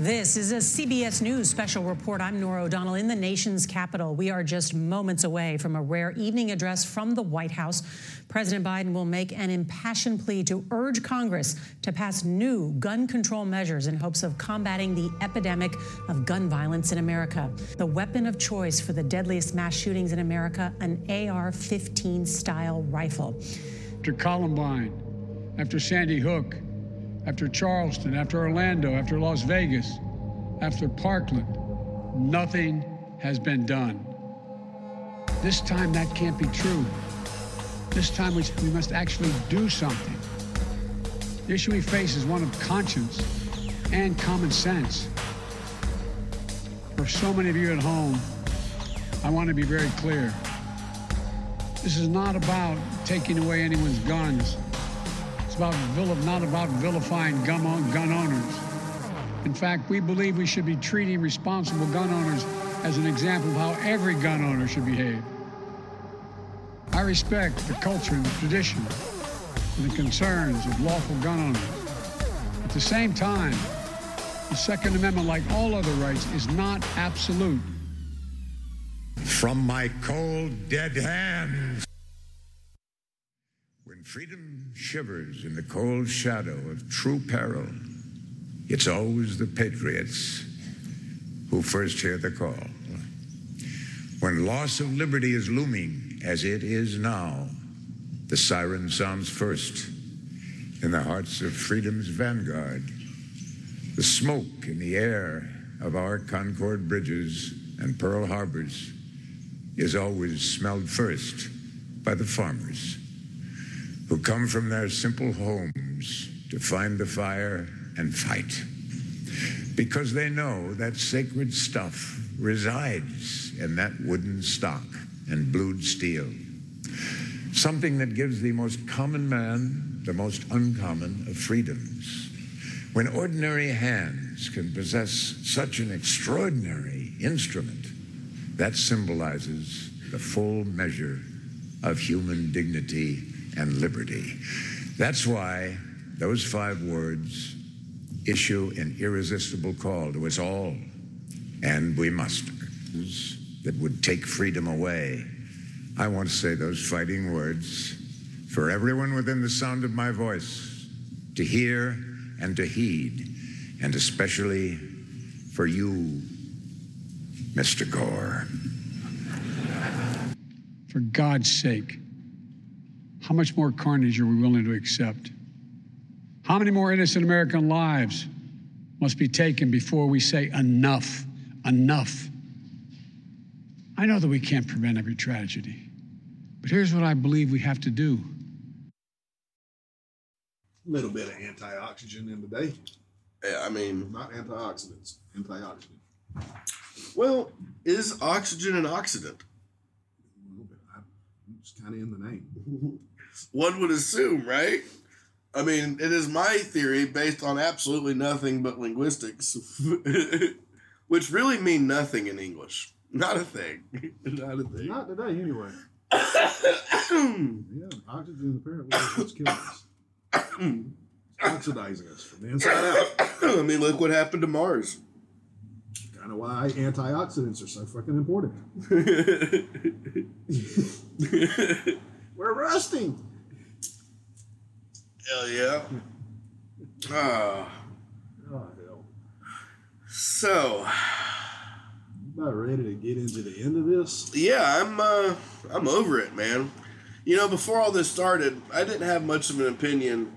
This is a CBS News special report. I'm Norah O'Donnell in the nation's capital. We are just moments away from a rare evening address from the White House. President Biden will make an impassioned plea to urge Congress to pass new gun control measures in hopes of combating the epidemic of gun violence in America. The weapon of choice for the deadliest mass shootings in America, an AR 15 style rifle. After Columbine, after Sandy Hook, after Charleston, after Orlando, after Las Vegas, after Parkland, nothing has been done. This time that can't be true. This time we, we must actually do something. The issue we face is one of conscience and common sense. For so many of you at home, I want to be very clear. This is not about taking away anyone's guns about not about vilifying gun, gun owners. In fact, we believe we should be treating responsible gun owners as an example of how every gun owner should behave. I respect the culture and the tradition and the concerns of lawful gun owners. At the same time, the Second Amendment, like all other rights, is not absolute. From my cold, dead hands. Freedom shivers in the cold shadow of true peril, it's always the patriots who first hear the call. When loss of liberty is looming, as it is now, the siren sounds first in the hearts of freedom's vanguard. The smoke in the air of our Concord bridges and Pearl Harbors is always smelled first by the farmers who come from their simple homes to find the fire and fight. Because they know that sacred stuff resides in that wooden stock and blued steel. Something that gives the most common man the most uncommon of freedoms. When ordinary hands can possess such an extraordinary instrument, that symbolizes the full measure of human dignity and liberty. That's why those five words issue an irresistible call to us all, and we must, that would take freedom away. I want to say those fighting words for everyone within the sound of my voice to hear and to heed, and especially for you, Mr. Gore. For God's sake, how much more carnage are we willing to accept? How many more innocent American lives must be taken before we say enough, enough? I know that we can't prevent every tragedy, but here's what I believe we have to do. A little bit of antioxygen in the day. Yeah, I mean, not antioxidants, antioxidant. Well, is oxygen an oxidant? A little bit. It's kind of in the name. one would assume, right? I mean, it is my theory based on absolutely nothing but linguistics, which really mean nothing in English. Not a thing. Not a thing. Not today, anyway. yeah, oxygen apparently is what's killing us. It's oxidizing us from the inside out. I mean, look what happened to Mars. Kind of why antioxidants are so fucking important. We're rusting. Hell yeah. Ah. Oh, hell. So. About ready to get into the end of this? Yeah, I'm. Uh, I'm over it, man. You know, before all this started, I didn't have much of an opinion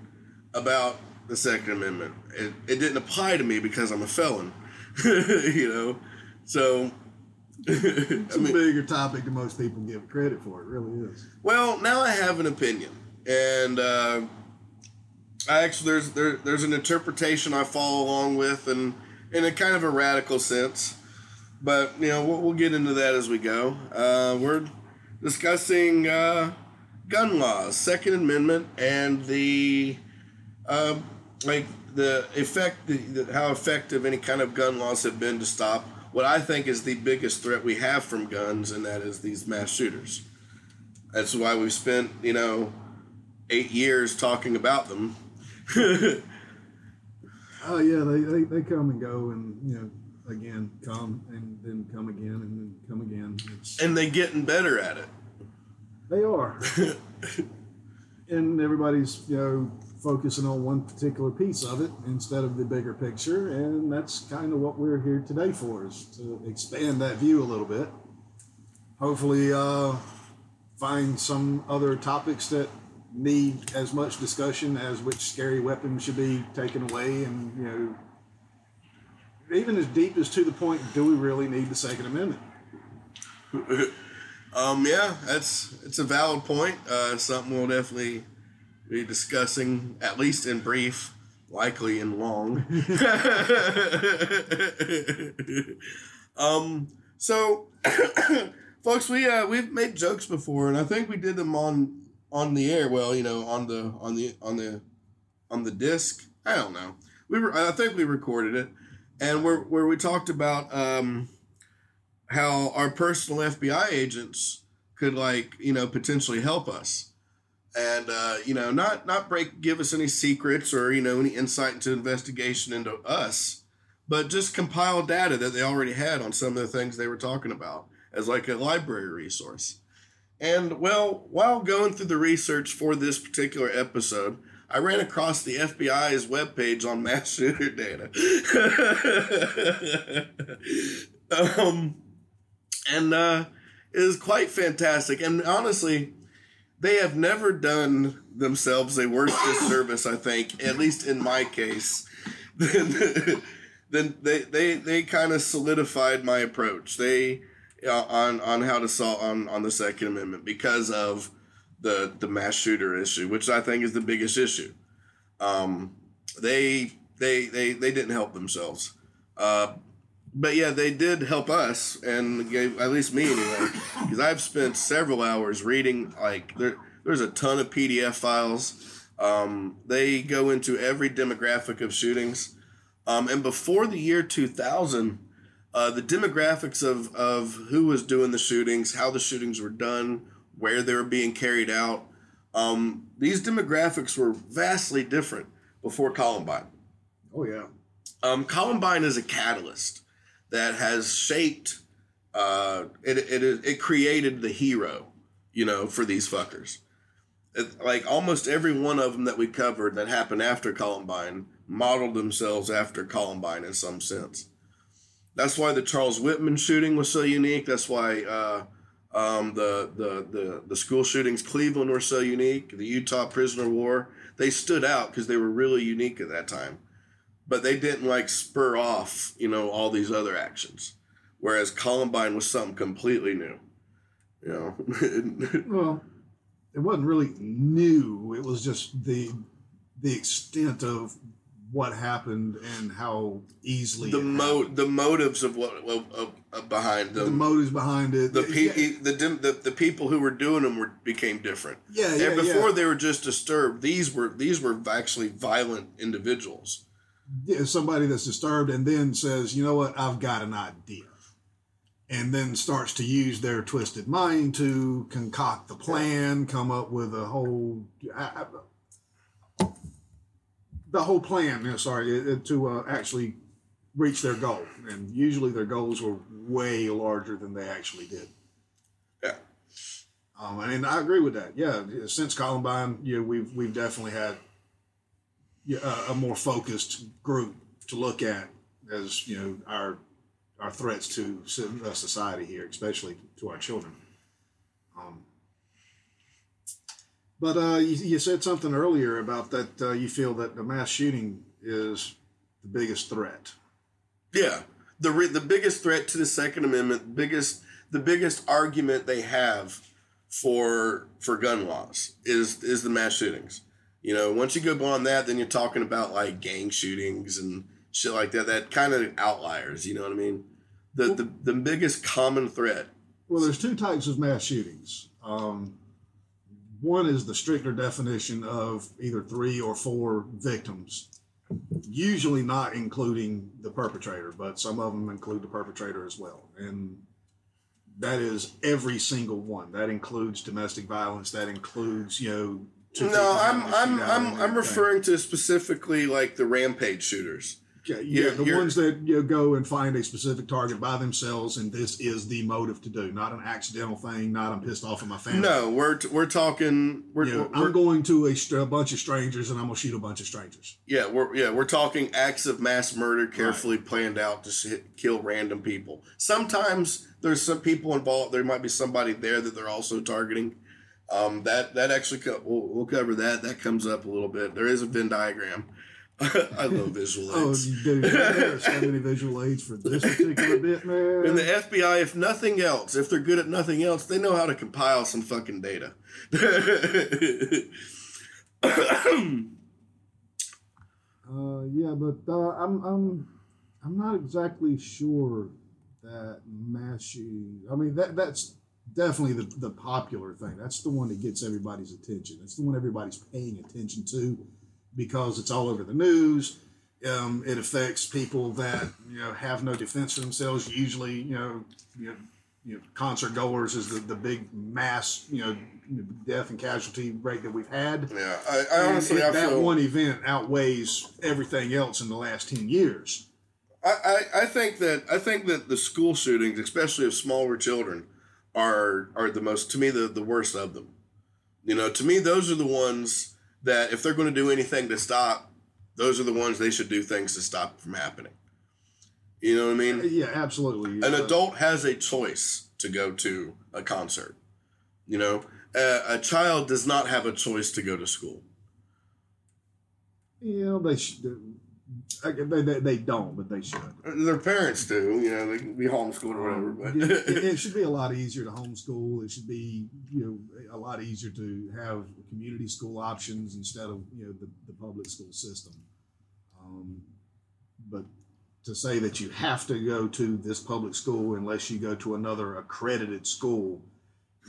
about the Second Amendment. It, it didn't apply to me because I'm a felon. you know, so it's I mean, a bigger topic than most people give credit for. It really is. Well, now I have an opinion, and uh, I actually there's there, there's an interpretation I follow along with, and in a kind of a radical sense. But you know we'll, we'll get into that as we go. Uh, we're discussing uh, gun laws, Second Amendment, and the uh, like the effect, the, the, how effective any kind of gun laws have been to stop what I think is the biggest threat we have from guns, and that is these mass shooters. That's why we've spent, you know, eight years talking about them. Oh yeah, they, they, they come and go, and you know, again come and then come again and then come again. It's, And they're getting better at it. they are, and everybody's you know focusing on one particular piece of it instead of the bigger picture, and that's kind of what we're here today for, is to expand that view a little bit. Hopefully, uh, find some other topics that need as much discussion as which scary weapon should be taken away, and you know even as deep as to the point, do we really need the Second Amendment? Um, yeah, that's it's a valid point. Uh, something we'll definitely be discussing, at least in brief, likely in long. um, so, folks, we uh, we've made jokes before, and I think we did them on on the air. Well, you know, on the on the on the on the disc. I don't know. We were. I think we recorded it, and where where we talked about um, how our personal FBI agents could like you know potentially help us and uh, you know not not break give us any secrets or you know any insight into investigation into us but just compile data that they already had on some of the things they were talking about as like a library resource and well while going through the research for this particular episode I ran across the FBI's webpage on mass shooter data. um, and uh, it is quite fantastic. And honestly, they have never done themselves a worse disservice, I think, at least in my case, than they they, they kind of solidified my approach. They on on how to solve on on the Second Amendment because of the the mass shooter issue, which I think is the biggest issue. Um, they they they they didn't help themselves. Uh, but yeah, they did help us and gave at least me anyway, because I've spent several hours reading. Like there, there's a ton of PDF files. Um, they go into every demographic of shootings, um, and before the year 2000, uh, the demographics of of who was doing the shootings, how the shootings were done, where they were being carried out. Um, these demographics were vastly different before Columbine. Oh yeah, Um, Columbine is a catalyst that has shaped. Uh, it, it it created the hero, you know, for these fuckers. It, like almost every one of them that we covered that happened after Columbine modeled themselves after Columbine in some sense. That's why the Charles Whitman shooting was so unique. That's why uh, um, the, the the the school shootings Cleveland were so unique. The Utah prisoner war they stood out because they were really unique at that time but they didn't like spur off, you know, all these other actions. Whereas Columbine was something completely new. You know, well, it wasn't really new. It was just the the extent of what happened and how easily the mo the motives of what of, of, behind the motives behind it. the, yeah, pe- the, dim- the the people who were doing them were became different. yeah, yeah, and before yeah. they were just disturbed, these were these were actually violent individuals. yeah, somebody that's disturbed and then says, you know what, I've got an idea. And then starts to use their twisted mind to concoct the plan, come up with a whole, I, I, the whole plan, you know, sorry, to uh, actually reach their goal. And usually their goals were way larger than they actually did. Yeah. Um, and I agree with that. Yeah, since Columbine, yeah, we've we've definitely had a, a more focused group to look at as you know our our threats to uh, society here, especially to our children. Um, but uh, you, you said something earlier about that uh, you feel that the mass shooting is the biggest threat. Yeah, the re- the biggest threat to the Second Amendment, biggest the biggest argument they have for for gun laws is is the mass shootings. You know, once you go beyond that, then you're talking about like gang shootings and shit like that. That kind of outliers. You know what I mean? The the the biggest common threat. Well, there's two types of mass shootings. Um, one is the stricter definition of either three or four victims, usually not including the perpetrator, but some of them include the perpetrator as well. And that is every single one. That includes domestic violence. That includes, you know, No, I'm I'm I'm I'm referring to specifically like the rampage shooters. Yeah, You're- the you're- ones that you know, go and find a specific target by themselves, and this is the motive to do, not an accidental thing. Not I'm pissed off at my family. No, we're t- we're talking we're, You know, we're I'm going to a, a bunch of strangers, and I'm gonna shoot a bunch of strangers. yeah we're yeah we're talking acts of mass murder carefully planned out to kill random people. Sometimes there's some people involved. There might be somebody there that they're also targeting. Um, that that actually co- we'll, we'll cover that. That comes up a little bit. There is a Venn diagram. I love visual aids. Oh, aids. you do. There are so many visual aids for this particular bit, man. And the FBI, if nothing else, if they're good at nothing else, they know how to compile some fucking data. Uh, yeah, but uh, I'm I'm I'm not exactly sure that mass shooting. I mean that that's definitely the the popular thing. That's the one that gets everybody's attention. It's the one everybody's paying attention to because it's all over the news. Um, it affects people that you know have no defense for themselves. Usually, you know, you know, you know concert goers is the, the big mass you know death and casualty rate that we've had. yeah, I, I honestly, it- I that feel one event outweighs everything else in the last ten years. I, I, I think that I think that the school shootings, especially of smaller children, are are the most to me the, the worst of them. You know, to me those are the ones that if they're going to do anything to stop, those are the ones they should do things to stop from happening. You know what I mean? Yeah, absolutely. An adult has a choice to go to a concert. You know, a, a child does not have a choice to go to school. Yeah, they should. They, they, they don't, but they should. Their parents do. You know, they can be homeschooled or whatever. But it, it should be a lot easier to homeschool. It should be you know a lot easier to have community school options instead of you know the, the public school system. Um, but to say that you have to go to this public school unless you go to another accredited school,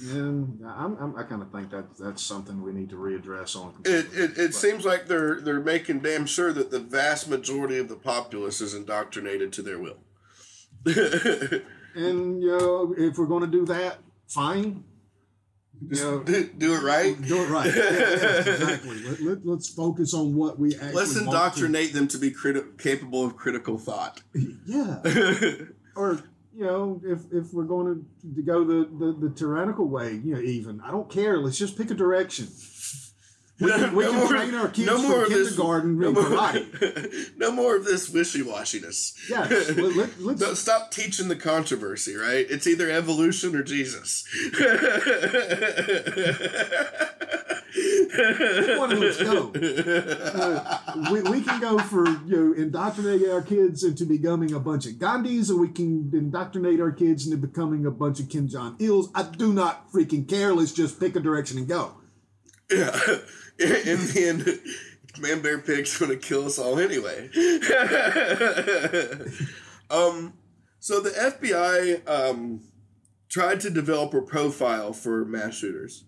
yeah, I'm, I'm, I kind of think that that's something we need to readdress on. It, it, it seems like they're they're making damn sure that the vast majority of the populace is indoctrinated to their will. And you know, if we're going to do that, fine. You know, do, do it right. do it right. Yeah, exactly. Let, let, let's focus on what we actually. Let's want to- indoctrinate them to be criti- capable of critical thought. Yeah. or you know, if if we're going to, to go the, the the tyrannical way, you know, even I don't care. Let's just pick a direction. We can, we No can more- train our kids no from of this- kindergarten No more, no more of this wishy washiness. Yes, let- let- let's- stop teaching the controversy, right? It's either evolution or Jesus. One of those go. Uh, we, we can go for you know indoctrinating our kids into becoming a bunch of Gandhis, or we can indoctrinate our kids into becoming a bunch of Kim Jong Ils. I do not freaking care. Let's just pick a direction and go. Yeah. In the end, Man Bear Pig's gonna kill us all anyway. um, so the FBI um, tried to develop a profile for mass shooters,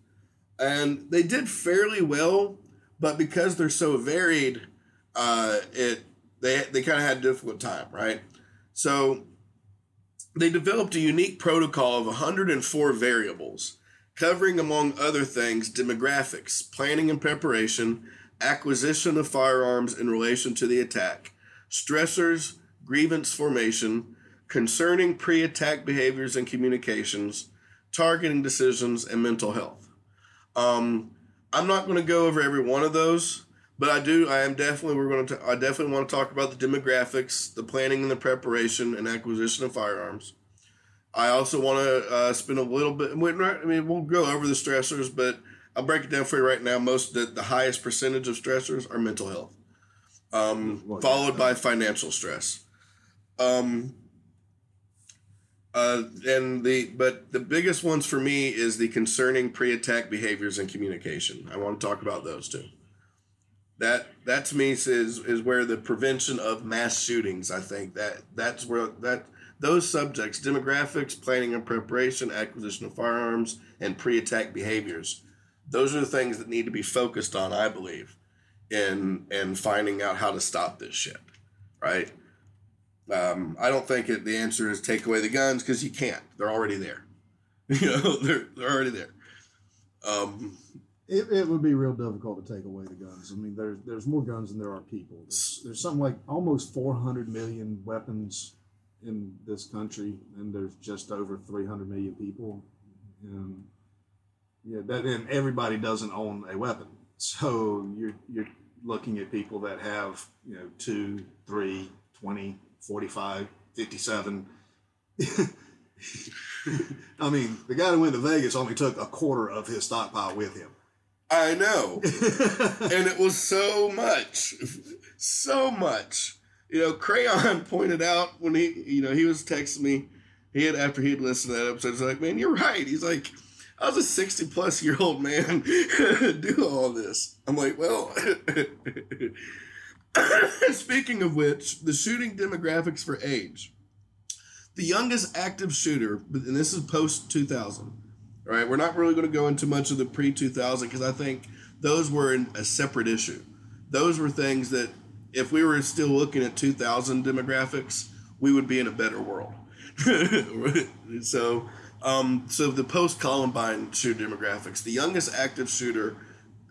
and they did fairly well. But because they're so varied, uh, it they they kind of had a difficult time, right? So they developed a unique protocol of 104 variables covering, among other things, demographics, planning and preparation, acquisition of firearms in relation to the attack, stressors, grievance formation, concerning pre attack behaviors and communications, targeting decisions, and mental health. Um, I'm not going to go over every one of those, but I do. I am definitely. We're going to. I definitely want to talk about the demographics, the planning and the preparation and acquisition of firearms. I also want to uh, spend a little bit. I mean, we'll go over the stressors, but I'll break it down for you right now. Most the, the highest percentage of stressors are mental health, um, Well, followed yeah. by financial stress. Um, uh, and the but the biggest ones for me is the concerning pre-attack behaviors and communication. I want to talk about those two. That that to me is is where the prevention of mass shootings. I think that that's where that those subjects demographics, planning and preparation, acquisition of firearms, and pre-attack behaviors. Those are the things that need to be focused on. I believe in in finding out how to stop this shit. Right. Um, I don't think it, the answer is take away the guns because you can't. They're already there. you know, they're they're already there. Um, It, it would be real difficult to take away the guns. I mean, there's there's more guns than there are people. There's, there's something like almost 400 million weapons in this country, and there's just over 300 million people. And yeah, that and everybody doesn't own a weapon. So you're you're looking at people that have you know two, three, 20, 45, 57. I mean, the guy who went to Vegas only took a quarter of his stockpile with him. I know. and it was so much. So much. You know, Crayon pointed out when he, you know, he was texting me, he had, after he had listened to that episode, he's like, man, you're right. He's like, I was a 60 plus year old man do all this. I'm like, well, speaking of which, the shooting demographics for age. The youngest active shooter, and this is post 2000, right? we're not really going to go into much of the pre 2000 because I think those were a separate issue. Those were things that, if we were still looking at 2000 demographics, we would be in a better world. so, um, so the post Columbine shooter demographics, the youngest active shooter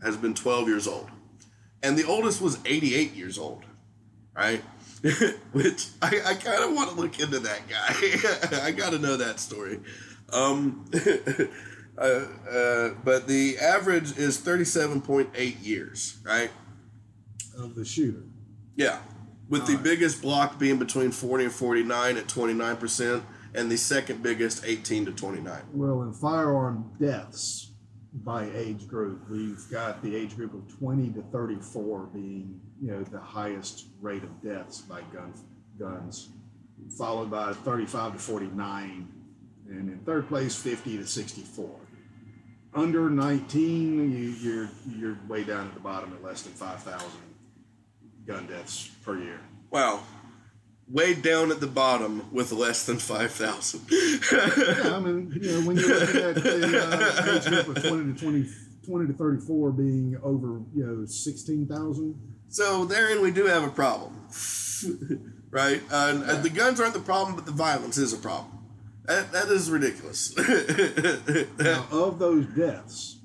has been 12 years old, and the oldest was 88 years old, right? Which I, I kind of want to look into that guy. I got to know that story. Um, uh, uh, but the average is 37.8 years, right? Of the shooter. Yeah. With the biggest block being between 40 and 49 at 29%, and the second biggest 18 to 29. Well, in firearm deaths by age group, we've got the age group of 20 to 34 being, you know, the highest rate of deaths by gun, guns, followed by 35 to 49, and in third place, 50 to 64. Under 19, you, you're you're way down at the bottom at less than 5,000 gun deaths per year. Wow. Way down at the bottom with less than 5,000. Yeah, I mean, you know, when you're looking at the uh, age group of 20 to 20, 20 to 34 being over, you know, 16,000. so therein we do have a problem. right? Uh, and the guns aren't the problem, but the violence is a problem. That, that is ridiculous. Now, of those deaths,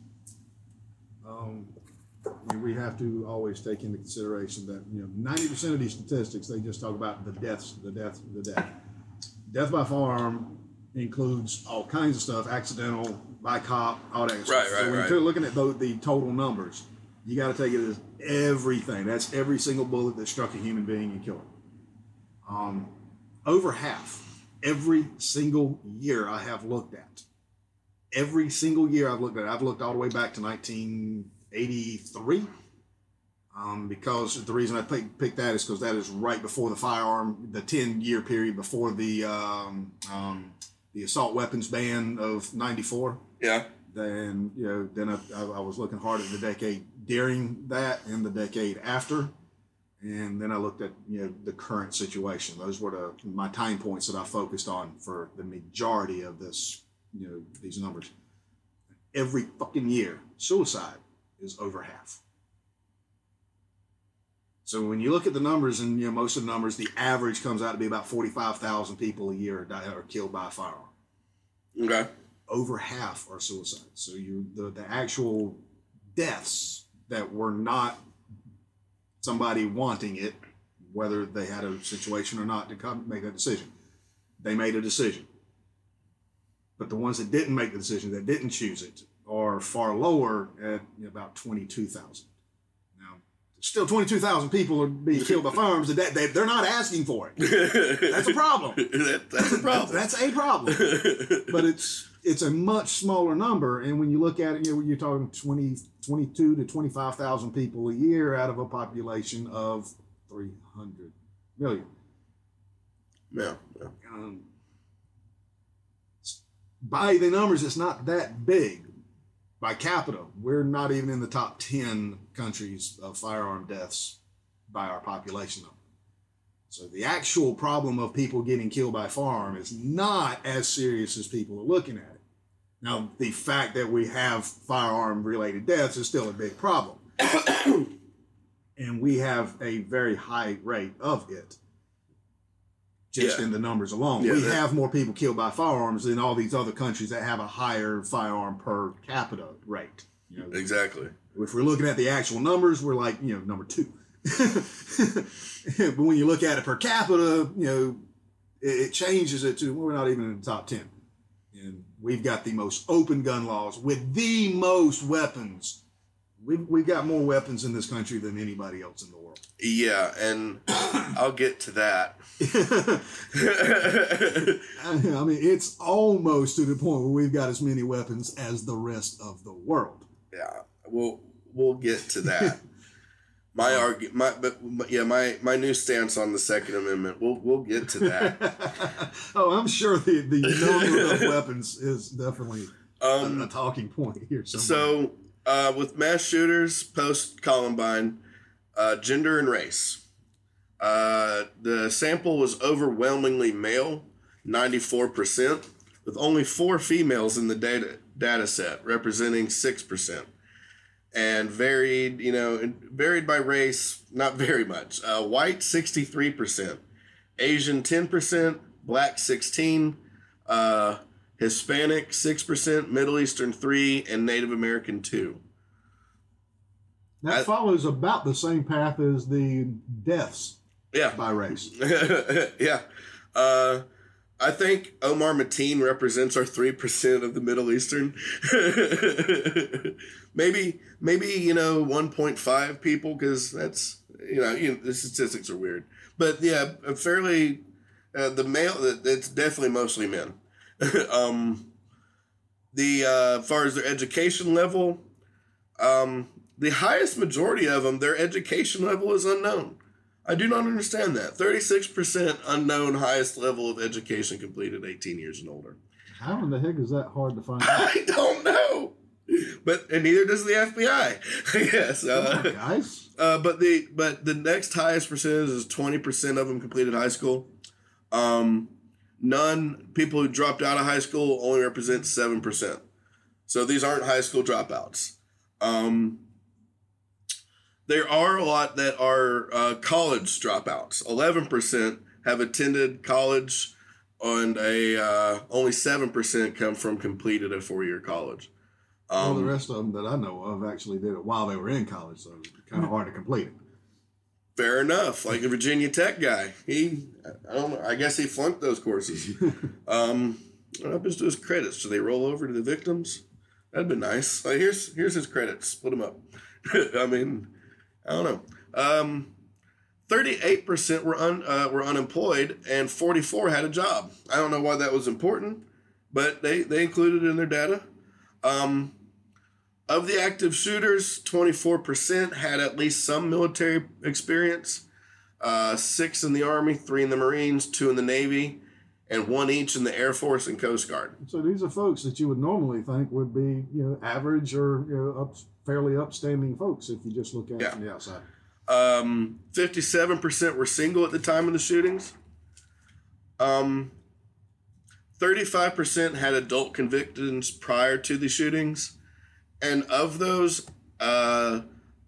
we have to always take into consideration that you know ninety percent of these statistics they just talk about the deaths, the death, the death. Death by firearm includes all kinds of stuff, accidental, by cop, all that. Right, stuff. right, so when right. you're looking at the, the total numbers, you got to take it as everything. That's every single bullet that struck a human being and killed him. Um, over half, every single year I have looked at. Every single year I've looked at. I've looked all the way back to 1983. Um, because the reason I pick, picked that is because that is right before the firearm, the 10 year period before the um, um, the assault weapons ban of 94 yeah. then you know then I, I, I was looking hard at the decade during that and the decade after. And then i looked at you know the current situation. Those were the my time points that i focused on for the majority of this you know these numbers. Every fucking year suicide is over half so when you look at the numbers and you know most of the numbers the average comes out to be about 45000 people a year are, die, are killed by a firearm Okay. over half are suicides. So you the, the actual deaths that were not somebody wanting it, whether they had a situation or not to come make that decision. They made a decision. But the ones that didn't make the decision, that didn't choose it, are far lower at about 22,000. Now, still 22,000 people are being killed by firearms. That they, they're not asking for it. That's a problem. That- that's a problem. That's a problem but it's it's a much smaller number and when you look at it you know, you're talking 20 22 to 25,000 people a year out of a population of 300 million yeah. yeah. um, by the numbers it's not that big by capita we're not even in the top 10 countries of firearm deaths by our population so the actual problem of people getting killed by firearm is not as serious as people are looking at it. Now, the fact that we have firearm related deaths is still a big problem. and we have a very high rate of it just Yeah. in the numbers alone. Yeah, we that- have more people killed by firearms than all these other countries that have a higher firearm per capita rate. You know, Exactly. if we're looking at the actual numbers, we're like, you know, number two. but when you look at it per capita, you know, it, it changes it to we're not even in the top 10. And we've got the most open gun laws with the most weapons. We've, we've got more weapons in this country than anybody else in the world. Yeah, and I'll get to that. I mean, it's almost to the point where we've got as many weapons as the rest of the world. Yeah, we'll we'll get to that. My argument, my but but yeah, my my new stance on the Second Amendment. We'll we'll get to that. oh, I'm sure the, the number of weapons is definitely Um, a, a talking point here. Somewhere. So, uh, with mass shooters post Columbine, uh, gender and race, uh, the sample was overwhelmingly male, 94%, with only four females in the data, data set, representing 6%. And varied, you know, varied by race, not very much. Uh, white, 63%, Asian, 10%, black, 16 uh, Hispanic, 6%, Middle Eastern, 3 and Native American, 2 that I- follows about the same path as the deaths Yeah. by race. yeah. Uh, I think Omar Mateen represents our three percent of the Middle Eastern. maybe, maybe you know, one point five people because that's you know, you know, the statistics are weird. But yeah, fairly uh, the male. It's definitely mostly men. um, the uh, as far as their education level, um, the highest majority of them, their education level is unknown. I do not understand that. 36% unknown highest level of education completed 18 years and older. How in the heck is that hard to find out? I don't know. But and neither does the FBI. yes. Uh, on, guys. uh, but the but the next highest percentage is 20% of them completed high school. Um, none people who dropped out of high school only represent 7%. So these aren't high school dropouts. Um, there are a lot that are uh, college dropouts. 11% have attended college and a uh, only 7% come from completed a four-year college. All the Um, rest of them that I know of actually did it while they were in college, so it's kind of hard to complete it. Fair enough. Like the Virginia Tech guy, he I don't know. I guess he flunked those courses. Um, what happens to his credits? Do they roll over to the victims? That'd be nice. Like here's here's his credits. Split them up. I mean, I don't know. Um, Thirty-eight percent were un uh, were unemployed, and forty-four had a job. I don't know why that was important, but they they included it in their data. Um, of the active shooters, 24% had at least some military experience. Uh, six in the Army, three in the Marines, two in the Navy, and one each in the Air Force and Coast Guard. So these are folks that you would normally think would be, you know, average or you know, up, fairly upstanding folks if you just look at Yeah. it from the outside. Um, 57% were single at the time of the shootings. Um, 35% had adult convictions prior to the shootings. And of those, uh,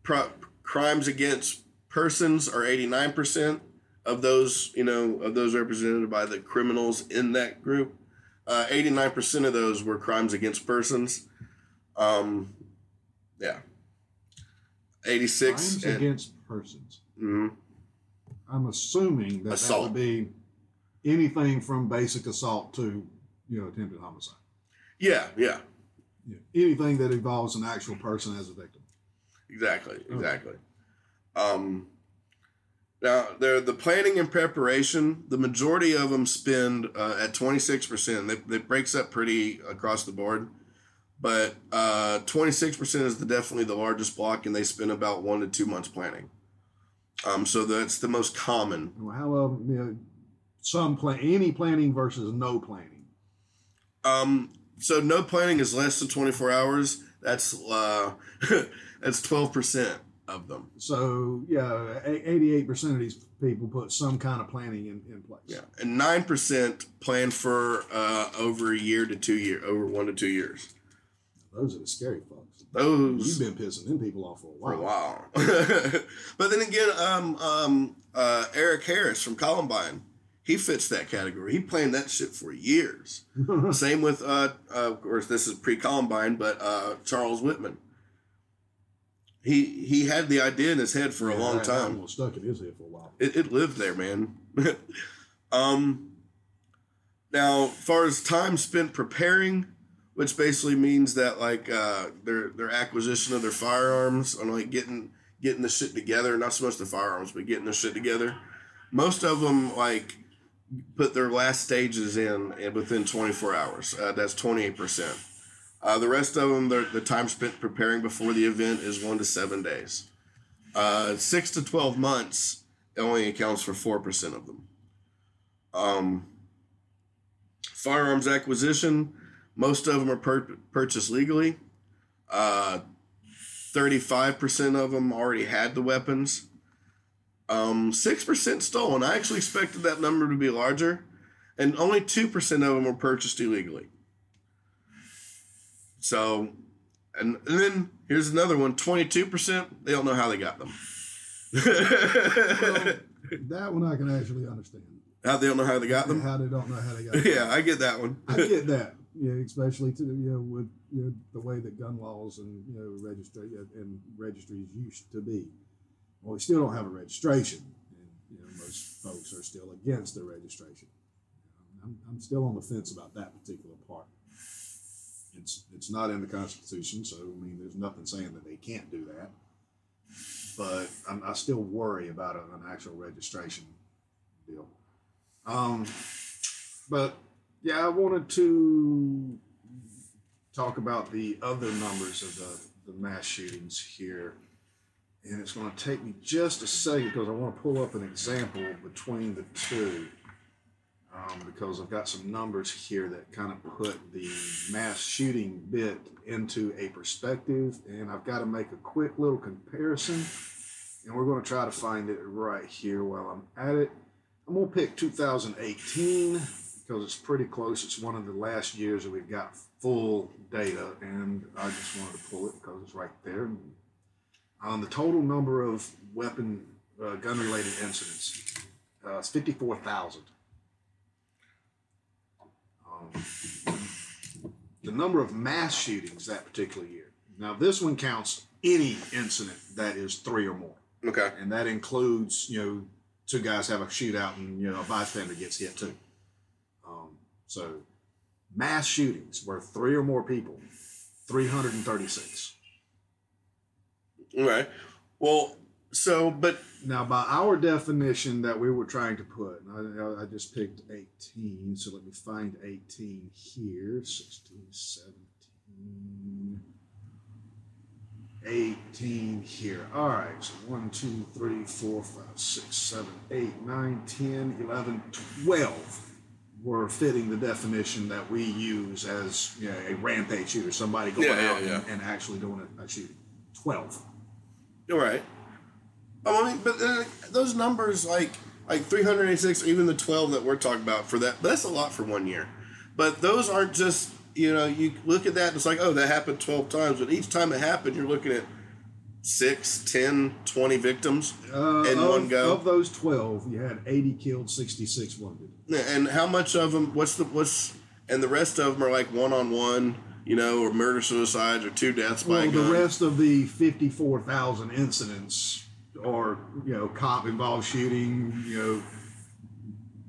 pro- crimes against persons are 89%. Of those, you know, of those represented by the criminals in that group, uh, 89% of those were crimes against persons. Um, yeah. 86 Crimes and- against persons. Mhm. I'm assuming that Assault. that would be anything from basic assault to, you know, attempted homicide. Yeah, yeah, Yeah. Anything that involves an actual person as a victim. exactly, exactly. Um, now, they're the planning and preparation. The majority of them spend uh, at twenty six percent. That that breaks up pretty across the board, but six percent is the, definitely the largest block, and they spend about one to two months planning. Um, so that's the most common. Well, How um, you know, some plan any planning versus no planning. Um, so no planning is less than twenty four hours. That's uh, that's twelve percent of them. So yeah, eighty-eight percent of these people put some kind of planning in, in place. Yeah, and nine percent plan for uh, over a year to two year, over one to two years. Those are the scary folks. Those You've been pissing them people off for a for while. a while. but then again, um, um, uh, Eric Harris from Columbine, he fits that category. He planned that shit for years. Same with, uh, uh, of course, this is pre Columbine, but uh, Charles Whitman. He he had the idea in his head for a Yeah, long time. was stuck in his head for a while. It, it lived there, man. um, now, as far as time spent preparing, which basically means that like uh, their their acquisition of their firearms and like getting getting the shit together, not so much the firearms, but getting the shit together. Most of them like put their last stages in, in within 24 hours. Uh, that's 28 percent. Uh, the rest of them, the time spent preparing before the event is one to seven days. Uh, six to 12 months only accounts for 4% of them. Um, firearms acquisition, most of them are pur- purchased legally. Uh, 35% of them already had the weapons. Um, 6% stolen. I actually expected that number to be larger. And only 2% of them were purchased illegally. So, and, and then here's another one 22%, they don't know how they got them. That one I can actually understand. How they don't know how they got them? How they don't know how they got it. Yeah, I get that one. I get that. Yeah, especially to you know with you know the way that gun laws and you know registry and registries used to be. Well, we still don't have a registration, and you know most folks are still against the registration. I'm, I'm still on the fence about that particular part. It's it's not in the Constitution, so I mean, there's nothing saying that they can't do that. But I'm, I still worry about an actual registration deal. Um, but yeah, I wanted to talk about the other numbers of the, the mass shootings here. And it's going to take me just a second because I want to pull up an example between the two. Um, because I've got some numbers here that kind of put the mass shooting bit into a perspective. And I've got to make a quick little comparison. And we're going to try to find it right here while I'm at it. I'm going to pick 2018 because it's pretty close. It's one of the last years that we've got full data, and I just wanted to pull it because it's right there. Um, the total number of weapon, uh, gun related incidents uh, is 54,000. The number of mass shootings that particular year. Now, this one counts any incident that is three or more, Okay. and that includes, you know, two guys have a shootout and, you know, a bystander gets hit too. Um, so, mass shootings where three or more people, 336. All right. Well, so, but Now, by our definition that we were trying to put, I, I just picked 18, so let me find 18 here 16, 17, 18 here. All right, so 1, 2, 3, 4, 5, 6, 7, 8, 9, 10, 11, 12 were fitting the definition that we use as you know, a rampage shooter, somebody going Yeah, yeah, out yeah. And, and actually doing a, a shooting. 12. all right. I mean, but uh, those numbers, like like 386, or even the 12 that we're talking about for that, that's a lot for one year. But those aren't just, you know, you look at that and it's like, oh, that happened 12 times. But each time it happened, you're looking at six, 10, 20 victims Uh, in of, one go. Of those 12, you had 80 killed, 66 wounded. And how much of them? What's the what's? And the rest of them are like one on one, you know, or murder suicides or two deaths by Well, a the rest of the 54,000 incidents are, you know, cop involved shooting, you know,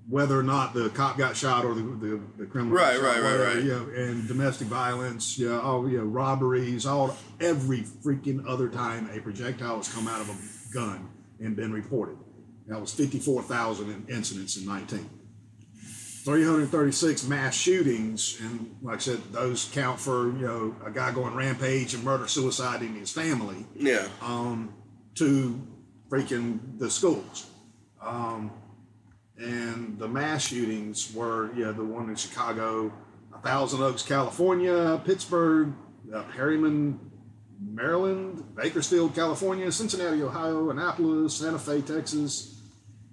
whether or not the cop got shot or the, the, the criminal Right, right, right, whatever, right. You know, and domestic violence, you know, all, you know, robberies, all every freaking other time a projectile has come out of a gun and been reported. That was 54,000 in- incidents in 19. 336 mass shootings, and like I said, those count for you know a guy going rampage and murder suicide in his family yeah. um, to freaking the schools. Um, and the mass shootings were, know, the one in Chicago, Thousand Oaks, California, Pittsburgh, uh, Perryman, Maryland, Bakersfield, California, Cincinnati, Ohio, Annapolis, Santa Fe, Texas,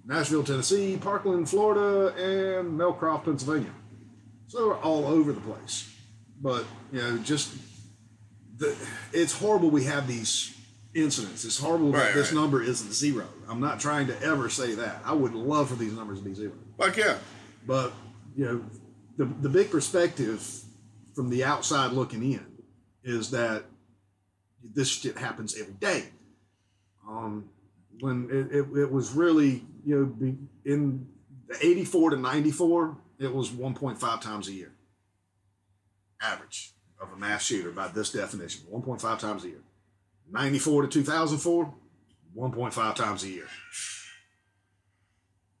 Nashville, Tennessee, Parkland, Florida, and Melcroft, Pennsylvania. So they're all over the place. But, you know, just the, it's horrible we have these incidents. It's horrible that Right, this right. number isn't zero. I'm not trying to ever say that. I would love for these numbers to be zero. Like yeah. But, you know, the, the big perspective from the outside looking in is that, this shit happens every day. Um, when it, it, it was really, you know, be, in 84 to 94, it was 1.5 times a year. Average of a mass shooter by this definition, 1.5 times a year. 94 to 2004, 1.5 times a year.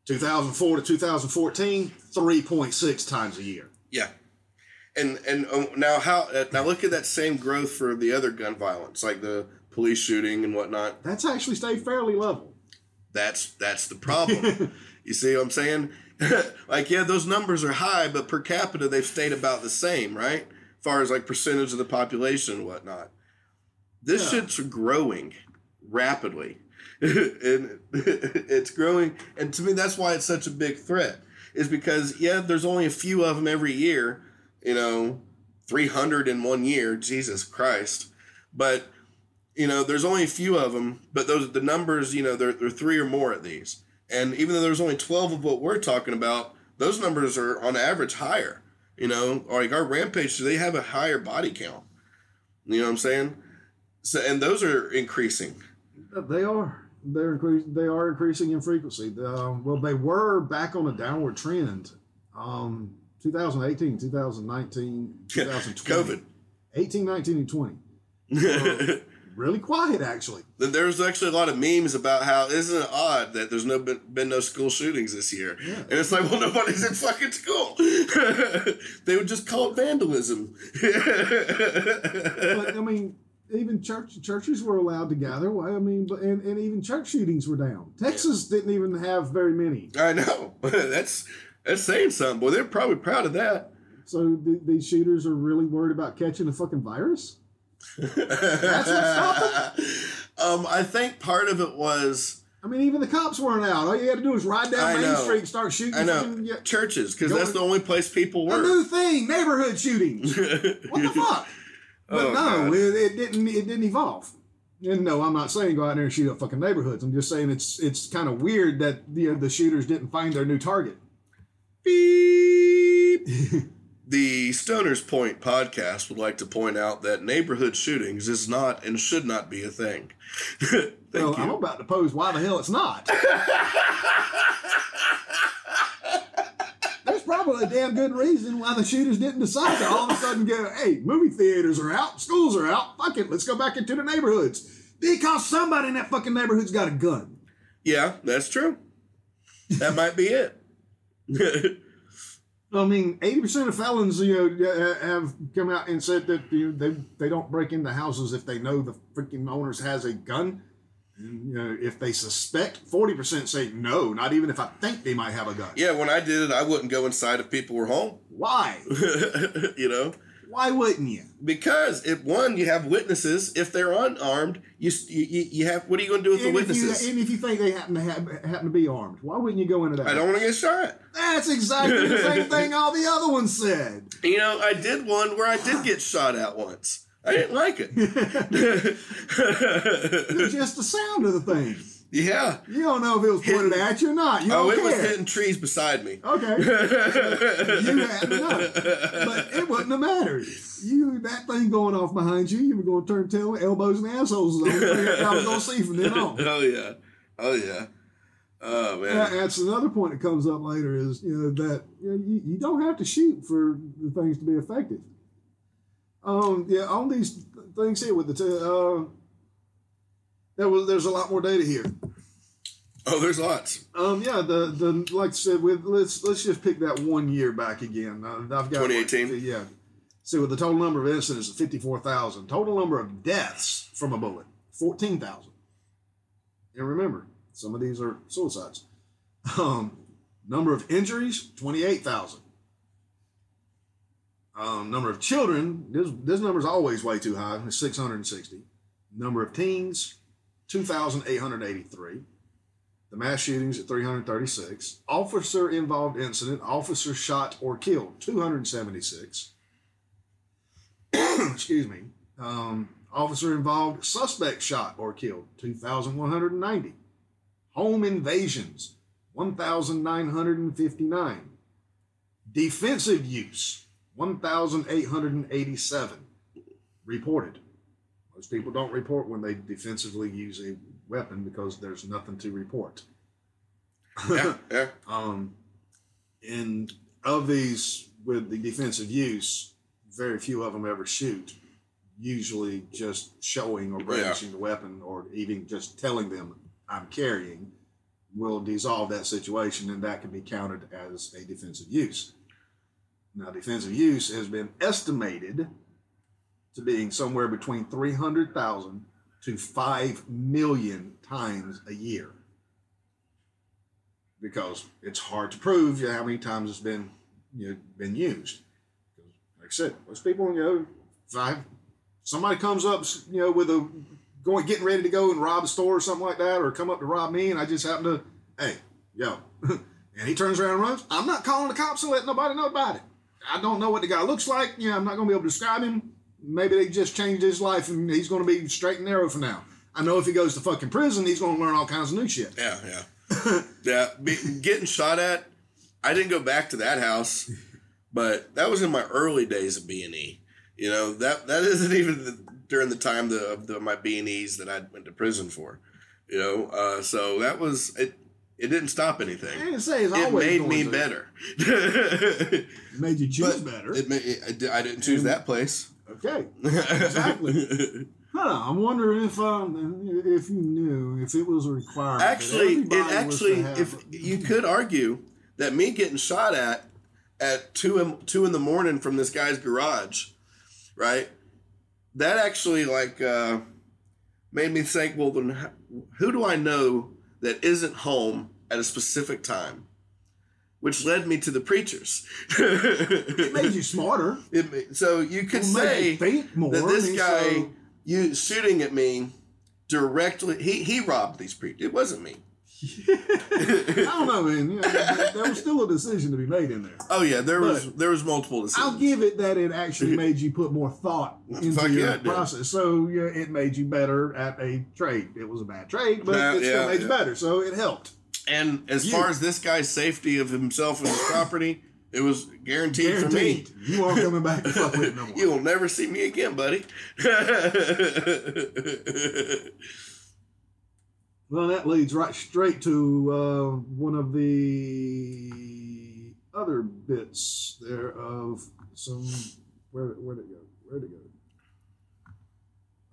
2004 to 2014, 3.6 times a year. Yeah. And and um, now how uh, now look at that same growth for the other gun violence, like the police shooting and whatnot. That's actually stayed fairly level. That's that's the problem. you see what I'm saying? like yeah, those numbers are high, but per capita they've stayed about the same, right? As far as like percentage of the population and whatnot. This Yeah. shit's growing rapidly. and it's growing and to me that's why it's such a big threat. Is because yeah, there's only a few of them every year, you know, 300 in one year, Jesus Christ. But you know, there's only a few of them, but those the numbers, you know, they're, they're three or more at these. And even though there's only 12 of what we're talking about, those numbers are on average higher. You know, like our rampage, they have a higher body count. You know what I'm saying? So, and those are increasing. They are. They're increas- They are increasing in frequency. Um, well, they were back on a downward trend. Um, 2018, 2019, 2020. COVID. 18, 19, and 20. Really quiet, actually. Then There's actually a lot of memes about how isn't it odd that there's no been, been no school shootings this year, yeah. and it's like, well, nobody's in fucking school. they would just call it vandalism. But I mean, even church churches were allowed to gather. Why? I mean, and, and even church shootings were down. Texas didn't even have very many. I know that's that's saying something. Boy, they're probably proud of that. So th- these shooters are really worried about catching a fucking virus. That's what stopped them. Um, I think part of it was I mean, even the cops weren't out. All you had to do was ride down I Main know. Street and start shooting. I know yeah. churches because that's the only place people were. A new thing, neighborhood shootings. What the fuck? But Oh, no, it, it didn't. It didn't evolve. And no, I'm not saying go out there and shoot up fucking neighborhoods. I'm just saying it's it's kind of weird that the the shooters didn't find their new target. Beep. the Stoners Point podcast would like to point out that neighborhood shootings is not and should not be a thing. Thank well, I'm about to pose why the hell it's not. There's probably a damn good reason why the shooters didn't decide to all of a sudden go, hey, movie theaters are out, schools are out, fuck it, let's go back into the neighborhoods. Because somebody in that fucking neighborhood's got a gun. Yeah, that's true. That might be it. I mean, eighty percent of felons, you know, have come out and said that you know, they they don't break into houses if they know the freaking owners has a gun. You know, if they suspect, forty percent say no, not even if I think they might have a gun. yeah, when I did it, I wouldn't go inside if people were home. Why? you know, Why wouldn't you? because if one, you have witnesses. If they're unarmed, you you, you have. What are you going to do with the And you, witnesses? and if you think they happen to have, happen to be armed, why wouldn't you go into that? I don't want to get shot. That's exactly the same thing all the other ones said. You know, I did one where I did get shot at once. I didn't like it. Just the sound of the thing. yeah. You don't know if it was pointed at you or not. You Oh, it was hitting trees beside me. Okay. you had to know. But it wouldn't have mattered. You that thing going off behind you, you were going to turn tail, elbows and assholes. is the only thing I was going to see from then on. Oh yeah. Oh yeah. Oh man. That's another point that comes up later is you know that you, know, you, you don't have to shoot for the things to be effective. Um, yeah, on these things here with the t- uh, there was there's a lot more data here. Oh, there's lots. Um, yeah, the the like I said, with let's let's just pick that one year back again. Uh, I've got 2018? Yeah. See, with the total number of incidents of fifty four thousand, total number of deaths from a bullet fourteen thousand. And remember, some of these are suicides. Um, number of injuries twenty eight thousand. Um, number of children, this this number is always way too high. It's six hundred and sixty. Number of teens, two thousand eight hundred eighty three. The mass shootings at 336. Officer involved incident, officer shot or killed, 276. Excuse me. Um, officer involved, suspect shot or killed, 2,190. Home invasions, 1,959. Defensive use, 1,887. Reported. Most people don't report when they defensively use a weapon because there's nothing to report. Yeah, yeah. Um, and of these with the defensive use, very few of them ever shoot. Usually, just showing or brandishing the weapon, or even just telling them I'm carrying, will dissolve that situation, and that can be counted as a defensive use. Now, defensive use has been estimated to being somewhere between 300,000 to 5 million times a year because it's hard to prove you know, how many times it's been you know, been used. Like I said, most people, you know, I, somebody comes up, you know, with a going getting ready to go and rob a store or something like that, or come up to rob me, and I just happen to, hey, yo, and he turns around and runs. I'm not calling the cops and letting nobody know about it. I don't know what the guy looks like. You know, I'm not going to be able to describe him. Maybe they just changed his life and he's going to be straight and narrow for now. I know if he goes to fucking prison, he's going to learn all kinds of new shit. Yeah, yeah. yeah, be, getting shot at. I didn't go back to that house, but that was in my early days of B and E. You know that that isn't even the, during the time the, of the, my B and E's that I went to prison for. You know, uh, so that was it. It didn't stop anything. I didn't say it's It always made me to. better. It made you choose But better. It, it, I didn't choose that place. okay. Exactly. Huh, I'm wondering if um if you knew if it was a requirement. actually, it everybody was to actually, if you could argue that me getting shot at at two in, two in the morning from this guy's garage, right? That actually like uh, made me think. Well, then who do I know that isn't home at a specific time? Which led me to the preachers. it made you smarter. It so you could say you think more. that this guy so- you shooting at me directly he he robbed these preachers. It wasn't me. I don't know, man. You know, there, was still a decision to be made in there. Oh yeah, there was there was multiple decisions. I'll give it that it actually made you put more thought into Fuck your yeah, process. So yeah, it made you better at a trade. It was a bad trade, but it still yeah, made you better. So it helped. And as You- far as this guy's safety of himself and his property, it was guaranteed, Guaranteed. for me. You aren't coming back to fuck with it no more. You will never see me again, buddy. Well, that leads right straight to uh, one of the other bits there of some. Where where'd it go? Where'd it go?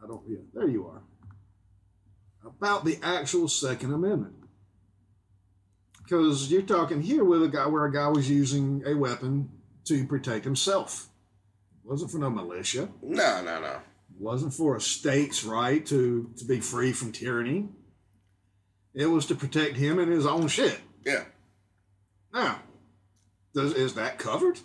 I don't. Yeah, there you are. About the actual Second Amendment, because you're talking here with a guy where a guy was using a weapon to protect himself. It wasn't for no militia. no, no, no. wasn't for a state's right to, to be free from tyranny. It was to protect him and his own shit. Yeah, Now, does is that covered?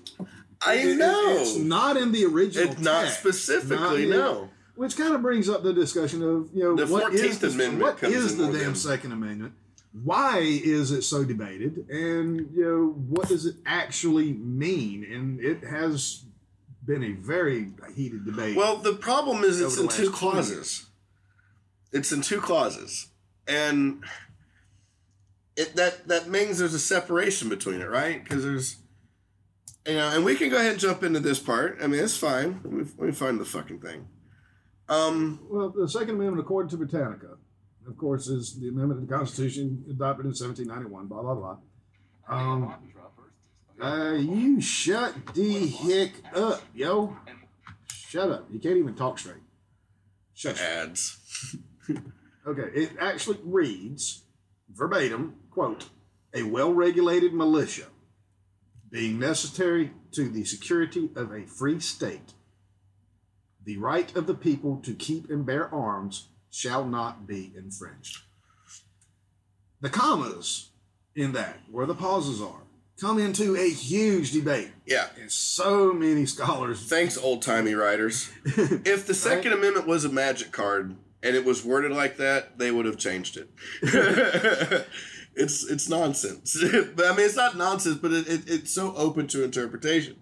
I It- it- know. it's not in the original. It's not text. specifically, Not no. Which kind of brings up the discussion of you know The what is 14th the, Amendment what is the damn Second Amendment? Why is it so debated? And you know what does it actually mean? And it has been a very heated debate. Well, the problem is it's in two last 20 clauses. It's in two clauses, and it that that means there's a separation between it, right? Because there's, you know, and we can go ahead and jump into this part. I mean, it's fine. Let me, let me find the fucking thing. Um, Well, the Second Amendment, according to Britannica, of course, is the amendment to the Constitution adopted in 1791, blah, blah, blah. Um, uh, you shut the heck up, yo. Shut up. You can't even talk straight. Shut up. ads. Okay, it actually reads verbatim, quote, a well-regulated militia being necessary to the security of a free state, the right of the people to keep and bear arms shall not be infringed. The commas in that, where the pauses are, come into a huge debate. Yeah. And so many scholars Thanks, old timey writers. If the Second Amendment was a magic card and it was worded like that, they would have changed it. it's it's nonsense. but I mean, it's not nonsense, but it, it, it's so open to interpretation.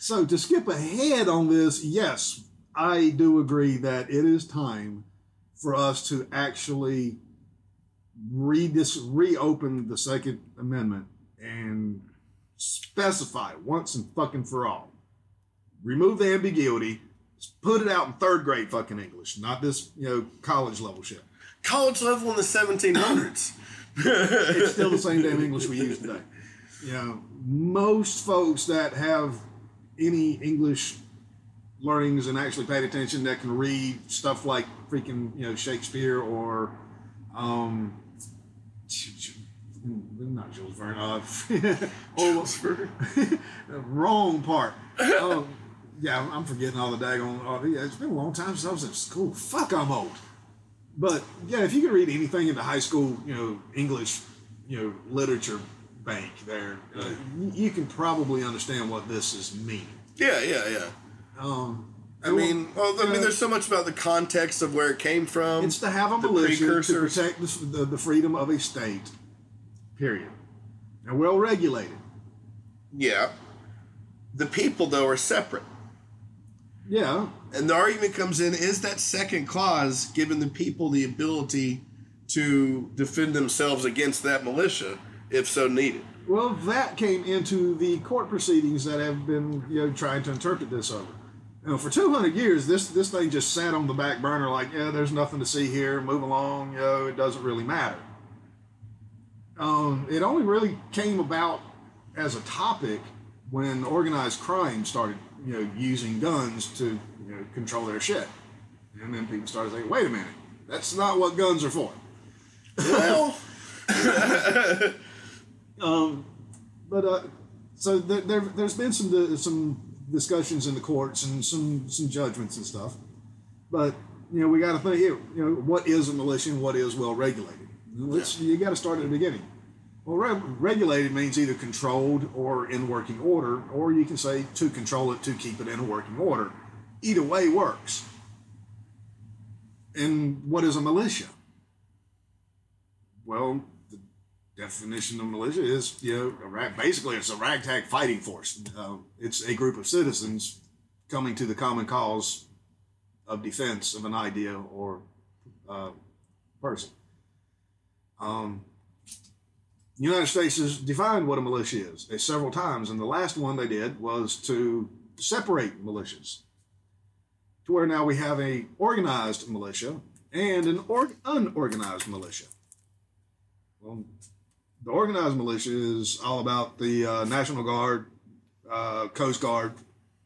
So to skip ahead on this, yes, I do agree that it is time for us to actually read this, reopen the Second Amendment and specify once and fucking for all. Remove the ambiguity, Put it out in third grade fucking English, not this you know college level shit. College level in the 1700s. It's still the same damn English we use today. You know, most folks that have any English learnings and actually paid attention that can read stuff like freaking you know Shakespeare or um not Jules Verne uh, Jules Verne. wrong part. Um, yeah I'm forgetting all the daggone uh, yeah, it's been a long time since I was in school. Fuck I'm old. But yeah if you can read anything in the high school you know English you know literature bank there uh, you, you can probably understand what this is meaning. Yeah, yeah, yeah. Um, I mean, well, I mean, there's so much about the context of where it came from. It's to have a the militia to protect the, the, the freedom of a state. Period. They're well regulated. Yeah. The people, though, are separate. Yeah, And the argument comes in is that second clause giving the people the ability to defend themselves against that militia if so needed? well, that came into the court proceedings that have been you know trying to interpret this over. You know, for 200 years, this this thing just sat on the back burner, like, yeah, there's nothing to see here. Move along, you know, it doesn't really matter. Um, it only really came about as a topic when organized crime started, you know, using guns to you know control their shit, and then people started saying, wait a minute, that's not what guns are for. Well, Um, but uh, so there, there, there's been some some discussions in the courts and some some judgments and stuff. But you know, we got to think. Here. You know, what is a militia and what is well regulated? Let's you got to start at the beginning. Well, re- regulated means either controlled or in working order, or you can say to control it to keep it in a working order. Either way works. And what is a militia? Well, definition of militia is, you know, rag, basically it's a ragtag fighting force. Uh, it's a group of citizens coming to the common cause of defense of an idea or uh, person. Um, the United States has defined what a militia is uh, several times, and the last one they did was to separate militias to where now we have a organized militia and an org- unorganized militia. Well, the organized militia is all about the uh, National Guard, uh, Coast Guard.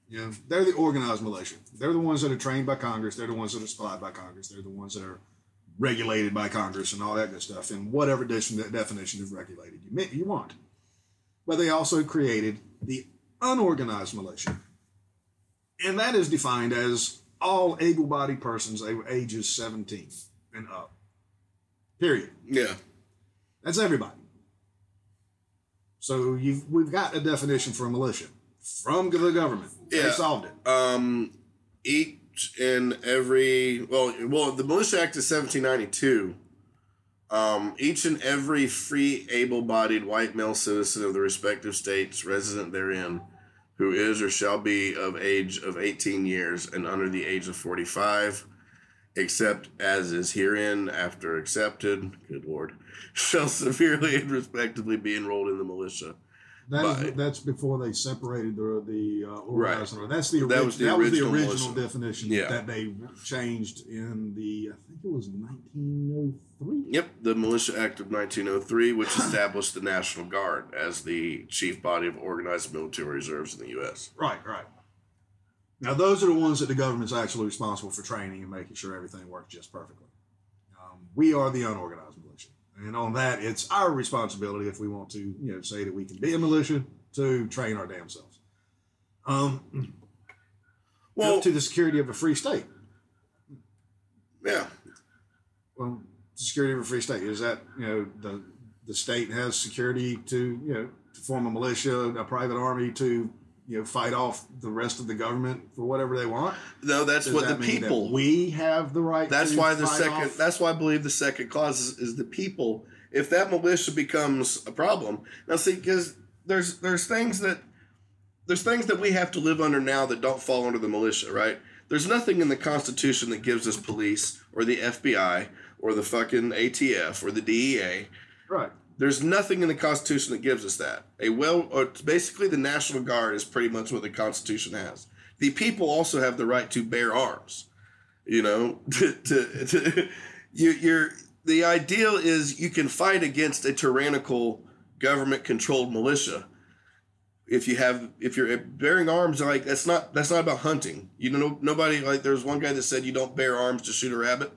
You know, they're the organized militia. They're the ones that are trained by Congress. They're the ones that are supplied by Congress. They're the ones that are regulated by Congress and all that good stuff And whatever definition of regulated you, you want. But they also created the unorganized militia. And that is defined as all able bodied persons ages 17 and up. Period. yeah. That's everybody. So you've we've got a definition for a militia from the government. They solved it. Um, each and every well, well, the Militia Act of 1792. Um, each and every free, able-bodied white male citizen of the respective states resident therein, who is or shall be of age of 18 years and under the age of 45, except as is herein after accepted, good lord, shall severely and respectively be enrolled in the militia. That is, By- that's before they separated the the uh, organized. Right. That's the, That was the that was the original original definition Yeah. that they changed in the I think it was 1903. Yep, the Militia Act of 1903, which established the National Guard as the chief body of organized military reserves in the U.S. Right, right. Now those are the ones that the government's actually responsible for training and making sure everything works just perfectly. Um, we are the unorganized militia, and on that, it's our responsibility if we want to, you know, say that we can be a militia to train our damn selves. Um, Well, to the security of a free state. yeah, Well, security of a free state is that you know the the state has security to you know to form a militia, a private army to you know fight off the rest of the government for whatever they want. no, that's Does what the that that people. we have the right. That's to why the second. off- That's why I believe the second clause is, is the people. If that militia becomes a problem, now see, because there's there's things that there's things that we have to live under now that don't fall under the militia, right? There's nothing in the Constitution that gives us police or the FBI or the fucking ATF or the DEA right. There's nothing in the Constitution that gives us that. A well, or basically the National Guard is pretty much what the Constitution has. the people also have the right to bear arms. You know, to, to, to you, you're the ideal is you can fight against a tyrannical government controlled militia if you have if you're bearing arms like that's not that's not about hunting you know nobody like there's one guy that said you don't bear arms to shoot a rabbit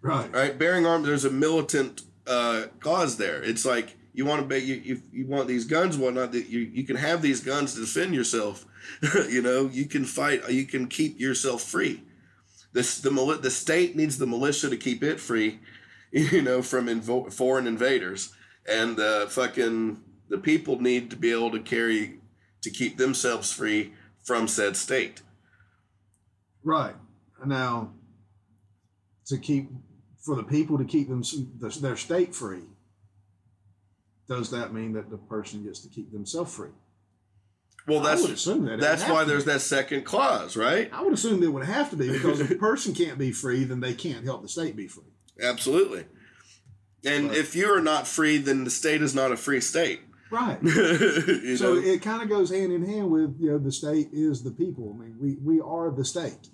Right. right bearing arms there's a militant uh cause there. It's like you want to be you, you, you want these guns whatnot that you, you can have these guns to defend yourself you know? You can fight you can keep yourself free. This the the state needs the militia to keep it free you know from invo- foreign invaders. And uh fucking the people need to be able to carry to keep themselves free from said state. Right. Now, to keep for the people to keep them their state free, does that mean that the person gets to keep themselves free? well I that's would assume that. that's why there's that second clause right I would assume it would have to be because if a person can't be free, then they can't help the state be free. Absolutely. And Right. if you are not free, then the state is not a free state. Right. so know? it kind of goes hand in hand with you know the state is the people. I mean, we we are the state.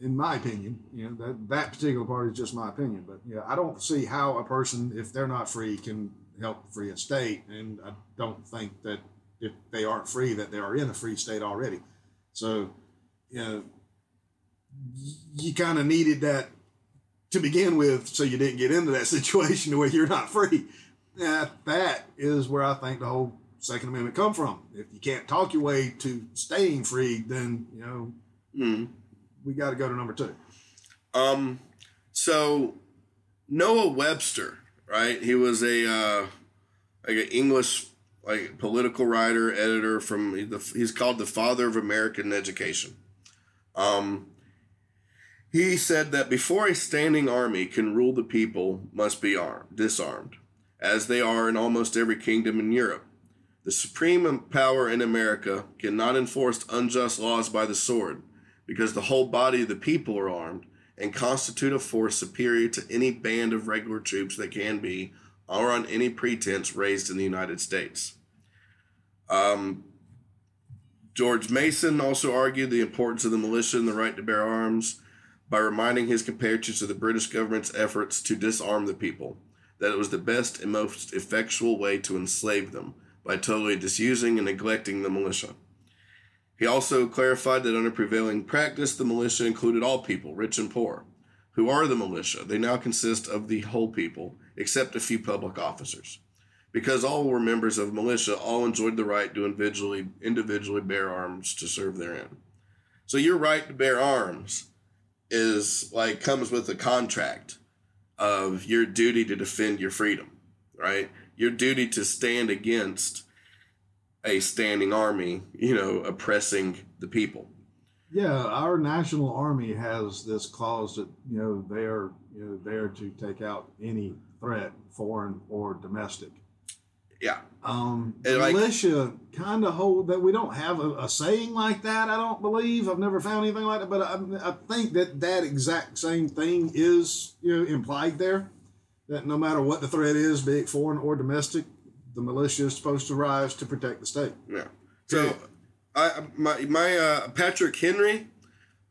In my opinion, you know that that particular part is just my opinion, but yeah, I don't see how a person, if they're not free, can help free a state, and I don't think that if they aren't free, that they are in a free state already. So, you know, you kind of needed that to begin with, so you didn't get into that situation where you're not free. Yeah, that is where I think the whole Second Amendment come from. If you can't talk your way to staying free, then you know Mm. We got to go to number two. Um, so Noah Webster, right? He was a uh, like an English like political writer, editor from. He's called the father of American education. Um, he said that before a standing army can rule the people, must be armed, disarmed, as they are in almost every kingdom in Europe. The supreme power in America cannot enforce unjust laws by the sword, because the whole body of the people are armed and constitute a force superior to any band of regular troops that can be, or on any pretense, raised in the United States. Um, George Mason also argued the importance of the militia and the right to bear arms by reminding his compatriots of the British government's efforts to disarm the people, that it was the best and most effectual way to enslave them by totally disusing and neglecting the militia. He also clarified that under prevailing practice, the militia included all people, rich and poor. Who are the militia? They now consist of the whole people, except a few public officers. Because all were members of militia, all enjoyed the right to individually, individually bear arms to serve therein. So your right to bear arms is like comes with a contract of your duty to defend your freedom, right? Your duty to stand against a standing army, you know, oppressing the people. Yeah, our national army has this clause that you know they're you know there to take out any threat, foreign or domestic. Yeah. Um, And, like- militia kind of hold that we don't have a, a saying like that. I don't believe I've never found anything like that, but I, I think that that exact same thing is you know implied there. That no matter what the threat is, be it foreign or domestic, the militia is supposed to rise to protect the state. Yeah. So, I my my uh, Patrick Henry,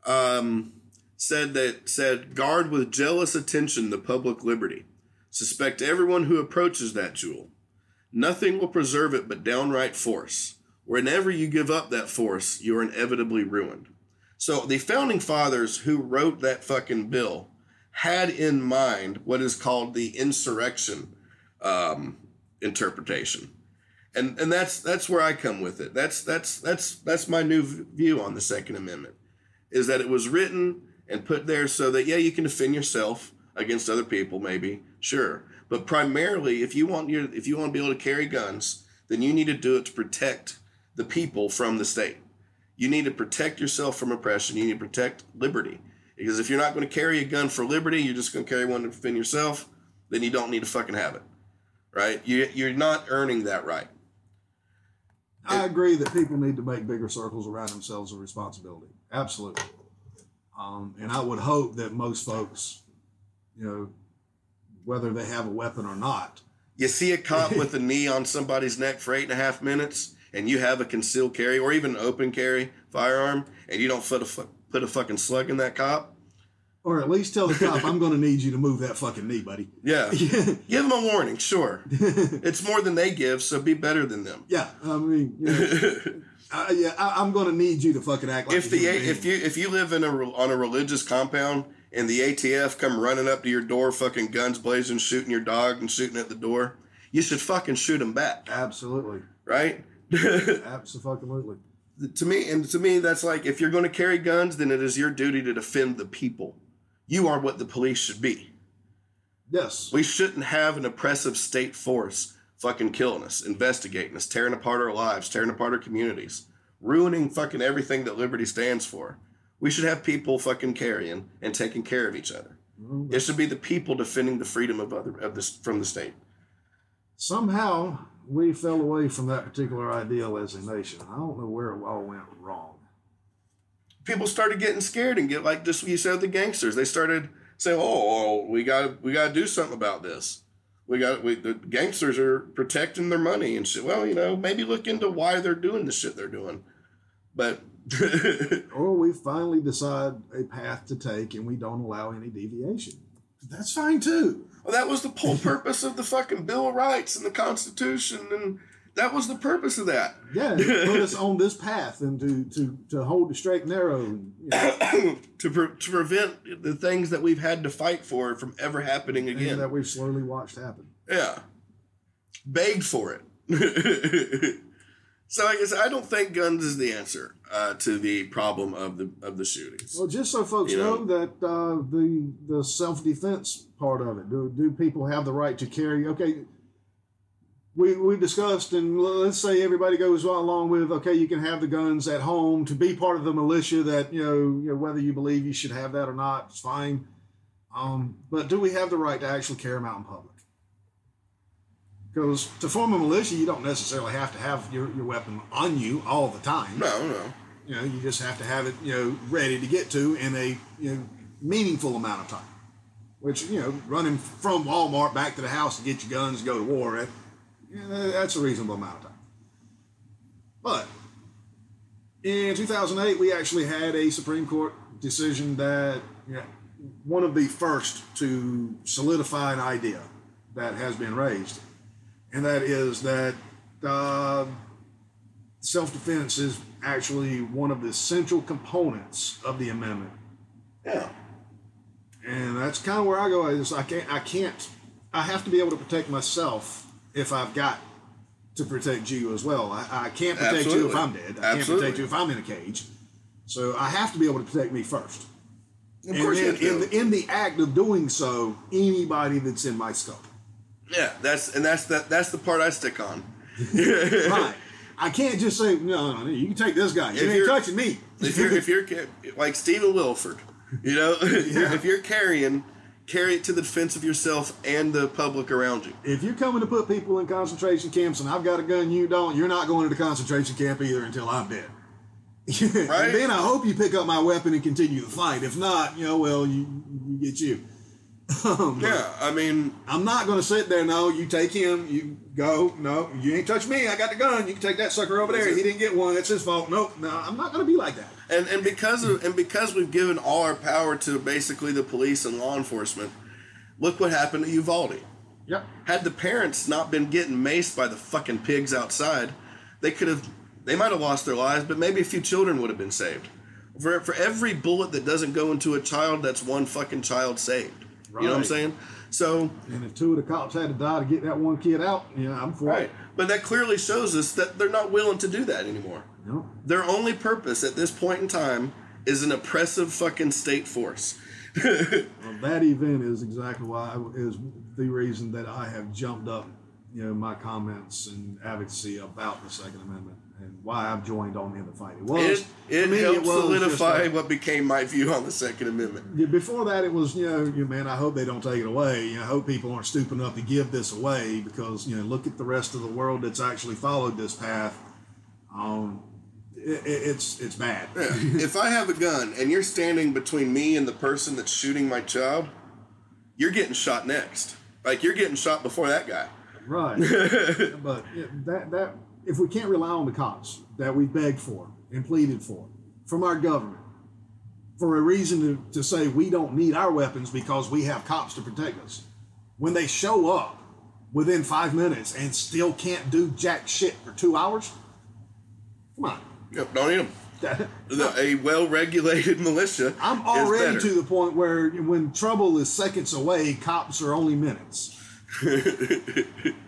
um, said that said guard with jealous attention the public liberty. Suspect everyone who approaches that jewel. Nothing will preserve it but downright force. Whenever you give up that force, you are inevitably ruined. So the founding fathers who wrote that fucking bill had in mind what is called the insurrection um, interpretation and and that's that's where I come with it. That's that's that's that's my new view on the Second Amendment, is that it was written and put there so that yeah you can defend yourself against other people maybe sure, but primarily if you want your if you want to be able to carry guns, then you need to do it to protect the people from the state. You need to protect yourself from oppression. You need to protect liberty. Because if you're not going to carry a gun for liberty, you're just going to carry one to defend yourself. Then you don't need to fucking have it, right? You you're not earning that right. I agree that people need to make bigger circles around themselves of responsibility. Absolutely. Um, and I would hope that most folks, you know, whether they have a weapon or not, You see a cop with a knee on somebody's neck for eight and a half minutes, and you have a concealed carry or even an open carry firearm, and you don't put a put a fucking slug in that cop, Or at least tell the cop, I'm going to need you to move that fucking knee, buddy. yeah, give them a warning. Sure, it's more than they give, so be better than them. Yeah, I mean, you know, I, yeah, I, I'm going to need you to fucking act like if a the A- if you if you live in a on a religious compound and the ATF come running up to your door, fucking guns blazing, shooting your dog and shooting at the door, you should fucking shoot them back, absolutely, right? absolutely. to me and to me that's like if you're going to carry guns then it is your duty to defend the people you are what the police should be. Yes, we shouldn't have an oppressive state force fucking killing us investigating us tearing apart our lives tearing apart our communities ruining fucking everything that liberty stands for. We should have people fucking carrying and taking care of each other. Mm-hmm. It should be the people defending the freedom of other of this from the state. Somehow we fell away from that particular ideal as a nation. I don't know where it all went wrong. People started getting scared and get like just what you said the gangsters. They started saying, "Oh, we got we got to do something about this. We got we the gangsters are protecting their money and shit." Well, you know, maybe look into why they're doing the shit they're doing. But Or we finally decide a path to take and we don't allow any deviation. That's fine too. well, that was the whole purpose of the fucking Bill of Rights and the Constitution, and that was the purpose of that. Yeah, put us on this path and to to to hold the straight and narrow. And, you know, to, pre- to prevent the things that we've had to fight for from ever happening and again. that we've slowly watched happen. Yeah. Begged for it. so I guess I don't think guns is the answer uh, to the problem of the of the shootings. Well, just so folks You know? know, that uh, the the self defense part of it. Do do people have the right to carry? Okay, we we discussed, and let's say everybody goes along with okay, you can have the guns at home to be part of the militia. That you know, you know whether you believe you should have that or not, it's fine. Um, but do we have the right to actually carry them out in public? Because to form a militia, you don't necessarily have to have your, your weapon on you all the time. No, no. You know, you just have to have it, you know, ready to get to in a you know meaningful amount of time. Which you know, running from Walmart back to the house to get your guns to go to war, that, you know, that's a reasonable amount of time. But in 2008, we actually had a Supreme Court decision that you know, one of the first to solidify an idea that has been raised, and that is that. Uh, self-defense is actually one of the central components of the amendment Yeah. and that's kind of where i go is i can't i can't i have to be able to protect myself if i've got to protect you as well. I, I can't protect you if i'm dead. I Absolutely. can't protect you if i'm in a cage. So i have to be able to protect me first. Of and course then in the, in the act of doing so anybody that's in my scope. Yeah, that's and that's the that's the part I stick on. right. I can't just say no, no, no you can take this guy. You If ain't you're- touching me. If you're if you're like Stephen Willeford, you know, Yeah. if you're carrying, carry it to the defense of yourself and the public around you. if you're coming to put people in concentration camps and I've got a gun, you don't, you're not going to the concentration camp either until I'm dead. Right. and then I hope you pick up my weapon and continue the fight. If not, you know, well, you, you get you. Um, Yeah, I mean, I'm not going to sit there. No, you take him. You go. No, you ain't touch me. I got the gun. You can take that sucker over there. He didn't get one. That's his fault. Nope. No, I'm not going to be like that. and and because of and because we've given all our power to basically the police and law enforcement, look what happened to Uvalde. Yep. Had the parents not been getting maced by the fucking pigs outside, they could have they might have lost their lives, but maybe a few children would have been saved. For for every bullet that doesn't go into a child, that's one fucking child saved. You know what I'm saying? So And if two of the cops had to die to get that one kid out, yeah, I'm for right. it. But that clearly shows us that they're not willing to do that anymore. No. Their only purpose at this point in time is an oppressive fucking state force. Well, that event is exactly why is the reason that I have jumped up, you know, my comments and advocacy about the Second Amendment and why I've joined on in the fight. It was It, it helped solidify what became my view on the Second Amendment. Before that, it was you know, you man. I hope they don't take it away. You know, I hope people aren't stupid enough to give this away because you know, look at the rest of the world that's actually followed this path. Um, it, it, it's it's bad. if I have a gun and you're standing between me and the person that's shooting my child, you're getting shot next. Like you're getting shot before that guy. Right. but that that if we can't rely on the cops that we begged for and pleaded for from our government for a reason to, to say we don't need our weapons because we have cops to protect us, when they show up within five minutes and still can't do jack shit for two hours, come on. Yep, don't need them. A well-regulated militia. I'm already to the point where when trouble is seconds away, cops are only minutes.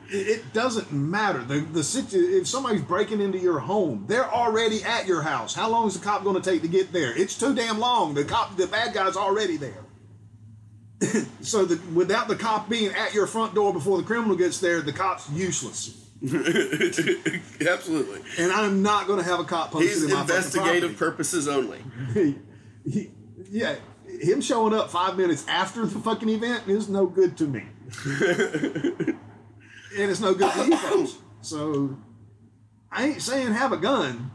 it, doesn't matter. The the if somebody's breaking into your home, they're already at your house. How long is the cop going to take to get there? It's too damn long. The cop, the bad guy's already there. so the, without the cop being at your front door before the criminal gets there, the cop's useless. Absolutely. And I'm not going to have a cop posted He's in my investigative purposes only. He- he- yeah, him showing up five minutes after the fucking event is no good to me. And it's no good to you folks. So I ain't saying have a gun,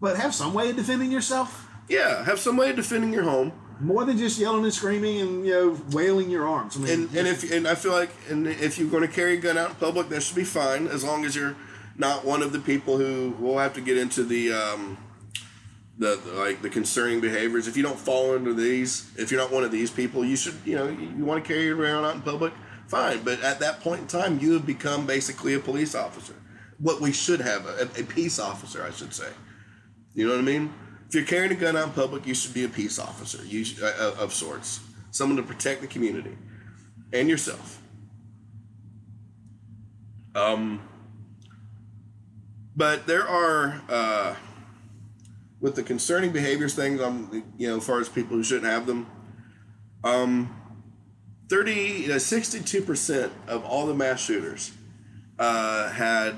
but have some way of defending yourself. Yeah, have some way of defending your home. More than just yelling and screaming and you know wailing your arms. I mean, And and if and I feel like and if you're going to carry a gun out in public, that should be fine as long as you're not one of the people who will have to get into the um, the, the like the concerning behaviors. If you don't fall into these, if you're not one of these people, you should you know you, you want to carry it around out in public, fine. But at that point in time, you have become basically a police officer. What we should have a, a peace officer, I should say. You know what I mean? If you're carrying a gun out in public, you should be a peace officer, you should, uh, of sorts, someone to protect the community and yourself. Um, but there are uh, with the concerning behaviors things. Um, you know, as far as people who shouldn't have them. Um, 30, 62 percent of all the mass shooters uh, had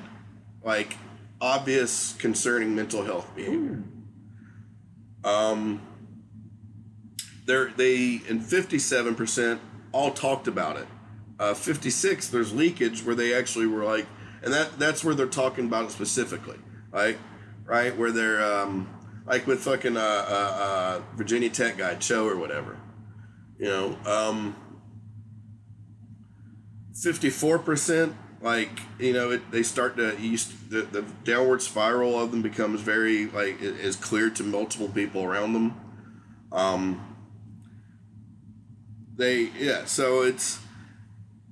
like obvious concerning mental health behavior. Um, they're, they and 57% all talked about it. Uh, 56 there's leakage where they actually were like, and that that's where they're talking about it specifically, right? Right where they're um, like with fucking uh, uh, uh, Virginia Tech guy Cho or whatever, you know. Um, 54% like you know it, they start to you, st- the, the downward spiral of them becomes very like it is clear to multiple people around them. Um they yeah so it's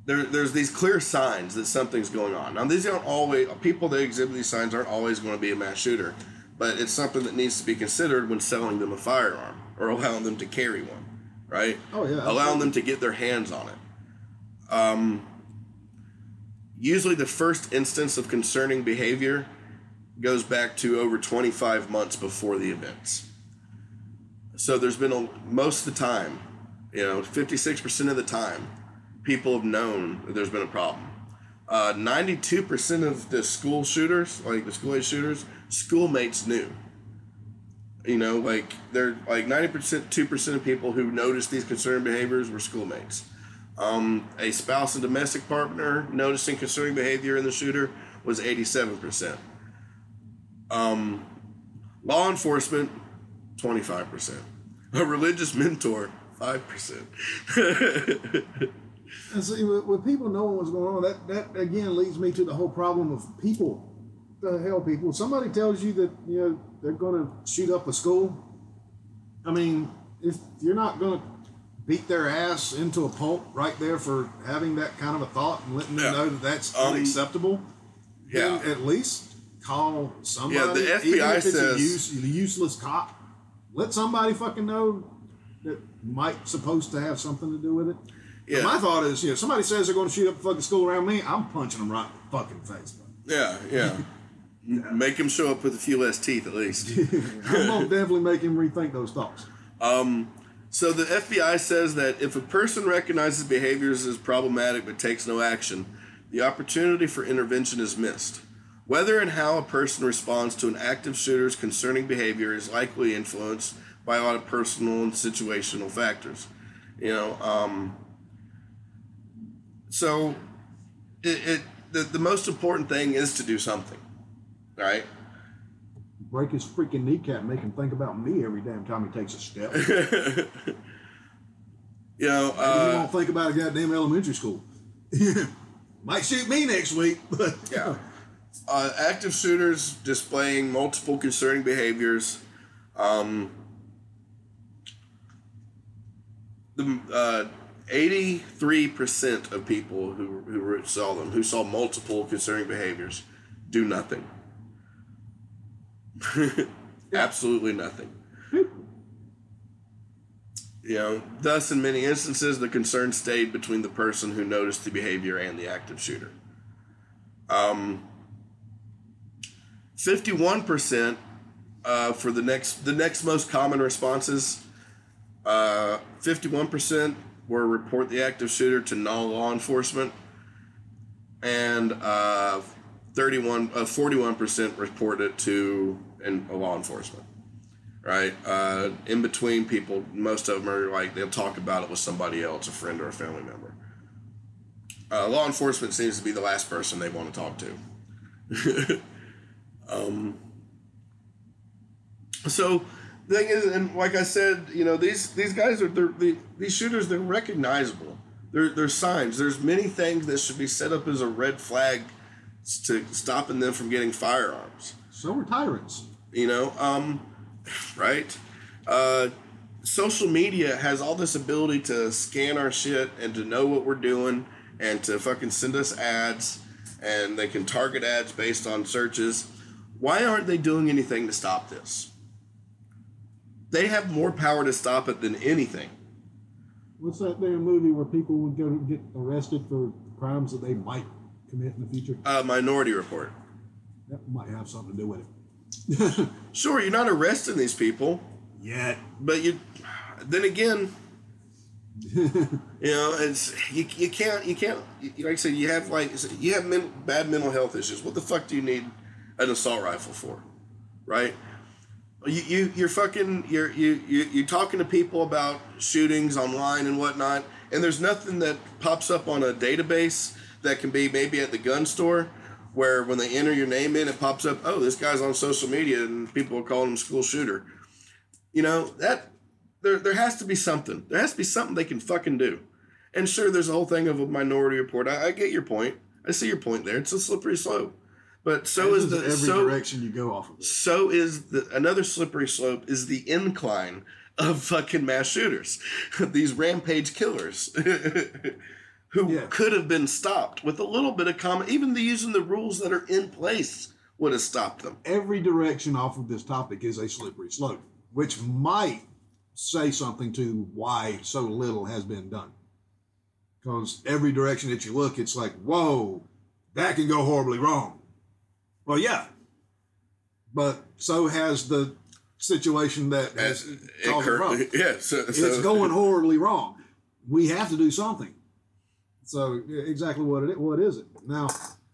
there, there's these clear signs that something's going on. Now these aren't always people that exhibit these signs aren't always going to be a mass shooter but it's something that needs to be considered when selling them a firearm or allowing them to carry one right? Oh, yeah, allowing them to get their hands on it. Um usually the first instance of concerning behavior goes back to over 25 months before the events. So there's been a, most of the time, you know, 56% of the time, people have known that there's been a problem. Uh, 92% of the school shooters, like the school age shooters, schoolmates knew. You know, like they're like 90%, 2% of people who noticed these concerning behaviors were schoolmates. Um, a spouse and domestic partner noticing concerning behavior in the shooter was 87%. Um, law enforcement, 25%. A religious mentor, 5%. And see, with, with people knowing what's going on, that, that again leads me to the whole problem of people. The hell, people. Somebody tells you that you know they're going to shoot up a school. I mean, if you're not going to beat their ass into a pulp right there for having that kind of a thought and letting them Yeah. know that that's Um, unacceptable, yeah. then at least call somebody. Yeah, the even FBI if it's says- a use, useless cop. Let somebody fucking know that might supposed to have something to do with it. Yeah. My thought is, you know, somebody says they're going to shoot up a fucking school around me, I'm punching them right in the fucking face. Yeah, yeah. Make him show up with a few less teeth at least. I'm going to definitely make him rethink those thoughts. Um, so the FBI says that if a person recognizes behaviors as problematic but takes no action, the opportunity for intervention is missed. Whether and how a person responds to an active shooter's concerning behavior is likely influenced by a lot of personal and situational factors. You know, um, so it, it the, the most important thing is to do something, right? Break his freaking kneecap, make him think about me every damn time he takes a step. You know, he uh, won't think about a goddamn elementary school. Might shoot me next week, but Yeah. uh, active shooters displaying multiple concerning behaviors. Um, the uh, 83% of people who, who saw them, who saw multiple concerning behaviors, do nothing. Absolutely nothing. You know, thus, in many instances, the concern stayed between the person who noticed the behavior and the active shooter. Um, 51% uh, for the next the next most common responses. Uh, 51% were report the active shooter to non law enforcement, and uh, 31 uh, 41% report it to in, law enforcement. Right, uh, in between people, most of them are like they'll talk about it with somebody else, a friend or a family member. Uh, law enforcement seems to be the last person they want to talk to. um, so the thing is, and like I said, you know, these these guys are they're, these shooters. They're recognizable. There, there's signs. There's many things that should be set up as a red flag to stopping them from getting firearms. So are tyrants. You know, um, right? Uh, social media has all this ability to scan our shit and to know what we're doing and to fucking send us ads and they can target ads based on searches. Why aren't they doing anything to stop this? They have more power to stop it than anything. What's that damn movie where people would go get arrested for crimes that they might commit in the future? Uh, Minority Report. That might have something to do with it. Sure, you're not arresting these people yet, but you. Then again, you know, it's you, you can't you can't like I said you have like you have men, bad mental health issues. What the fuck do you need an assault rifle for, right? You you you're fucking you're you you you're talking to people about shootings online and whatnot, and there's nothing that pops up on a database that can be maybe at the gun store where when they enter your name in, it pops up, oh, this guy's on social media and people are calling him school shooter. You know, that there there has to be something. There has to be something they can fucking do. And sure, there's a whole thing of a minority report. I, I get your point. I see your point there. It's a slippery slope. But so is the every so, direction you go off of it. So is the another slippery slope is the incline of fucking mass shooters, these rampage killers. who yeah. could have been stopped with a little bit of common, even the using the rules that are in place would have stopped them. Every direction off of this topic is a slippery slope, which might say something to why so little has been done. Because every direction that you look, it's like, whoa, that can go horribly wrong. Well, yeah. But so has the situation that has caused it wrong. Yeah, so, so. it's going horribly wrong. We have to do something. So exactly what it what is it? Now,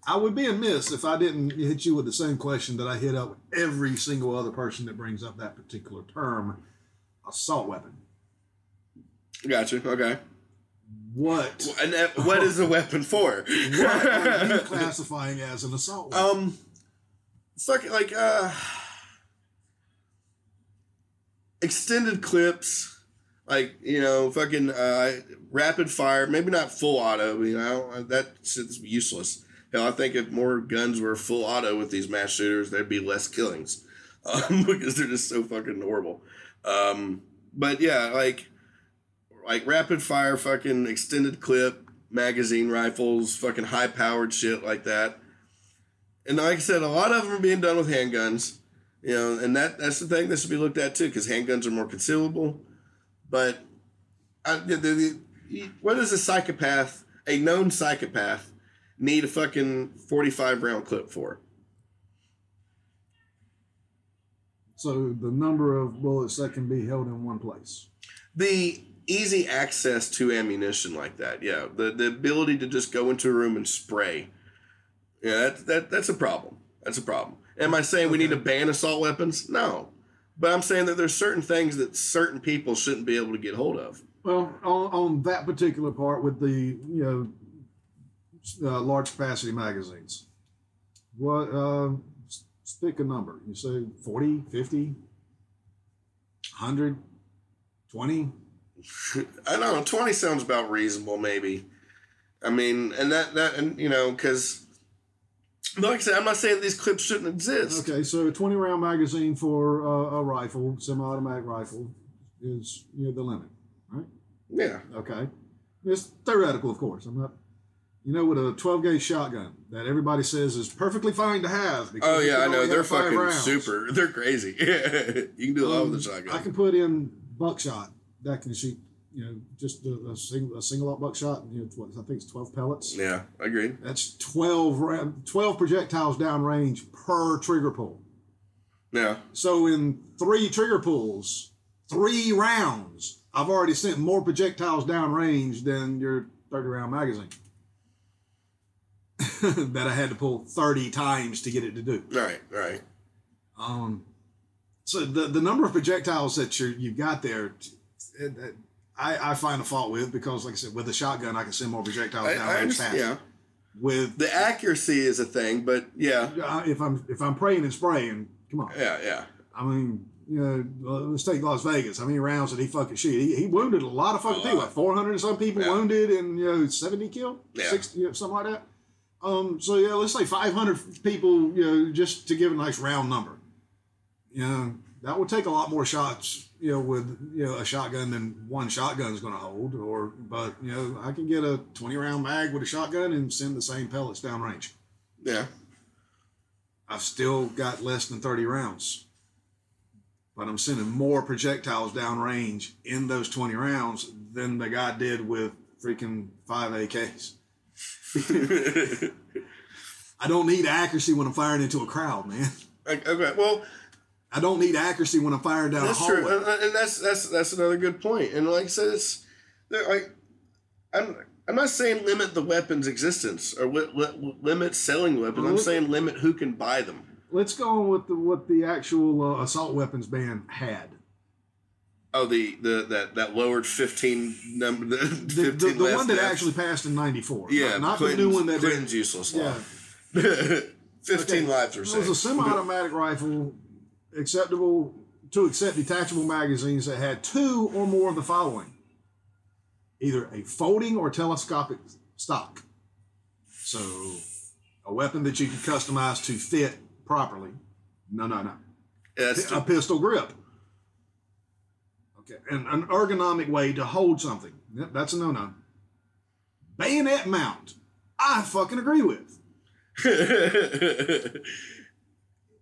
I would be amiss if I didn't hit you with the same question that I hit up every single other person that brings up that particular term, assault weapon. Gotcha. Okay. What? And what is a weapon for? what are you classifying as an assault weapon? Um, fucking like uh, extended clips like you know, fucking uh, rapid fire. Maybe not full auto. You know, that shit's useless. Hell, I think if more guns were full auto with these mass shooters, there'd be less killings um, because they're just so fucking horrible. Um, but yeah, like like rapid fire, fucking extended clip, magazine rifles, fucking high powered shit like that. And like I said, a lot of them are being done with handguns. You know, and that that's the thing that should be looked at too, because handguns are more concealable but I, the, the, what does a psychopath, a known psychopath, need a fucking 45 round clip for? So the number of bullets that can be held in one place. The easy access to ammunition like that, yeah. The the ability to just go into a room and spray. Yeah, that, that that's a problem. That's a problem. Am I saying okay. we need to ban assault weapons? No. But I'm saying that there's certain things that certain people shouldn't be able to get hold of. Well, on, on that particular part with the you know uh, large capacity magazines, what uh, pick a number. You say 40, 50, 100, 20? I don't know. 20 sounds about reasonable, maybe. I mean, and that, that, and you know, because like I said, I'm not saying these clips shouldn't exist. Okay, so a 20 round magazine for uh, a rifle, semi automatic rifle, is you know the limit? Yeah. Okay, it's theoretical, of course. I'm not, you know, with a 12 gauge shotgun that everybody says is perfectly fine to have. because Oh yeah, I know. They're fucking rounds. super. They're crazy. you can do a lot Um, with the shotgun. I can put in buckshot that can shoot, you know, just a, a single a single out buckshot. You know, what, I think it's 12 pellets. yeah, I agree. That's 12 ra- 12 projectiles downrange per trigger pull. Yeah. So in three trigger pulls, three rounds, I've already sent more projectiles downrange than your 30 round magazine. that I had to pull 30 times to get it to do. Right. Right. Um, so the, the number of projectiles that you you've got there, it, it, I, I find a fault with because, like I said, with a shotgun, I can send more projectiles downrange faster. Yeah. With The accuracy is a thing, but yeah. if I'm if I'm praying and spraying, come on. Yeah. Yeah. I mean, you know, uh, let's take Las Vegas. How many rounds did he fucking shoot? He, he wounded a lot of fucking people, like 400 and some people Yeah. wounded, and you know, 70 killed, Yeah. 60, you know, something like that. Um, so yeah, let's say 500 people, you know, just to give a nice round number. You know, that would take a lot more shots, you know, with you know a shotgun than one shotgun is going to hold. Or, but you know, I can get a 20 round mag with a shotgun and send the same pellets downrange. Yeah. I've still got less than 30 rounds. But I'm sending more projectiles downrange in those 20 rounds than the guy did with freaking five AKs. I don't need accuracy when I'm firing into a crowd, man. okay. Well, I don't need accuracy when I'm firing down that's a hallway. and, and that's that's that's another good point. And like I said, it's like I'm I'm not saying limit the weapon's existence or li- li- limit selling weapons. I'm mm-hmm. saying limit who can buy them. Let's go on with the, what the actual uh, assault weapons ban had. Oh, the the that that lowered fifteen number the, The, fifteen the, the less one that actually passed in 94. yeah, Not, not the new one that Clinton's did. useless Yeah. Fifteen Okay. lives are It was a semi-automatic rifle, acceptable to accept detachable magazines that had two or more of the following: either a folding or telescopic stock. So, a weapon that you could customize to fit properly. No, no, no. Yeah, A pistol grip. Okay, and an ergonomic way to hold something. Yep, that's a no-no. Bayonet mount. I fucking agree with.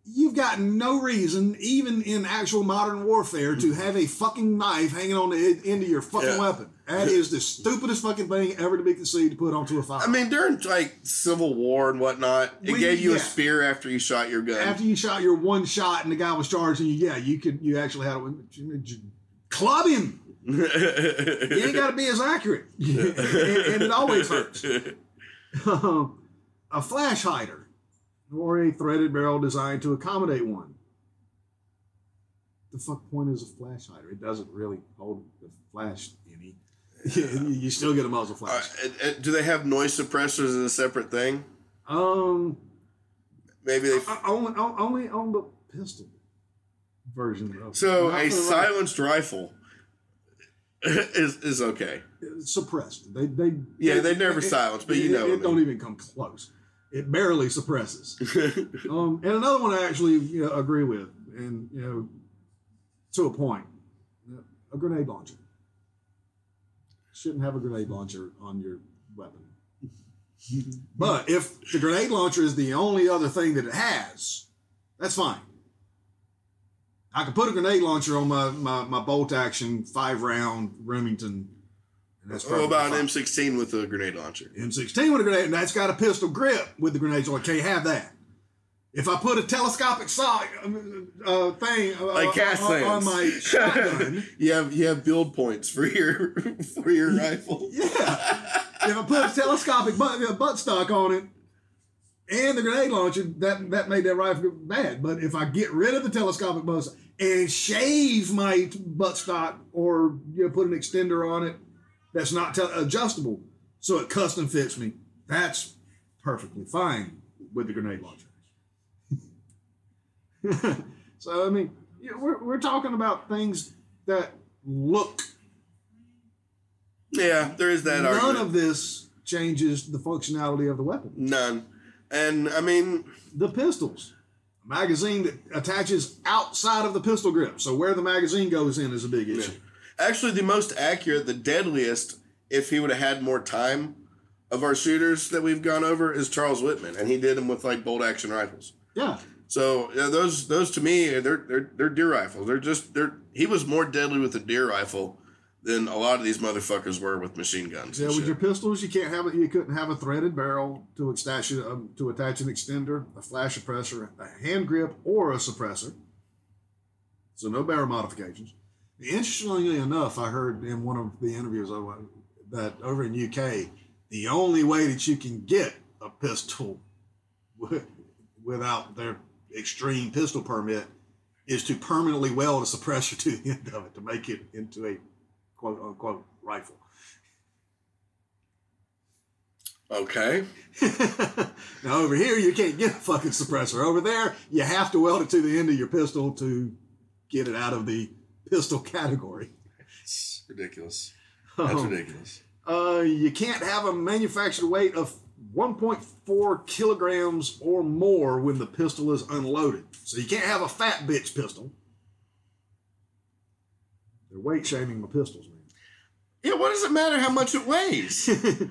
You've got no reason, even in actual modern warfare, to mm-hmm. have a fucking knife hanging on the end of your fucking Yeah. weapon. That is the stupidest fucking thing ever to be conceived to put onto a fire. I mean, during like Civil War and whatnot, it We- gave you yeah. a spear after you shot your gun. after you shot your one shot and the guy was charging you, yeah, you could, you actually had to club him. You ain't got to be as accurate, and, and it always hurts. Um, a flash hider or a threaded barrel designed to accommodate one. The fuck point is a flash hider? It doesn't really hold the flash any. you still get a muzzle flash. uh, do they have noise suppressors as a separate thing? Um, Maybe they. o- only only on the pistol version. Of, So a for the rifle. silenced rifle is is okay. suppressed. They they Yeah, they never it- silence, but it, you know it, what I don't even come close. It barely suppresses. um, and another one I actually you know, agree with, and you know, to a point, a grenade launcher shouldn't have a grenade launcher on your weapon. but if the grenade launcher is the only other thing that it has, that's fine. I could put a grenade launcher on my, my, my bolt action five round Remington. And that's What about fine. an M16 with a grenade launcher? M16 with a grenade, and that's got a pistol grip with the grenade it. Can't have that. If I put a telescopic saw uh, thing uh, Like on, cast on, my shotgun, you have you have build points for your for your rifle. yeah. If I put a telescopic butt, uh, butt stock on it and the grenade launcher, that that made that rifle bad. But if I get rid of the telescopic buttstock and shave my butt stock or you know, put an extender on it that's not tel- adjustable, so it custom fits me, that's perfectly fine with the grenade launcher. so I mean, we're we're talking about things that look Yeah, there is that argument. None argument. of this changes the functionality of the weapon. None. And I mean, The pistols. A magazine that attaches outside of the pistol grip. So where the magazine goes in is a big issue. actually, the most accurate, the deadliest, if he would have had more time of our shooters that we've gone over, is Charles Whitman, and he did them with like bolt action rifles. Yeah. So yeah, those those to me, they're they're they're deer rifles. They're just they're he was more deadly with a deer rifle than a lot of these motherfuckers were with machine guns. Yeah, with shit. your pistols, you can't have it. You couldn't have a threaded barrel to attach it, um, to attach an extender, a flash suppressor, a hand grip, or a suppressor. So no barrel modifications. Interestingly enough, I heard in one of the interviews I wa- that over in UK, the only way that you can get a pistol without their extreme pistol permit is to permanently weld a suppressor to the end of it to make it into a quote unquote rifle. okay. now over here you can't get a fucking suppressor. Over there you have to weld it to the end of your pistol to get it out of the pistol category. It's ridiculous. That's Um, ridiculous. Uh, you can't have a manufactured weight of 1.4 kilograms or more when the pistol is unloaded. So you can't have a fat bitch pistol. They're weight shaming my pistols, man. Yeah, what does it matter how much it weighs?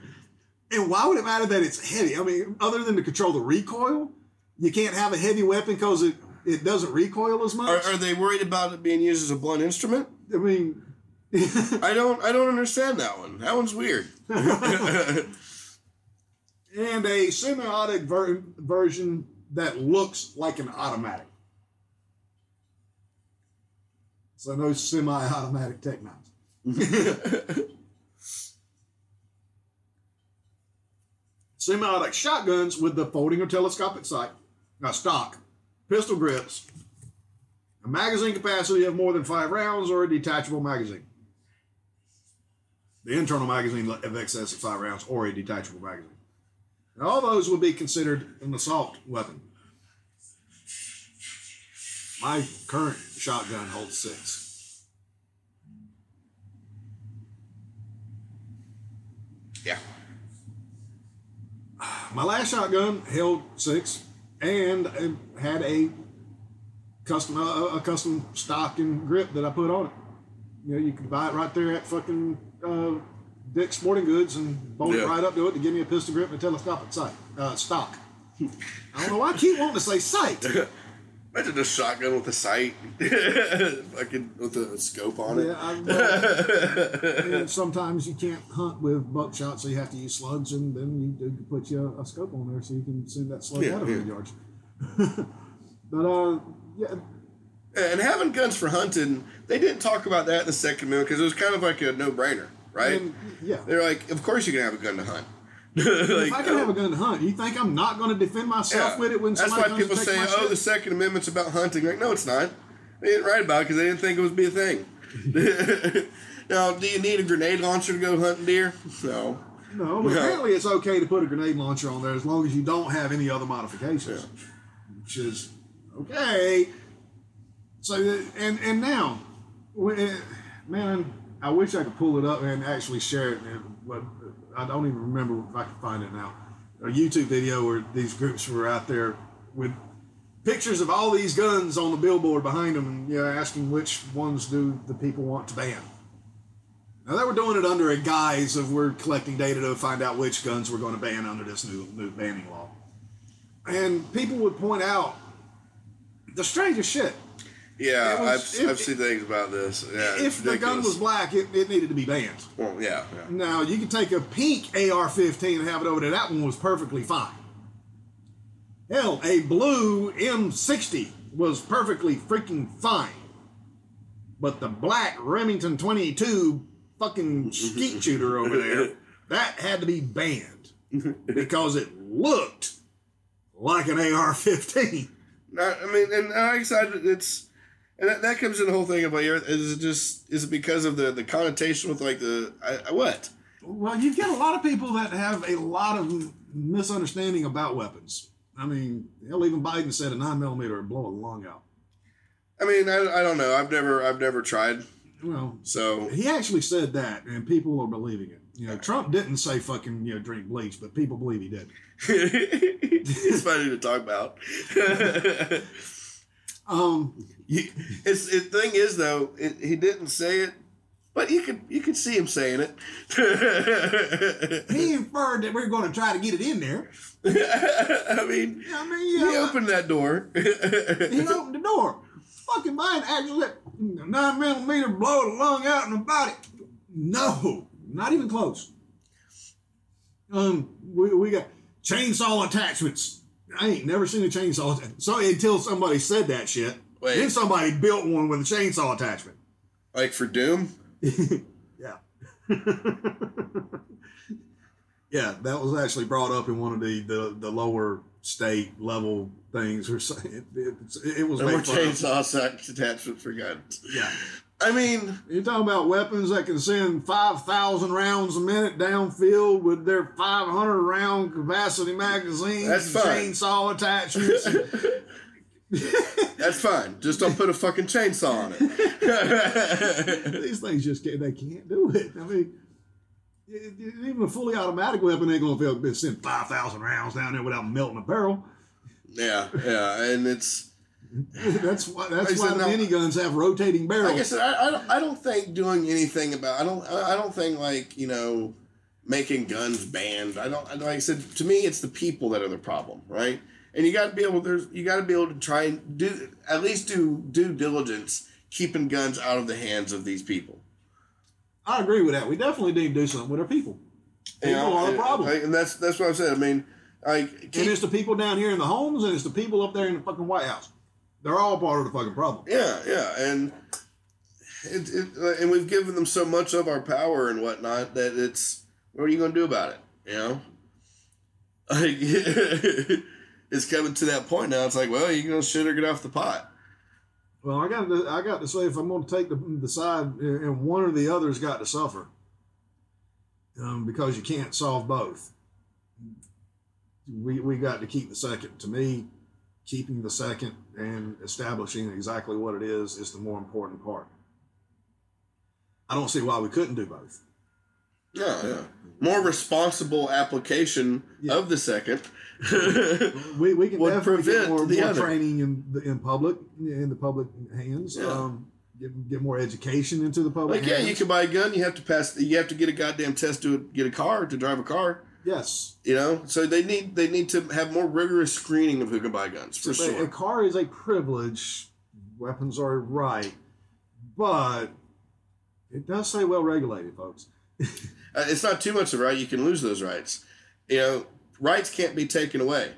And why would it matter that it's heavy? I mean, other than to control the recoil, you can't have a heavy weapon because it, it doesn't recoil as are, much. are they worried about it being used as a blunt instrument? I mean, I don't. I don't understand that one. That one's weird. and a semi-automatic ver- version that looks like an automatic. So no semi-automatic Tech Nines. Semi-automatic shotguns with the folding or telescopic sight, uh, stock, pistol grips, a magazine capacity of more than five rounds, or a detachable magazine. The internal magazine of excess of five rounds, or a detachable magazine. Now, all those would be considered an assault weapon. My current shotgun holds six. yeah. My last shotgun held six and it had a custom uh, a custom stock and grip that I put on it. You know, you can buy it right there at fucking uh, Dick's Sporting Goods and bolt Yeah. right up to it to give me a pistol grip and tell a telescopic sight uh, stock. I don't know why I keep wanting to say sight. Imagine a shotgun with a sight, fucking with a scope on it. Yeah, I, well, and sometimes you can't hunt with buckshot, so you have to use slugs, and then you do put you a, a scope on there so you can send that slug Yeah, out of yeah. yards. but uh, yeah, And having guns for hunting, they didn't talk about that in the Second Amendment because it was kind of like a no-brainer, right? and, yeah. They're like, of course you can have a gun to hunt. Like, if I can oh, have a oh. gun to hunt, you think I'm not going to defend myself yeah. with it when That's why people say, "Oh, shit? the Second Amendment's about hunting." Like, no, it's not. They didn't write about it because they didn't think it would be a thing. now, do you need a grenade launcher to go hunting deer? No. No, apparently it's okay to put a grenade launcher on there as long as you don't have any other modifications, which is okay. So uh, and and now, when- uh, man, I wish I could pull it up and actually share it, but I don't even remember if I can find it now. A YouTube video where these groups were out there with pictures of all these guns on the billboard behind them, and you know, asking which ones do the people want to ban. Now they were doing it under a guise of we're collecting data to find out which guns we're going to ban under this new new banning law. And people would point out the strangest shit. Yeah, was- I've, I've seen things about this. Yeah, if the gun was black, it, it needed to be banned. well, yeah, yeah. Now you could take a pink AR-15 and have it over there. That one was perfectly fine. Hell, a blue M60 was perfectly freaking fine. But the black Remington 22 fucking skeet shooter over there, that had to be banned because it looked like an AR-15. I mean, and like I said, it's and that, that comes in the whole thing about your. Is it just is it because of the the connotation with like the I, I, what? Well, you get a lot of people that have a lot of misunderstanding about weapons. I mean, hell, even Biden said a nine millimeter would blow a lung out. I mean, I, I don't know. I've never I've never tried. Well, So he actually said that, and people are believing it. You know, Trump didn't say fucking you know drink bleach, but people believe he did. it's funny to talk about. Um, You- it's the thing is though, it, he didn't say it, but you could you could see him saying it. he inferred that we're going to try to get it in there. I mean, I mean, he yeah, opened that door. he opened the door. Fucking Biden actually let nine millimeter blow the lung out in the body. No, not even close. Um, we, we got chainsaw attachments. I ain't never seen a chainsaw. So until somebody said that shit, Wait. then somebody built one with a chainsaw attachment. like for Doom. Yeah. yeah, that was actually brought up in one of the the, the lower state level things or something. It, it, it was No more made fun of. chainsaw attachment for guns. Yeah. I mean, You're talking about weapons that can send 5,000 rounds a minute downfield with their 500 round capacity magazines, and chainsaw attachments. that's fine. Just don't put a fucking chainsaw on it. These things just can't, they can't do it. I mean, even a fully automatic weapon ain't gonna able to send 5,000 rounds down there without melting a barrel. yeah, yeah, and it's That's why that's why the miniguns have rotating barrels. like I said, I, I don't I don't think doing anything about I don't I I don't think like you know making guns banned. I don't like I said to me it's the people that are the problem, right? And you got to be able there's you got to be able to try and do at least do due diligence keeping guns out of the hands of these people. I agree with that. We definitely need to do something with our people. People You know, are the and- problem. like, and that's that's what I said. I mean, like and it's the people down here in the homes and it's the people up there in the fucking White House. They're all part of the fucking problem. Yeah, yeah, and it, it and we've given them so much of our power and whatnot that it's what are you going to do about it? You know, like it's coming to that point now. It's like, well, you gonna shit or get off the pot. Well, I got to, I got to say, if I'm going to take the, the side, and one or the other's got to suffer, um, because you can't solve both. We we got to keep the second. To me, keeping the second and establishing exactly what it is is the more important part. I don't see why we couldn't do both. Yeah, yeah. More responsible application Yeah. of the second. We, we can Would definitely get prevent more, the more other. training in the, in public in the public hands. Yeah. Um, get, get more education into the public. like, yeah, you can buy a gun. You have to pass. You have to get a goddamn test to get a car to drive a car. Yes, You know, so they need they need to have more rigorous screening of who can buy guns for A- sure. A car is a privilege. Weapons are a right, but it does say well regulated, folks. Uh, it's not too much of a right. You can lose those rights. You know, rights can't be taken away.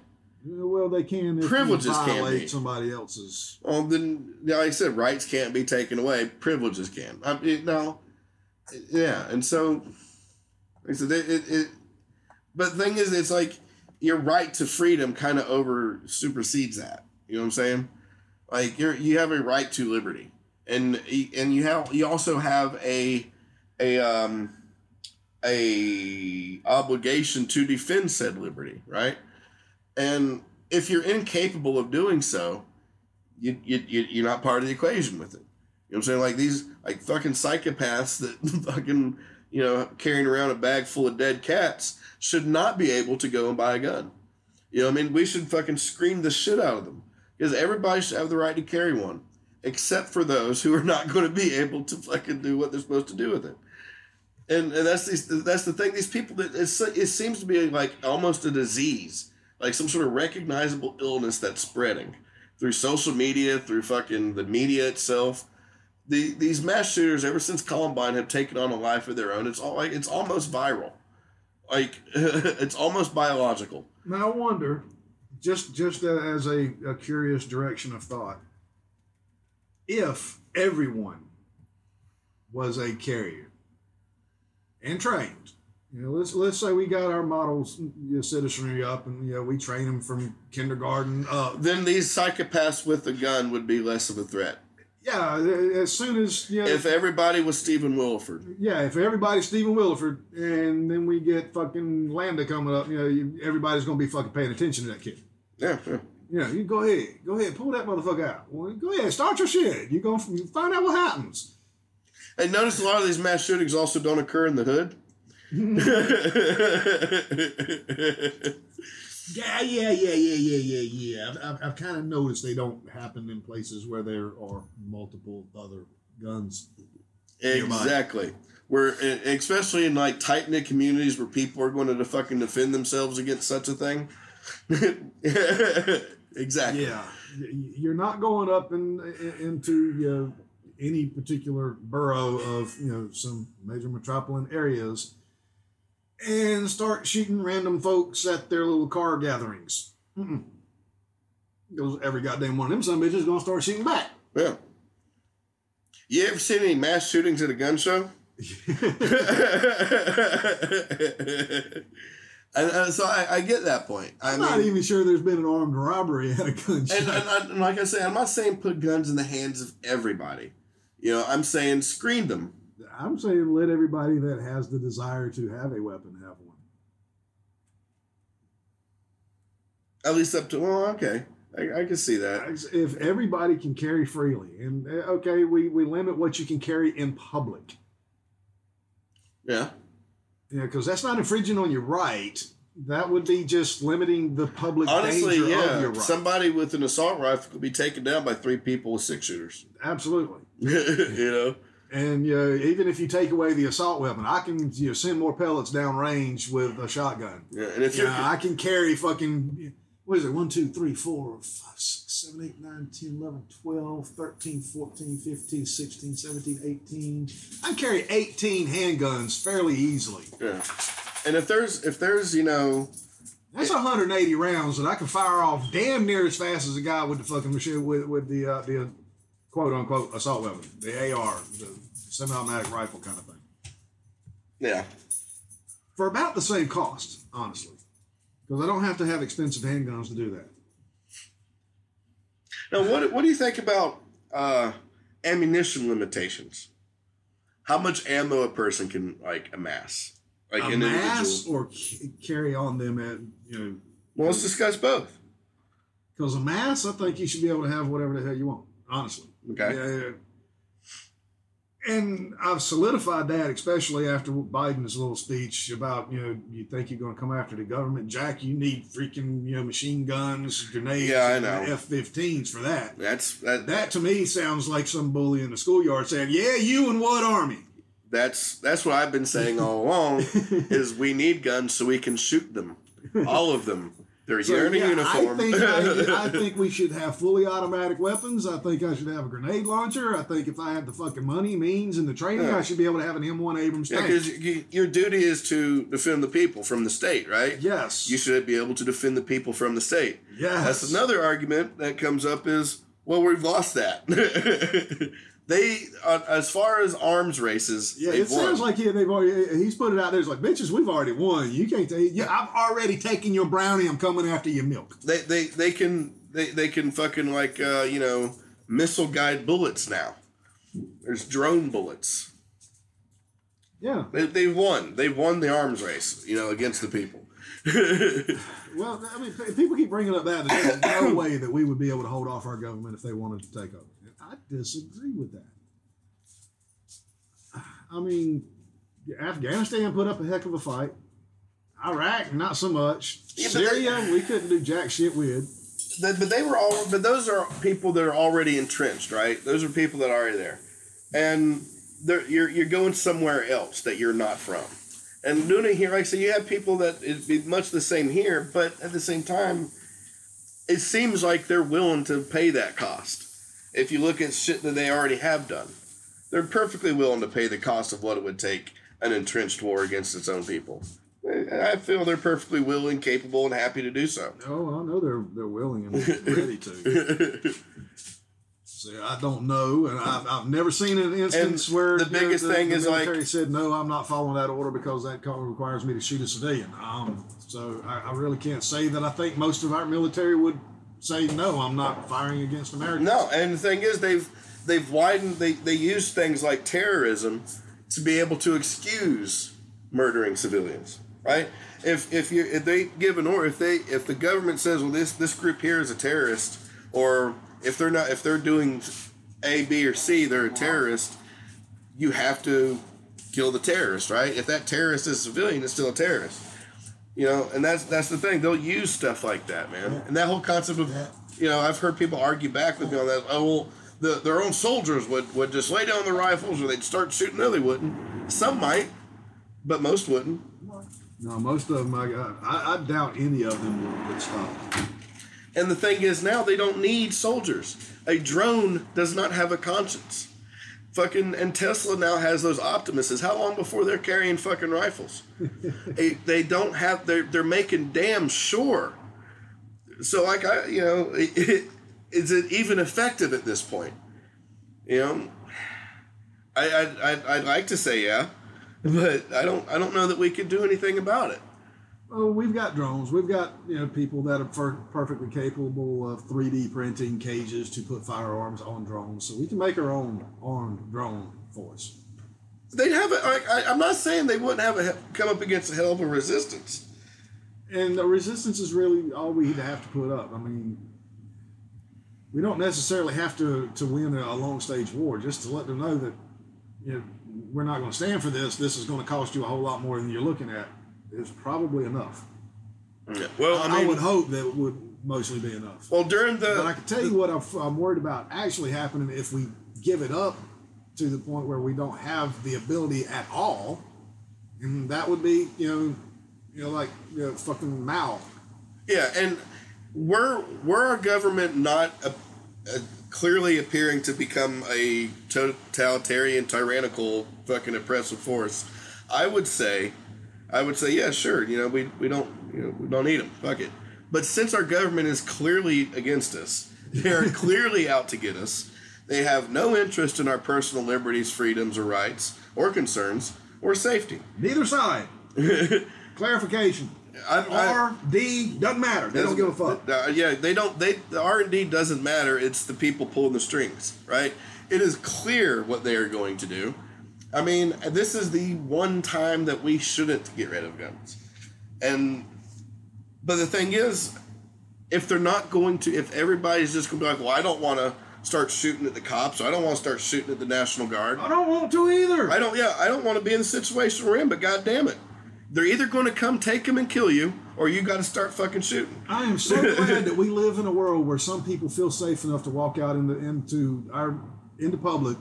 Well, they can if Privileges you can violate be. somebody else's. Well, then, yeah, like I said, rights can't be taken away. Privileges can. I mean, no, yeah, and so, like I said, it, it, it. But the thing is, it's like your right to freedom kind of over supersedes that. You know what I'm saying? Like you're you have a right to liberty, and and you have you also have a a um a obligation to defend said liberty, right? And if you're incapable of doing so, you, you, you you're not part of the equation with it. You know what I'm saying? Like these like fucking psychopaths that fucking you know carrying around a bag full of dead cats should not be able to go and buy a gun. You know what I mean? We should fucking scream the shit out of them because everybody should have the right to carry one, except for those who are not going to be able to fucking do what they're supposed to do with it. And, and that's these, that's the thing. These people that it seems to be like almost a disease, like some sort of recognizable illness that's spreading through social media, through fucking the media itself. The, these mass shooters, ever since Columbine, have taken on a life of their own. It's all like it's almost viral, like it's almost biological. Now I wonder, just just as a, a curious direction of thought, if everyone was a carrier and trained. You know, let's let's say we got our models you know, citizenry up, and you know we train them from kindergarten up. Then these psychopaths with a gun would be less of a threat. Yeah, as soon as you know, If everybody was Stephen Willeford, yeah, if everybody's Stephen Willeford, and then we get fucking Lambda coming up, you know, you, everybody's gonna be fucking paying attention to that kid. yeah, yeah. Yeah, you go ahead, go ahead, pull that motherfucker out. Well, go ahead, start your shit. You gonna you find out what happens. And notice a lot of these mass shootings also don't occur in the hood. Yeah, yeah, yeah, yeah, yeah, yeah, yeah. I've, I've, I've kind of noticed they don't happen in places where there are multiple other guns. Exactly. Where, especially in like tight knit communities where people are going to fucking defend themselves against such a thing. exactly. Yeah, you're not going up in, in, into you know, any particular borough of you know some major metropolitan areas and start shooting random folks at their little car gatherings. Because every goddamn one of them some bitches is gonna start shooting back. Yeah. You ever seen any mass shootings at a gun show? and, and so I, I get that point. I I'm mean, not even sure there's been an armed robbery at a gun show. and, and, and like I say, I'm not saying put guns in the hands of everybody. You know, I'm saying screen them. I'm saying let everybody that has the desire to have a weapon have one. At least up to well, okay, I, I can see that. If everybody can carry freely, and uh, okay, we, we limit what you can carry in public, Yeah, Yeah, because that's not infringing on your right. That would be just limiting the public honestly, yeah. right. Somebody with an assault rifle could be taken down by three people with six shooters. Absolutely. you know, And you know, even if you take away the assault weapon, I can you know, send more pellets down range with a shotgun. yeah. And if you're I can carry fucking what is it? 1, 2, 3, 4, 5, 6, 7, 8, 9, 10, 11, 12, 13, 14, 15, 16, 17, 18. I can carry 18 handguns fairly easily. yeah. and if there's if there's you know That's 180 rounds that I can fire off damn near as fast as a guy with the fucking machine with with the uh, the uh, quote unquote assault weapon, the AR, the semi-automatic rifle kind of thing, yeah for about the same cost, honestly, because I don't have to have expensive handguns to do that. Now, what what do you think about uh, ammunition limitations? How much ammo a person can like amass, like an Amass individual? or c- carry on them at you know Well, let's discuss both. Because a mass, I think you should be able to have whatever the hell you want, honestly. Okay. Yeah. And I've solidified that, especially after Biden's little speech about, you know, you think you're going to come after the government. Jack, you need freaking, you know, machine guns, grenades, Yeah, I know. F 15s for that. That's that, That to me sounds like some bully in the schoolyard saying, yeah, you and what army? that's that's what I've been saying all along. is we need guns so we can shoot them, all of them. They're So, wearing yeah, a uniform. I think, I, I think we should have fully automatic weapons. I think I should have a grenade launcher. I think if I had the fucking money, means, and the training, Yeah. I should be able to have an M1 Abrams tank. because your duty is to defend the people from the state, right? yes. You should be able to defend the people from the state. yes. That's another argument that comes up is, well, we've lost that. they, uh, as far as arms races, Yeah, it sounds won. like yeah, they've already. He's put it out there. It's like, bitches, we've already won. You can't take. Yeah, I've already taken your brownie. I'm coming after your milk. they, they, they can, they, they can fucking like, uh, you know, missile guide bullets now. There's drone bullets. Yeah. They, they've won. They've won the arms race, you know, against the people. Well, I mean, people keep bringing up that There's no way that we would be able to hold off our government if they wanted to take over. I disagree with that. I mean, Afghanistan put up a heck of a fight. Iraq, not so much. Yeah, but they- Syria, we couldn't do jack shit with. But but they were all. But those are people that are already entrenched, right? Those are people that are already there, and you're you're going somewhere else that you're not from, and doing it here. Like I said, you have people that it'd be much the same here, but at the same time, it seems like they're willing to pay that cost. If you look at shit that they already have done, they're perfectly willing to pay the cost of what it would take an entrenched war against its own people. I feel they're perfectly willing, capable, and happy to do so. Oh, I know they're they're willing and ready to. So I don't know, and I've, I've never seen an instance And where the biggest thing the is, like- military said no, I'm not following that order because that requires me to shoot a civilian. Um, so I, I really can't say that I think most of our military would say no, I'm not firing against Americans. No, and the thing is, they've they've widened. They they use things like terrorism to be able to excuse murdering civilians, right? If if you if they give an order, if they if the government says, well, this this group here is a terrorist, or if they're not, if they're doing A, B, or C, they're a terrorist. You have to kill the terrorist, right? If that terrorist is a civilian, it's still a terrorist. You know, and that's that's the thing. They'll use stuff like that, man. And that whole concept of, you know, I've heard people argue back with me on that. Oh, well, the, their own soldiers would, would just lay down their rifles or they'd start shooting. No, they wouldn't. Some might, but most wouldn't. No, most of them, I, I, I doubt any of them would stop. And the thing is, now they don't need soldiers. A drone does not have a conscience. Fucking and Tesla now has those Optimuses. How long before they're carrying fucking rifles? they, they don't have. They're they're making damn sure. So like I, you know, it, is it even effective at this point? You know, I I I'd, I'd like to say yeah, but I don't I don't know that we could do anything about it. Oh, we've got drones. We've got you know people that are per- perfectly capable of 3D printing cages to put firearms on drones, so we can make our own armed drone force. They'd have it. I, I'm not saying they wouldn't have a, come up against a hell of a resistance. And the resistance is really all we have to put up. I mean, we don't necessarily have to to win a long stage war. Just to let them know that you know we're not going to stand for this. This is going to cost you a whole lot more than you're looking at is probably enough. Yeah. Well, I, I, mean, would hope that it would mostly be enough. well during the But I can tell you what I'm, I'm worried about actually happening if we give it up to the point where we don't have the ability at all, and that would be you know, you know like you know, fucking Mao. Yeah, and were were our government not a, a clearly appearing to become a totalitarian, tyrannical, fucking oppressive force, I would say, I would say, yeah, sure. You know, we we don't you know we don't need them. Fuck it. But since our government is clearly against us, they are clearly out to get us. They have no interest in our personal liberties, freedoms, or rights, or concerns, or safety. Neither side. Clarification. R D doesn't matter. They don't give a fuck. Uh, yeah, they don't. They the R and D doesn't matter. It's the people pulling the strings, right? It is clear what they are going to do. I mean, this is the one time that we shouldn't get rid of guns, and but the thing is, if they're not going to, if everybody's just going to be like, well, I don't want to start shooting at the cops, or I don't want to start shooting at the National Guard. I don't want to either. I don't. Yeah, I don't want to be in the situation we're in. But god damn it, they're either going to come take him and kill you, or you got to start fucking shooting. I am so glad that we live in a world where some people feel safe enough to walk out into into our into public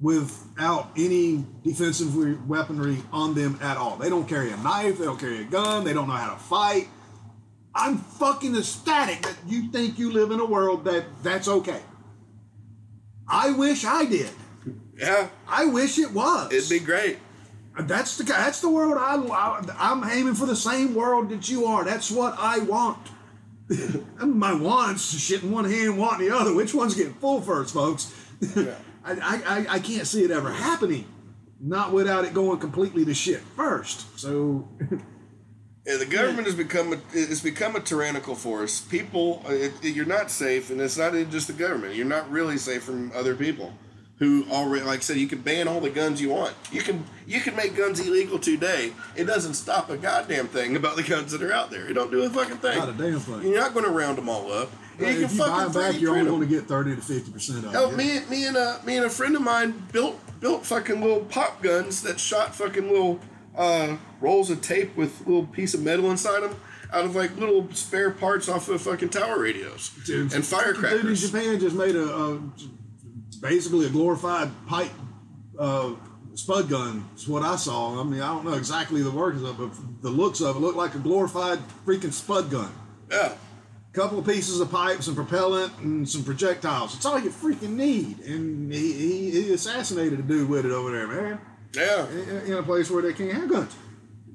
without any defensive we- weaponry on them at all. They don't carry a knife, they don't carry a gun, they don't know how to fight. I'm fucking ecstatic that you think you live in a world that that's okay. I wish I did. Yeah, I wish it was. it'd be great. That's the that's the world I, I I'm aiming for the same world that you are. That's what I want. My wants shit in one hand, want in the other. Which one's getting full first, folks? I, I I I can't see it ever happening, not without it going completely to shit first. So Yeah, the government has become a it's become a tyrannical force. People, it, it- you're not safe, and it's not just the government. You're not really safe from other people who already, like I said, you can ban all the guns you want. You can you can make guns illegal today. It doesn't stop a goddamn thing about the guns that are out there. It don't do a fucking thing. Not a damn thing. You're not going to round them all up. If you you can buy fucking them back, you're only going to get thirty to fifty percent of it. me, me and a me and a friend of mine built built fucking little pop guns that shot fucking little uh, rolls of tape with little piece of metal inside them out of like little spare parts off of fucking tower radios Dude, and The dude in firecrackers. Japan just made a, a basically a glorified pipe uh, spud gun. Is what I saw. I mean, I don't know exactly the workings of it, but the looks of it looked like a glorified freaking spud gun. Yeah, Couple of pieces of pipe, some propellant, and some projectiles. It's all you freaking need. And he, he, he assassinated a dude with it over there, man. yeah. In, in a place where they can't have guns.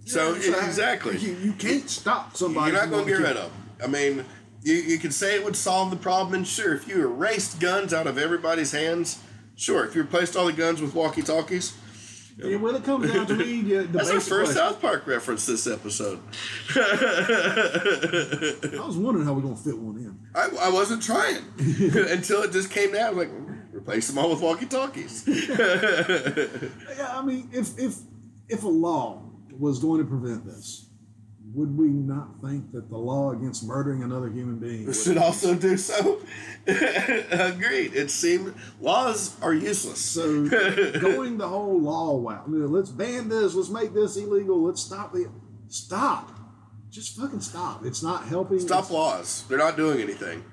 So You know, exactly, You, you can't stop somebody. you're not going to get rid of. 'em. I mean, you you could say it would solve the problem, and sure, if you erased guns out of everybody's hands, sure. If you replaced all the guns with walkie talkies, Yeah, well, it comes down to me. That's our first question. South Park reference this episode. I was wondering how we're gonna fit one in. I, I wasn't trying until it just came down. I was like, replace them all with walkie talkies. Yeah, I mean, if if if a law was going to prevent this, would we not think that the law against murdering another human being Should also do so. Agreed. It seemed laws are useless. So going the whole law route, let's ban this, let's make this illegal, let's stop the stop. Just fucking stop. It's not helping. Stop laws. They're not doing anything.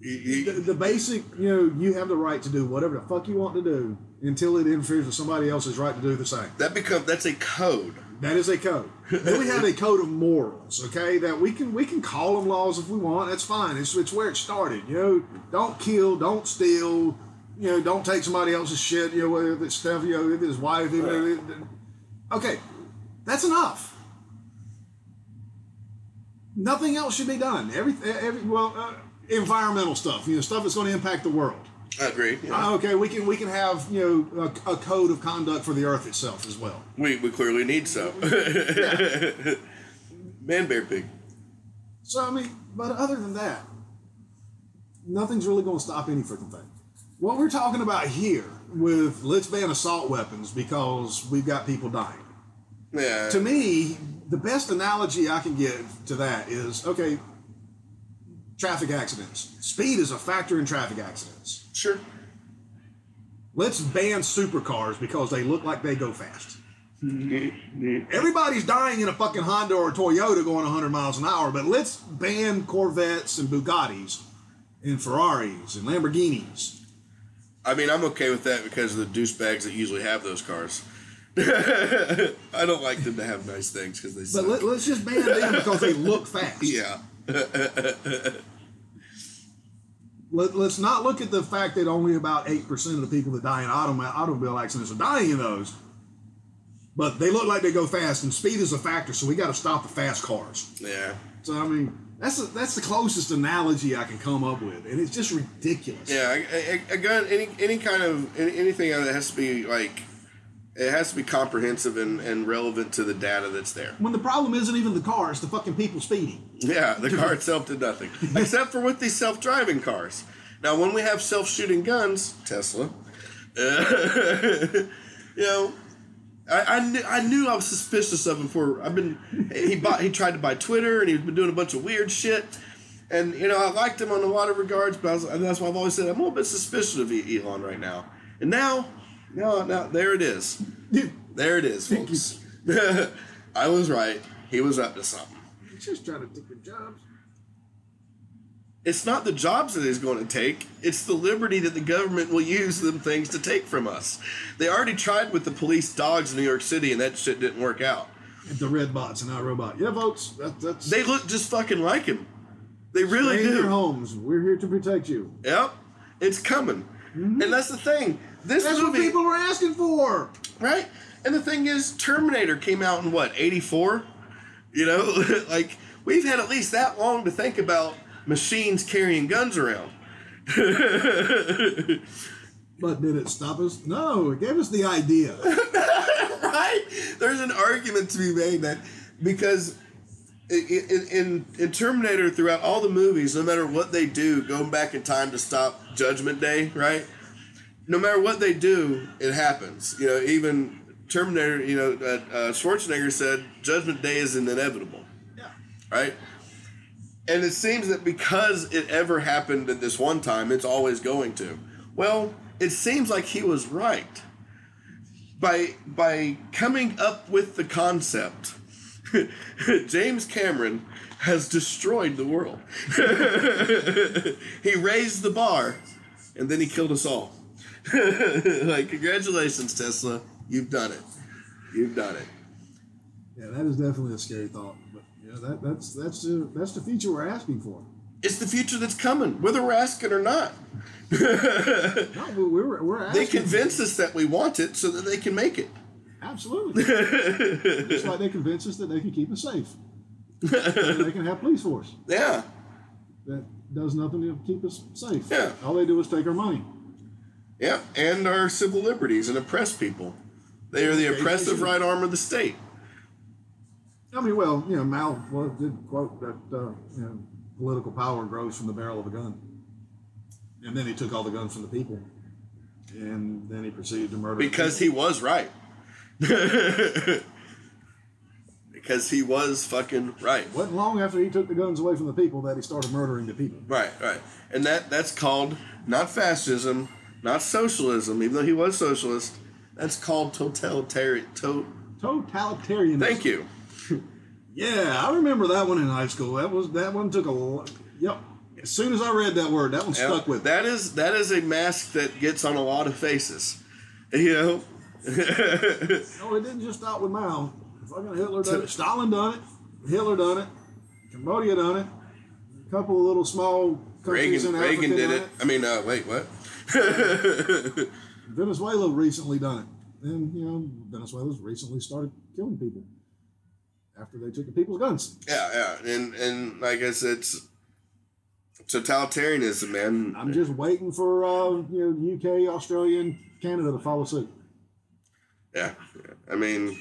You- The, you- the basic, you know, you have the right to do whatever the fuck you want to do until it interferes with somebody else's right to do the same. that become that's a code. That is a code. then we have a code of morals, okay? That we can we can call them laws if we want. That's fine. It's it's where it started. You know, don't kill, don't steal. You know, don't take somebody else's shit. You know, whether it's stuff. You know, if it's wife. You know, it- okay, that's enough. Nothing else should be done. Every every well, uh, environmental stuff. You know, stuff that's going to impact the world. I agree. yeah. Uh, okay, we can we can have you know a, a code of conduct for the earth itself as well. we we clearly need so. Man, bear, pig. So I mean, but other than that, nothing's really going to stop any freaking thing. What we're talking about here with let's ban assault weapons because we've got people dying. Yeah. To me, the best analogy I can give to that is okay. Traffic accidents. Speed is a factor in traffic accidents. Sure. Let's ban supercars because they look like they go fast. Mm-hmm. Everybody's dying in a fucking Honda or a Toyota going 100 miles an hour, but let's ban Corvettes and Bugattis and Ferraris and Lamborghinis. I mean, I'm okay with that because of the douchebags that usually have those cars. I don't like them to have nice things because they But suck. let, us just ban them because they look fast. yeah. Let, us not look at the fact that only about 8% of the people that die in autom- automobile accidents are dying in those. But they look like they go fast, and speed is a factor, so we got to stop the fast cars. Yeah. So, I mean, that's, a, that's the closest analogy I can come up with, and it's just ridiculous. Yeah. A, a, a gun, any any kind of any, anything that has to be like, it has to be comprehensive and, and relevant to the data that's there. When the problem isn't even the car, it's the fucking people speeding. Yeah, the car itself did nothing, except for with these self-driving cars. Now, when we have self-shooting guns, Tesla, you know, I, I, knew, I knew I was suspicious of him for. I've been he bought he tried to buy Twitter and he's been doing a bunch of weird shit, and you know I liked him on a lot of regards, but I was, that's why I've always said I'm a little bit suspicious of Elon right now. And now, now, no, there it is, there it is, folks. I was right. He was up to something. He's just trying to take their jobs. It's not the jobs that he's going to take. It's the liberty that the government will use them things to take from us. They already tried with the police dogs in New York City, and that shit didn't work out. The red bots and not robot. Yeah, folks, that, that's. They look just fucking like him. They really in your homes. We're here to protect you. Yep, it's coming. Mm-hmm. And that's the thing. This That's what people were asking for. right? And the thing is, Terminator came out in what '84. You know, like we've had at least that long to think about machines carrying guns around. But did it stop us? No, it gave us the idea. right? There's an argument to be made that because in, in, in Terminator, throughout all the movies, no matter what they do, going back in time to stop Judgment Day, right? No matter what they do, it happens. You know, even Terminator, you know, uh, uh, Schwarzenegger said Judgment Day is inevitable, yeah. right? And it seems that because it ever happened at this one time, it's always going to. Well, it seems like he was right by by coming up with the concept. James Cameron has destroyed the world. he raised the bar, and then he killed us all. like, congratulations, Tesla, you've done it. You've done it. Yeah, that is definitely a scary thought. But yeah, that, that's that's the that's the future we're asking for. It's the future that's coming, whether we're asking or not. No, we- we're we're. They convince us that we want it so that they can make it. Absolutely. Just like they convince us that they can keep us safe. They can have police force Yeah. that does nothing to keep us safe. Yeah. All they do is take our money. Yeah, and our civil liberties and oppress people. They are the oppressive right arm of the state. I mean, well, you know, Mao did quote that uh, you know, political power grows from the barrel of a gun, and then he took all the guns from the people, and then he proceeded to murder. Because he was right. because because he was fucking right. Wasn't long after he took the guns away from the people that he started murdering the people. Right, right. And that that's called not fascism, not socialism, even though he was socialist. That's called totalitarian. To, Totalitarianism. thank you. Yeah, I remember that one in high school. That was that one took a. lo- Yep. As soon as I read that word, that one Yeah, stuck with me. that is that is a mask that gets on a lot of faces. You know, No, it didn't just stop with Mao. Fucking Hitler done it. Stalin done it. Hitler done it. Cambodia done it. A couple of little small countries Reagan in Africa Reagan did done it. I mean, uh, wait, what? Venezuela recently done it. And, you know, Venezuela's recently started killing people after they took the people's guns. Yeah, yeah, and and like I said, it's totalitarianism, man. I'm just waiting for, uh, you know, UK, Australia, and Canada to follow suit. Yeah, yeah. I mean,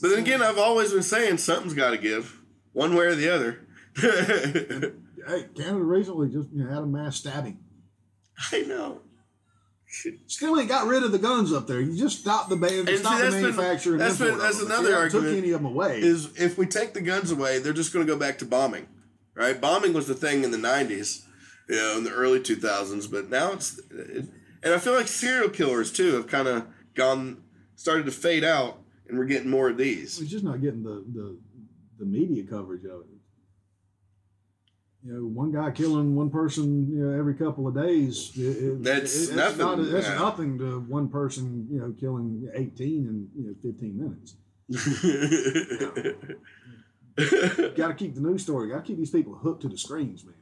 but then again, I've always been saying something's got to give, one way or the other. Hey, Canada recently just you know, had a mass stabbing. I know. Still ain't got rid of the guns up there. You just stopped the ban, see, stop the that's been- that's been- that's another argument Took any of them away. Is if we take the guns away, they're just going to go back to bombing, right? Bombing was the thing in the '90s, you know, in the early 2000s, but now it's, it, and I feel like serial killers too have kind of gone, started to fade out, and we're getting more of these. He's just not getting the, the the media coverage of it. You know, one guy killing one person, you know, every couple of days. it- That's it- nothing, Not, that's yeah. nothing to one person, you know, killing eighteen in you know fifteen minutes. Got to keep the news story. Got to keep these people hooked to the screens, man.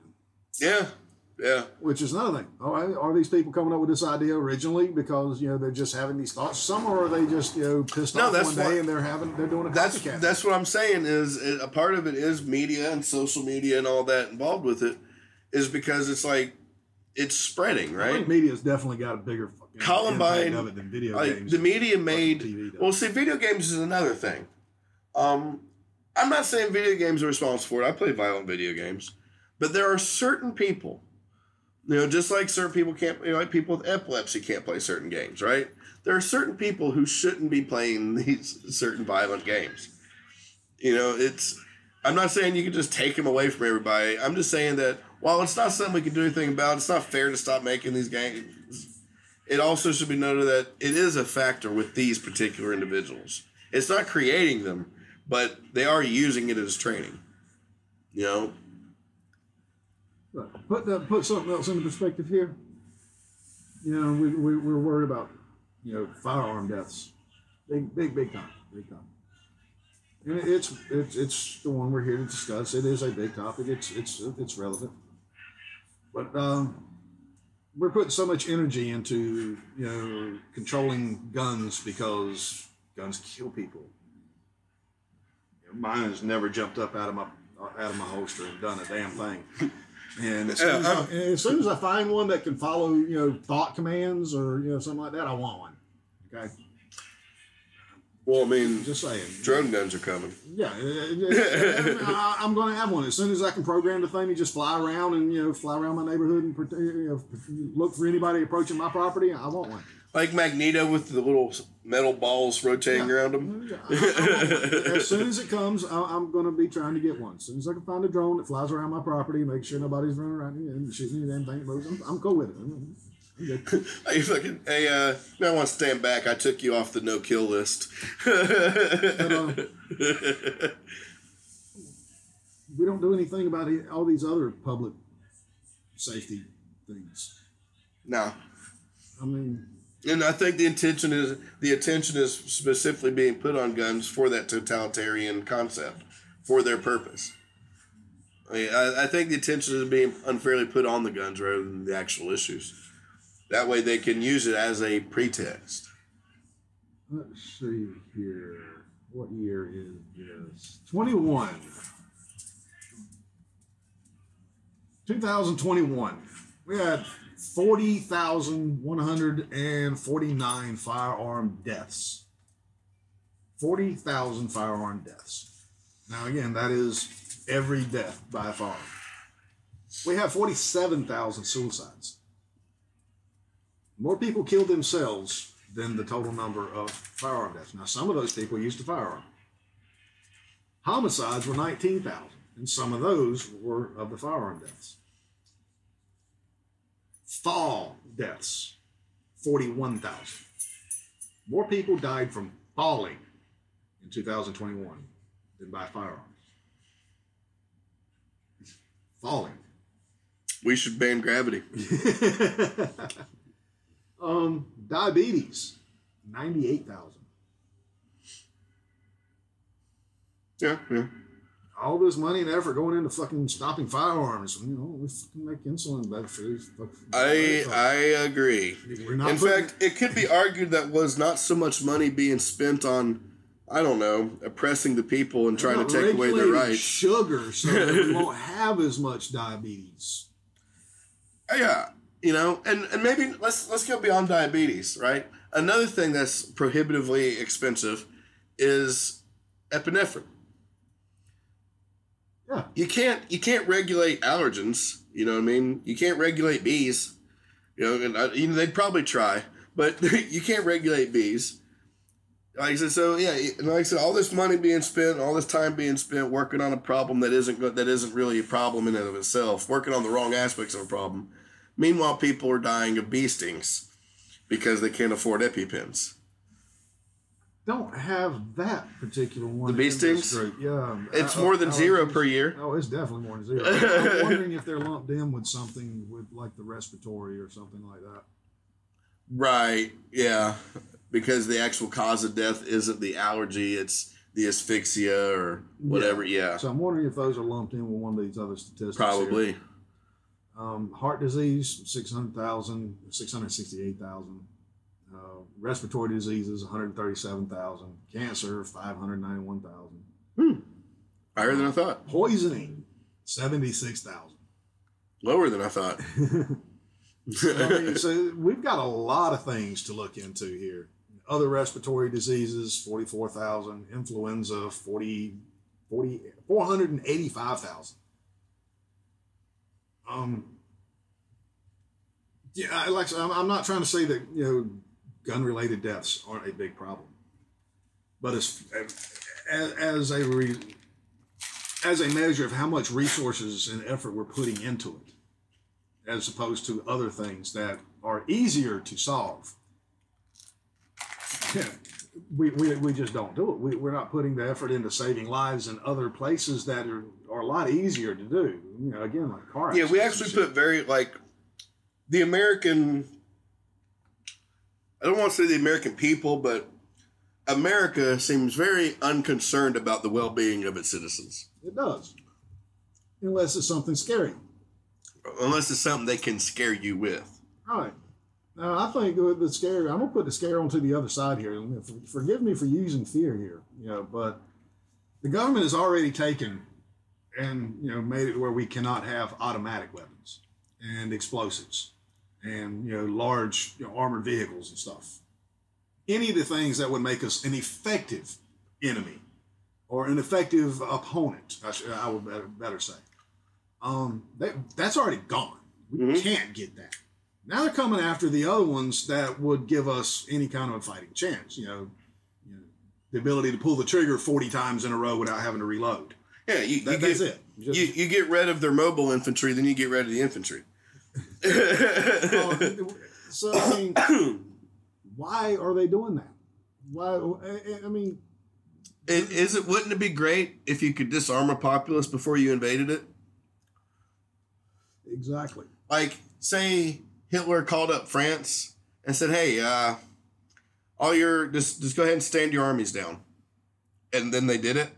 yeah, yeah. Which is another thing. All right, are these people coming up with this idea originally because you know they're just having these thoughts? Some or are they just you know pissed No, off one day what- and they're having they're doing a That's copycat? that's what I'm saying. Is it, a part of it is media and social media and all that involved with it, is because it's like it's spreading, I right? think media's definitely got a bigger fucking Columbine, of it than video like games. the media made. Well, see, video games is another thing. Um, I'm not saying video games are responsible for it. I play violent video games, but there are certain people, you know, just like certain people can't, you know, like people with epilepsy can't play certain games, right? There are certain people who shouldn't be playing these certain violent games. You know, it's. I'm not saying you can just take them away from everybody. I'm just saying that while it's not something we can do anything about, it's not fair to stop making these games. It also should be noted that it is a factor with these particular individuals. It's not creating them, but they are using it as training. You know, put put something else into perspective here. You know, we, we we're worried about you know firearm deaths, big big big time, big time. And it's it's it's the one we're here to discuss. It is a big topic. It's it's it's relevant. But um, we're putting so much energy into you know controlling guns because guns kill people. Mine has never jumped up out of my out of my holster and done a damn thing. And as, soon as, I, and as soon as I find one that can follow, you know, thought commands or you know something like that, I want one. Okay, well, I mean, just saying. drone guns are coming. Yeah, I, I'm going to have one as soon as I can program the thing to just fly around and you know fly around my neighborhood and you know, look for anybody approaching my property. I want one. Like Magneto with the little metal balls rotating around them. I- I want one. as soon as it comes, I, I'm going to be trying to get one. As soon as I can find a drone that flies around my property, make sure nobody's running around here and shooting any damn thing that moves, I'm, I'm cool with it. I'm. Hey, fucking, hey, uh, I want to stand back. I took you off the no kill list. But, uh, we don't do anything about all these other public safety things. no. I mean, And I think the intention is the attention is specifically being put on guns for that totalitarian concept, for their purpose. I, mean, I, I think the attention is being unfairly put on the guns rather than the actual issues. That way, they can use it as a pretext. let's see here. What year is this? 21. 2021. We had 40,149 firearm deaths. 40,000 firearm deaths. Now, again, that is every death by firearm. We have 47,000 suicides. More people killed themselves than the total number of firearm deaths. Now, some of those people used a firearm. Homicides were 19,000, and some of those were of the firearm deaths. Fall deaths, 41,000. More people died from falling in 2021 than by firearms. Falling. We should ban gravity. um, diabetes, 98,000. Yeah, yeah. All this money and effort going into fucking stopping firearms. You know, we fucking make insulin better for these. fucking- I I agree. We're not In putting- fact, it could be argued that was not so much money being spent on, I don't know, oppressing the people and trying to take away their rights. Sugar, so that we won't have as much diabetes. Uh, yeah, you know, and and maybe let's let's go beyond diabetes, right? Another thing that's prohibitively expensive is epinephrine. Yeah. You can't you can't regulate allergens. You know what I mean? You can't regulate bees. You know, I, uh, you know they'd probably try, but you can't regulate bees. Like I said, so yeah, and like I said, all this money being spent, all this time being spent working on a problem that isn't good, that isn't really a problem in and of itself, working on the wrong aspects of a problem. Meanwhile, people are dying of bee stings because they can't afford EpiPens. Don't have that particular one. The bee stings? group. Yeah. It's Uh, more than zero per year. Oh, it's definitely more than zero. I'm wondering if they're lumped in with something with like the respiratory or something like that. Right. Yeah. Because the actual cause of death isn't the allergy, it's the asphyxia or whatever. Yeah. So I'm wondering if those are lumped in with one of these other statistics. Probably. Um, heart disease, 600,000, 668,000. Uh, respiratory diseases, 137,000. Cancer, 591,000. Higher than I thought. Poisoning, 76,000. Lower than I thought. I mean, so we've got a lot of things to look into here. Other respiratory diseases, 44,000. Influenza, 40, 40, 485,000. Um, yeah, I- like I said, I'm, I'm not trying to say that, you know, gun related deaths aren't a big problem. But as, as, a re, as a measure of how much resources and effort we're putting into it, as opposed to other things that are easier to solve. We, we, we just don't do it. We, we're not putting the effort into saving lives in other places that are, are a lot easier to do. You know, again, like car yeah, we actually put very, like, the American. I don't want to say the American people, but America seems very unconcerned about the well being of its citizens. It does. Unless it's something scary. Unless it's something they can scare you with. Right. Now, I think with the scare, I'm going to put the scare onto the other side here. Forgive me for using fear here, you know, but the government has already taken and, you know, made it where we cannot have automatic weapons and explosives and, you know, large you know, armored vehicles and stuff. Any of the things that would make us an effective enemy or an effective opponent, I, should, I would better, better say. Um, that, that's already gone. We Mhm. can't get that. Now they're coming after the other ones that would give us any kind of a fighting chance. You know, you know the ability to pull the trigger 40 times in a row without having to reload. Yeah, you, That, you that's get, it. Just- You, you get rid of their mobile infantry, then you get rid of the infantry. Uh, so, I mean, why are they doing that? Why? I- I mean, It, is it wouldn't it be great if you could disarm a populace before you invaded it? exactly. Like, say Hitler called up France and said, "Hey, uh, all your just just go ahead and stand your armies down," and then they did it.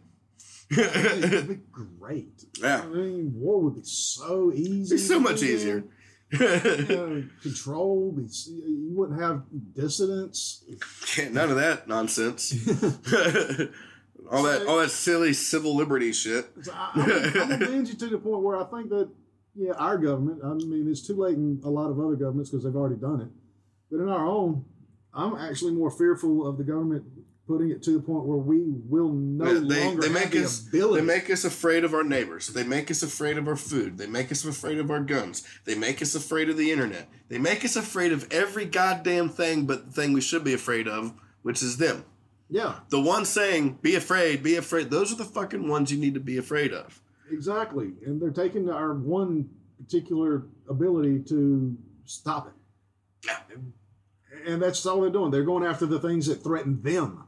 It'd be great. Yeah. I mean, war would be so easy. It's so much easier. You know, control. You wouldn't have dissidents. Can't- None of that nonsense. all that all that silly civil liberty shit. So I, I'm, I'm you to the point where I think that yeah, our government. I mean, it's too late in a lot of other governments because they've already done it. But in our own, I'm actually more fearful of the government putting it to the point where we will no Yeah, they, longer they have make the us ability. they make us afraid of our neighbors. They make us afraid of our food. They make us afraid of our guns. They make us afraid of the internet. They make us afraid of every goddamn thing but the thing we should be afraid of, which is them. Yeah, The ones saying, be afraid, be afraid, those are the fucking ones you need to be afraid of. exactly. And they're taking our one particular ability to stop it. Yeah. And that's all they're doing. They're going after the things that threaten them,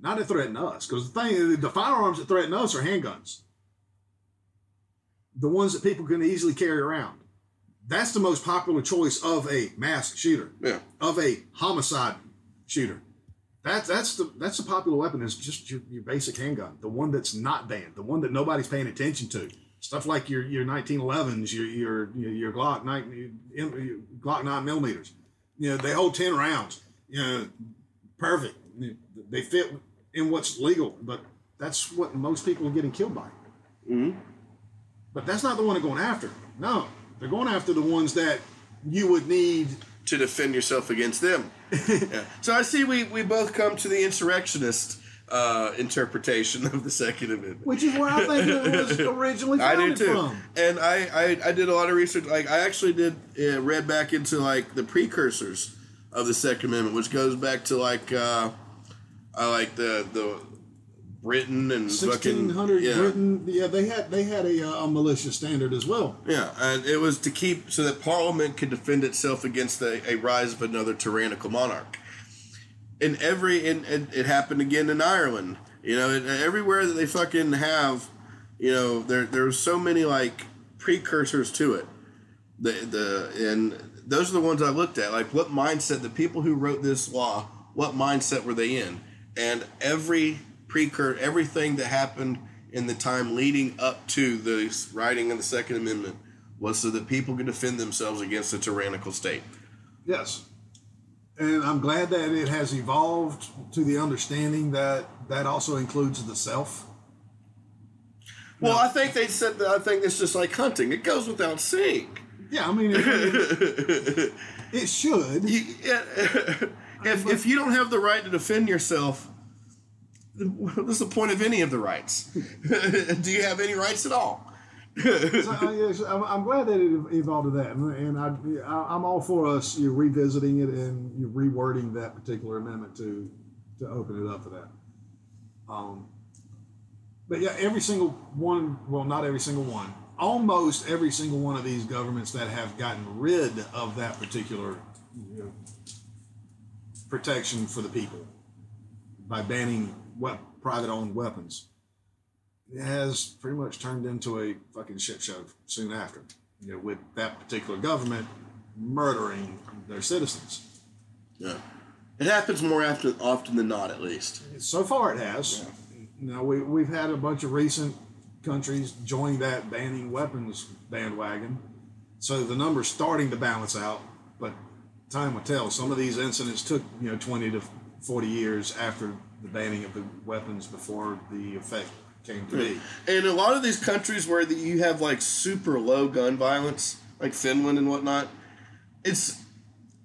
not that threaten us. Because the thing, the firearms that threaten us are handguns, the ones that people can easily carry around. That's the most popular choice of a mass shooter, Yeah. of a homicide shooter. That's that's the that's the popular weapon is just your, your basic handgun, the one that's not banned, the one that nobody's paying attention to. Stuff like your your 1911s, your your your, your Glock nine your Glock nine millimeters. You know they hold ten rounds. You know, perfect. They fit in what's legal, but that's what most people are getting killed by. Mhm. But that's not the one they're going after. No, they're going after the ones that you would need To defend yourself against them. yeah. So I see we, we both come to the insurrectionist uh, interpretation of the Second Amendment. Which is where I think it was originally I do founded too, from. and I, I I did a lot of research. Like I actually did uh, read back into like the precursors of the Second Amendment, which goes back to like uh, I like the the Britain and Sixteen hundred yeah. Britain, yeah, they had they had a, uh, a militia standard as well. Yeah, and it was to keep so that Parliament could defend itself against a, a rise of another tyrannical monarch. In every, in, it, it happened again in Ireland. You know, and everywhere that they fucking have, you know, there there's so many like precursors to it. The the and those are the ones I looked at. Like, what mindset the people who wrote this law, what mindset were they in? And every precursor, everything that happened in the time leading up to the writing of the Second Amendment was so that people could defend themselves against a tyrannical state. Yes, and I'm glad that it has evolved to the understanding that that also includes the self. Well, I think they said that. I think it's just like hunting; it goes without saying. Yeah, I mean, it, it, it should. You, yeah, if if you don't have the right to defend yourself, what's the point of any of the rights? Do you have any rights at all? So, uh, yes, I'm, I'm glad that it evolved to that, and, I, I'm all for us you revisiting it and you rewording that particular amendment to to open it up for that. Um, but yeah, every single one, well, not every single one, almost every single one of these governments that have gotten rid of that particular you know, protection for the people by banning wep- private-owned weapons it has pretty much turned into a fucking shit show soon after. You know, with that particular government murdering their citizens. Yeah, it happens more often often than not, at least. So far, it has. Now we we've had a bunch of recent countries join that banning weapons bandwagon, so the numbers starting to balance out. Time will tell. Some of these incidents took you know twenty to forty years after the banning of the weapons before the effect came to be. And a lot of these countries where the, you have like super low gun violence, like Finland and whatnot, it's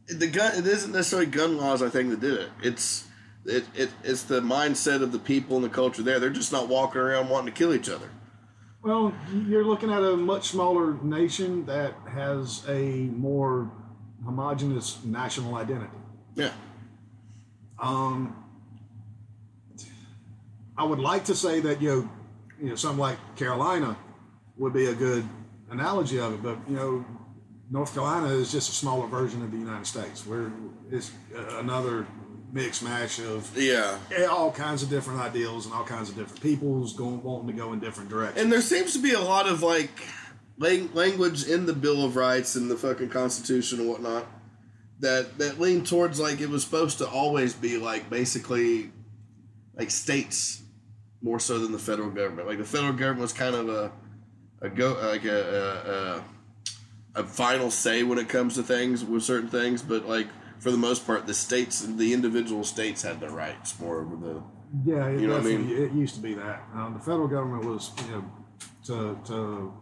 the gun. It isn't necessarily gun laws. I think that did it. It's it, it it's the mindset of the people and the culture there. They're just not walking around wanting to kill each other. Well, you're looking at a much smaller nation that has a more homogenous national identity. Yeah. Um, I would like to say that you know, you know, something like Carolina would be a good analogy of it, but you know, North Carolina is just a smaller version of the United States, where it's another mix mash of Yeah. all kinds of different ideals and all kinds of different peoples going wanting to go in different directions. And there seems to be a lot of like language in the Bill of Rights and the fucking Constitution and whatnot that that lean towards like it was supposed to always be like basically like states more so than the federal government. Like the federal government was kind of a a go like a a, a, a final say when it comes to things with certain things, but like for the most part, the states, the individual states had their rights more over the. Yeah, it You know what I mean? it used to be that. Um, the federal government was, you know, to to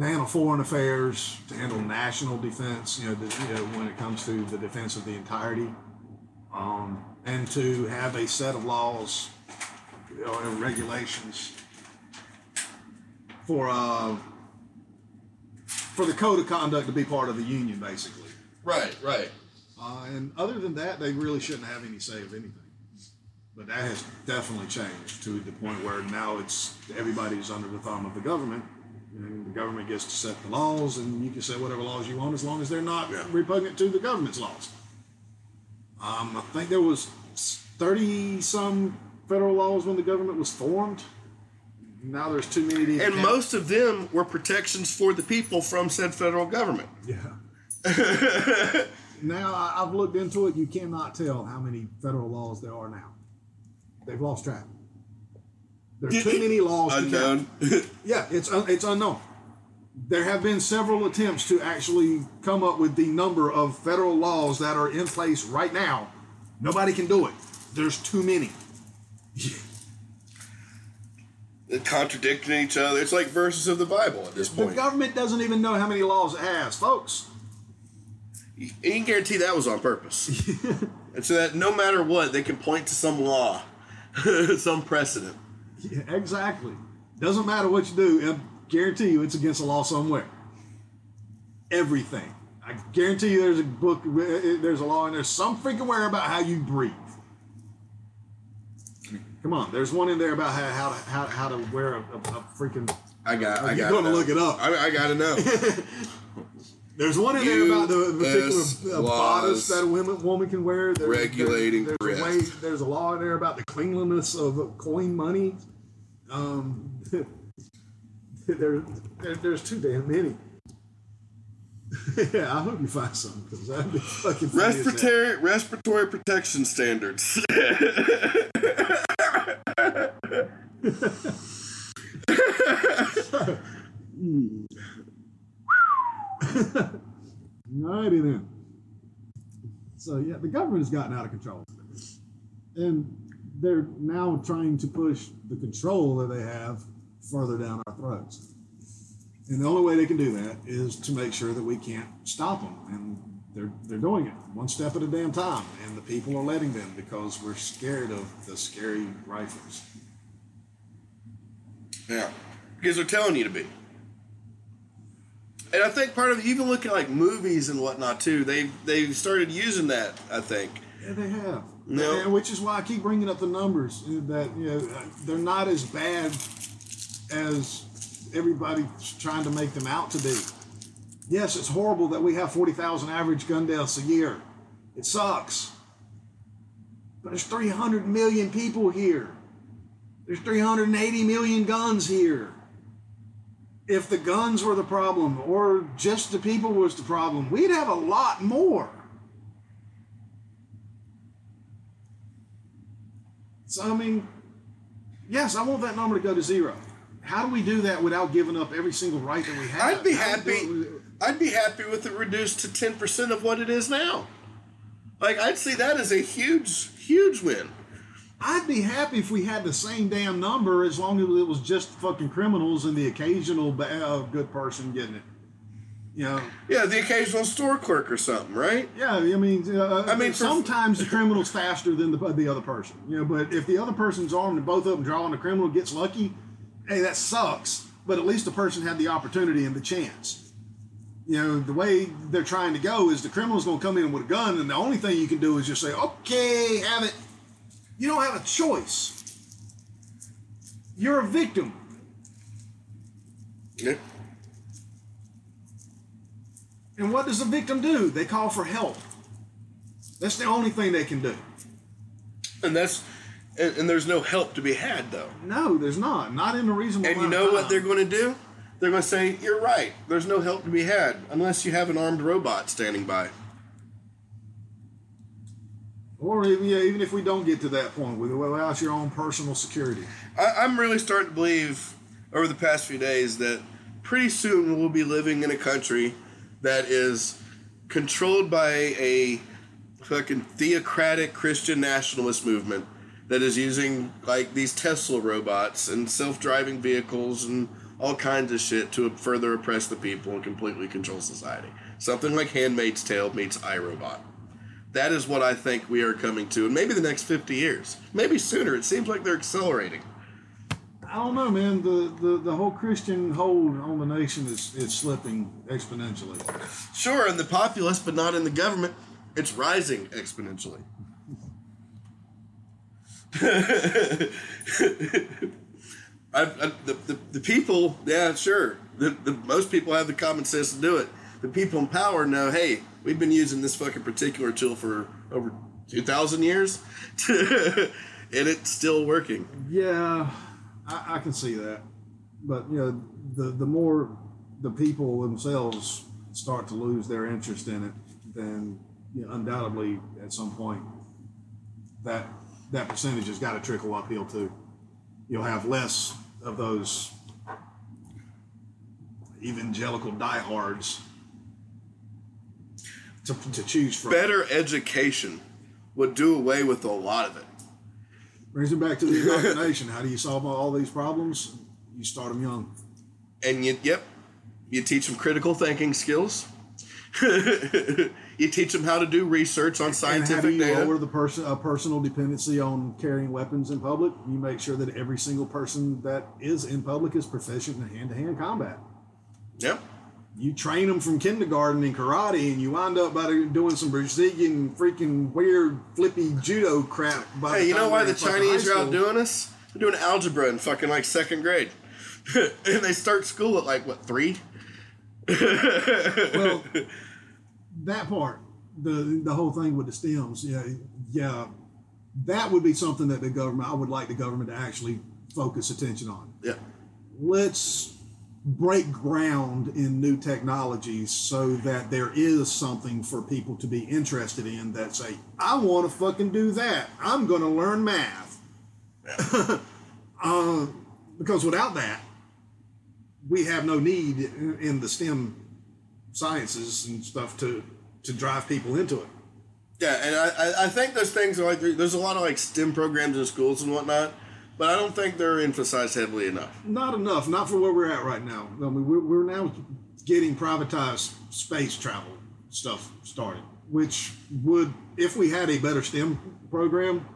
to handle foreign affairs, to handle national defense. You know, the, you know when it comes to the defense of the entirety, um, and to have a set of laws you know, and regulations for uh, for the code of conduct to be part of the union, basically. Right, right. Uh, and other than that, they really shouldn't have any say of anything. But that has definitely changed to the point where now it's everybody's under the thumb of the government. And the government gets to set the laws, and you can set whatever laws you want as long as they're not Yeah. repugnant to the government's laws. Um, I think there was thirty some federal laws when the government was formed. Now there's too many to And count. most of them were protections for the people from said federal government. Yeah. now I've looked into it. You cannot tell how many federal laws there are now. They've lost track. There's too many laws. Unknown. Yeah, it's un- it's unknown. There have been several attempts to actually come up with the number of federal laws that are in place right now. Nobody can do it. There's too many. contradicting each other. It's like verses of the Bible at this point. The government doesn't even know how many laws it has, folks. You can guarantee that was on purpose. and so that no matter what, they can point to some law, some precedent. Yeah, exactly. Doesn't matter what you do. I guarantee you, it's against the law somewhere. Everything. I guarantee you, there's a book. There's a law in there. Some freaking where about how you breathe. Come on, there's one in there about how how to, how, how to wear a, a, a freaking. I got. I You're got. gonna look it up. I, I got to know. There's one in there about the particular uh, bodice that a woman woman can wear. There's, regulating There's, there's, a way, there's a law in there about the cleanliness of coin money. Um, there, there, there's too damn many. yeah, I hope you find some because that'd be fucking respiratory respiratory protection standards. Alrighty then. So yeah, the government has gotten out of control, and they're now trying to push the control that they have further down our throats. And the only way they can do that is to make sure that we can't stop them, and they're they're doing it one step at a damn time, and the people are letting them because we're scared of the scary rifles. yeah, because they're telling you to be. And I think part of even looking at like movies and whatnot too, they they've started using that. I think. Yeah, they have. No. And which is why I keep bringing up the numbers uh, that you know uh, they're not as bad as everybody's trying to make them out to be. Yes, it's horrible that we have forty thousand average gun deaths a year. It sucks. But there's three hundred million people here. There's three hundred and eighty million guns here. If the guns were the problem, or just the people was the problem, we'd have a lot more. So I mean, yes, I want that number to go to zero. How do we do that without giving up every single right that we have? I'd be How happy. with- I'd be happy with it reduced to ten percent of what it is now. Like I'd see that as a huge, huge win. I'd be happy if we had the same damn number as long as it was just fucking criminals and the occasional uh, good person getting it. You know, Yeah, the occasional store clerk or something, right? yeah. I mean, uh, I mean, for- sometimes the criminal's faster than the the other person. You know, but if the other person's armed and both of them draw on the criminal gets lucky, hey, that sucks. But at least the person had the opportunity and the chance. You know, the way they're trying to go is the criminal's going to come in with a gun, and the only thing you can do is just say, "Okay, have it." You don't have a choice. You're a victim. Yeah. And what does the victim do? They call for help. That's the only thing they can do. And that's and, and there's no help to be had though. No, there's not. Not in a reasonable And you know what they're going to do? They're going to say, "You're right. There's no help to be had unless you have an armed robot standing by." Or even, yeah, even if we don't get to that point, without your own personal security. I, I'm really starting to believe over the past few days that pretty soon we'll be living in a country that is controlled by a fucking theocratic Christian nationalist movement that is using like these Tesla robots and self-driving vehicles and all kinds of shit to further oppress the people and completely control society. Something like Handmaid's Tale meets iRobot. That is what I think we are coming to, and maybe the next 50 years, maybe sooner. It seems like they're accelerating. I don't know, man. The, the, the whole Christian hold on the nation is, is slipping exponentially. Sure, in the populace, but not in the government. It's rising exponentially. I, I, the, the, the people, yeah, sure. The, the most people have the common sense to do it. The people in power know, hey, we've been using this fucking particular tool for over two thousand years, and it's still working. Yeah, I, I can see that, but you know, the the more the people themselves start to lose their interest in it, then you know, undoubtedly at some point that that percentage has got to trickle uphill too. You'll have less of those evangelical diehards to, to choose from. Better education would do away with a lot of it. Brings it back to the indoctrination. How do you solve all these problems? You start them young. And you, yep, you teach them critical thinking skills. you teach them how to do research on scientific And how do you data. lower the person a uh, personal dependency on carrying weapons in public? You make sure that every single person that is in public is proficient in hand-to-hand combat. Yep. You train them from kindergarten in karate, and you wind up by doing some Brazilian freaking weird flippy judo crap. By Hey, you know why the Chinese are school. outdoing us? They're doing algebra in fucking like second grade. and they start school at like what, three? well, that part, the the whole thing with the stems, yeah, yeah, that would be something that the government, I would like the government to actually focus attention on. Yeah. Let's break ground in new technologies so that there is something for people to be interested in that say, I want to fucking do that. I'm going to learn math. uh, because without that, we have no need in the STEM sciences and stuff to to drive people into it. Yeah, and I, I- I think those things are like there's a lot of like STEM programs in schools and whatnot, but I don't think they're emphasized heavily enough. Not enough, not for where we're at right now. I mean, we're, we're now getting privatized space travel stuff started, which would, if we had a better STEM program,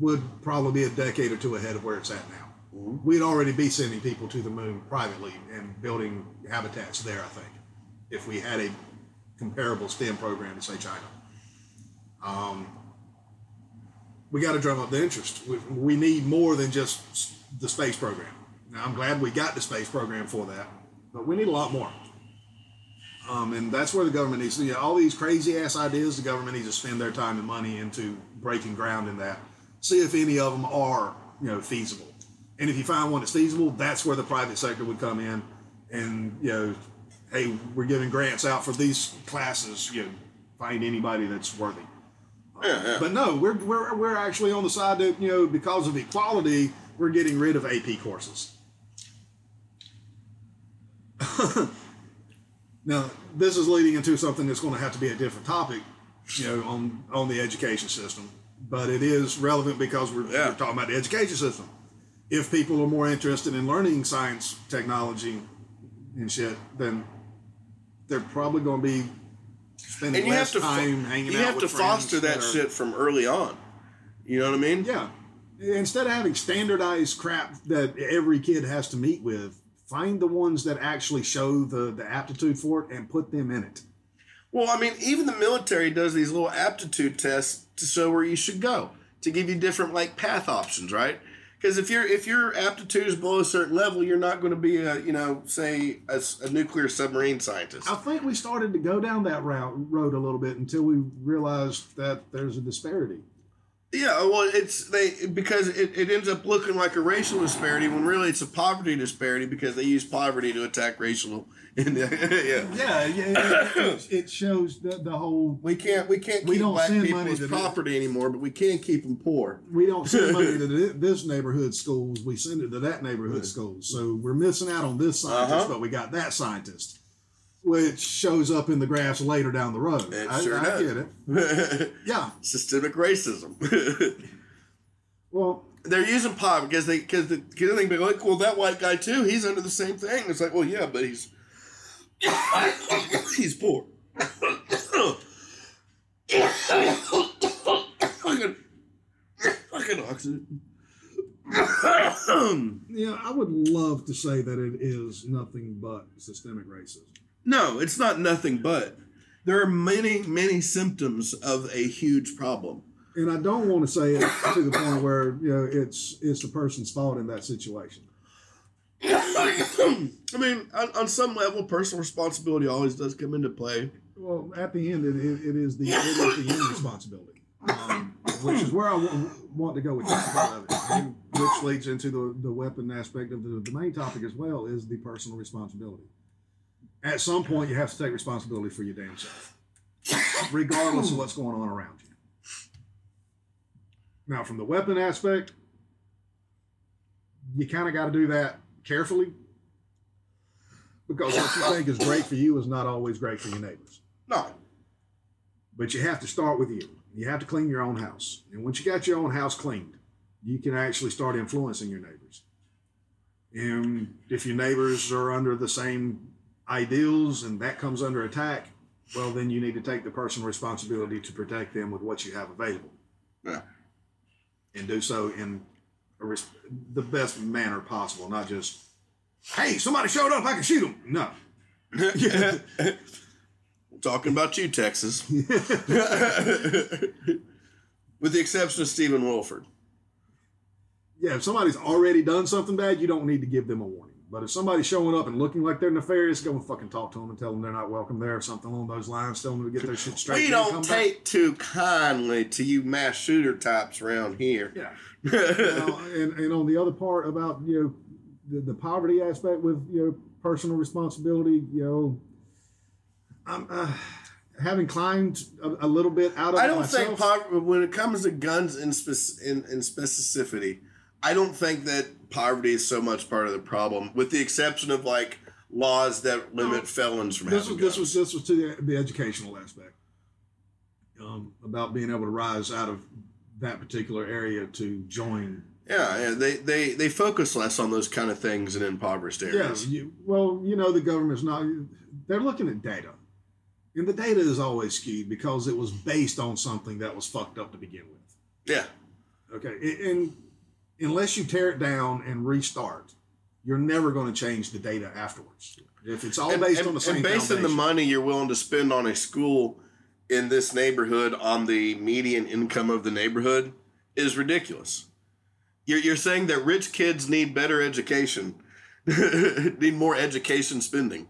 would probably be a decade or two ahead of where it's at now. We'd already be sending people to the moon privately and building habitats there, I think, if we had a comparable STEM program to, say, China. Um, we got to drum up the interest. We, we need more than just the space program. Now, I'm glad we got the space program for that, but we need a lot more. Um, and that's where the government needs to, you know, all these crazy ass ideas, the government needs to spend their time and money into breaking ground in that. See if any of them are, you know, feasible. And if you find one that's feasible, that's where the private sector would come in and, you know, hey, we're giving grants out for these classes, you know, find anybody that's worthy. Yeah, yeah. But no, we're, we're, we're actually on the side that, you know, because of equality, we're getting rid of AP courses. now, this is leading into something that's going to have to be a different topic, you know, on, on the education system. But it is relevant because we're, Yeah. we're talking about the education system. If people are more interested in learning science, technology, and shit, then they're probably going to be And you have to fo- time hanging you have to foster friends that are- shit from early on. You know what I mean? yeah. Instead of having standardized crap that every kid has to meet with, find the ones that actually show the, the aptitude for it and put them in it. Well, I mean, even the military does these little aptitude tests to show where you should go to give you different like path options, right? Because if your if your aptitude is below a certain level, you're not going to be a you know say a nuclear submarine scientist. I think we started to go down that route road a little bit until we realized that there's a disparity. Yeah, well, it's they because it, it ends up looking like a racial disparity when really it's a poverty disparity because they use poverty to attack racial. yeah, Yeah, yeah it, it shows the, the whole. we can't we can't We keep don't black send people money as to the- property anymore, but we can't keep them poor. We don't send money to this neighborhood schools. We send it to that neighborhood schools. So we're missing out on this scientist, Uh-huh. but we got that scientist, which shows up in the graphs later down the road. It I, sure I does. get it. Yeah. Systemic racism. Well, They're using pop because they because the because they be like, well, that white guy too, he's under the same thing. It's like, well, yeah, but he's he's poor. fucking fucking oxygen. yeah, I would love to say that it is nothing but systemic racism. no, it's not nothing but. There are many, many symptoms of a huge problem. and I don't want to say it to the point where you know it's it's the person's fault in that situation. I mean, on, on some level, personal responsibility always does come into play. Well, at the end, it, it, is the it is the end responsibility, um, which is where I w- want to go with this part of it, which leads into the, the weapon aspect of the, the main topic as well is the personal responsibility. At some point, you have to take responsibility for your damn self, regardless of what's going on around you. Now, from the weapon aspect, you kind of got to do that carefully because what you think is great for you is not always great for your neighbors. No, But you have to start with you. You have to clean your own house. And once you got your own house cleaned, you can actually start influencing your neighbors. And if your neighbors are under the same ideals and that comes under attack, well, then you need to take the personal responsibility to protect them with what you have available. Yeah. And do so in the best manner possible, not just, hey, somebody showed up, I can shoot them. No. talking about you, Texas. With the exception of Stephen Willeford. yeah, if somebody's already done something bad, you don't need to give them a warning. But if somebody's showing up and looking like they're nefarious, go and fucking talk to them and tell them they're not welcome there or something along those lines. Tell them to get their shit straight. We don't come back. take too kindly to you mass shooter types around here. Yeah. Now, and, and on the other part about you know the, the poverty aspect with you know personal responsibility, you know, I'm uh, having climbed a, a little bit out of I don't myself, think poverty, when it comes to guns in, spec- in in specificity, I don't think that poverty is so much part of the problem, with the exception of like laws that limit No, felons from this having was this was this was to the, the educational aspect um, about being able to rise out of that particular area to join yeah, yeah, they, they they focus less on those kind of things in impoverished Yeah, areas. you, well, you know, the government's not, they're looking at data. And the data is always skewed because it was based on something that was fucked up to begin with. Yeah, Okay. And unless you tear it down and restart, you're never going to change the data afterwards. If it's all based and- on the same and basing the money you're willing to spend on a school in this neighborhood on the median income of the neighborhood is ridiculous. You're, you're saying that rich kids need better education, need more education spending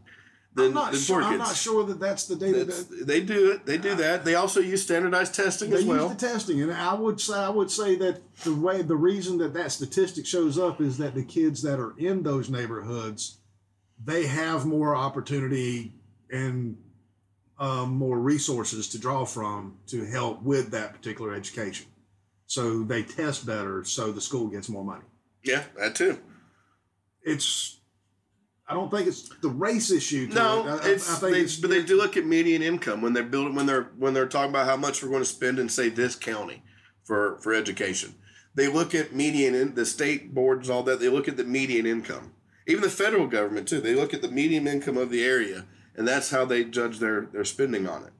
than, I'm not, than sure, I'm not sure that that's the data That's- that they do it. They do that. They also use standardized testing they as well. use the testing, and I would say I would say that the way the reason that that statistic shows up is that the kids that are in those neighborhoods, they have more opportunity and um, more resources to draw from to help with that particular education. So they test better, so the school gets more money. yeah, that too. It's I don't think it's the race issue. No, it. I- it's, I think they, it's- but they do look at median income when they're building when they're when they're talking about how much we're going to spend in say this county for for education. They look at median in the state boards all that. They look at the median income. Even the federal government too. They look at the median income of the area, and that's how they judge their their spending on it.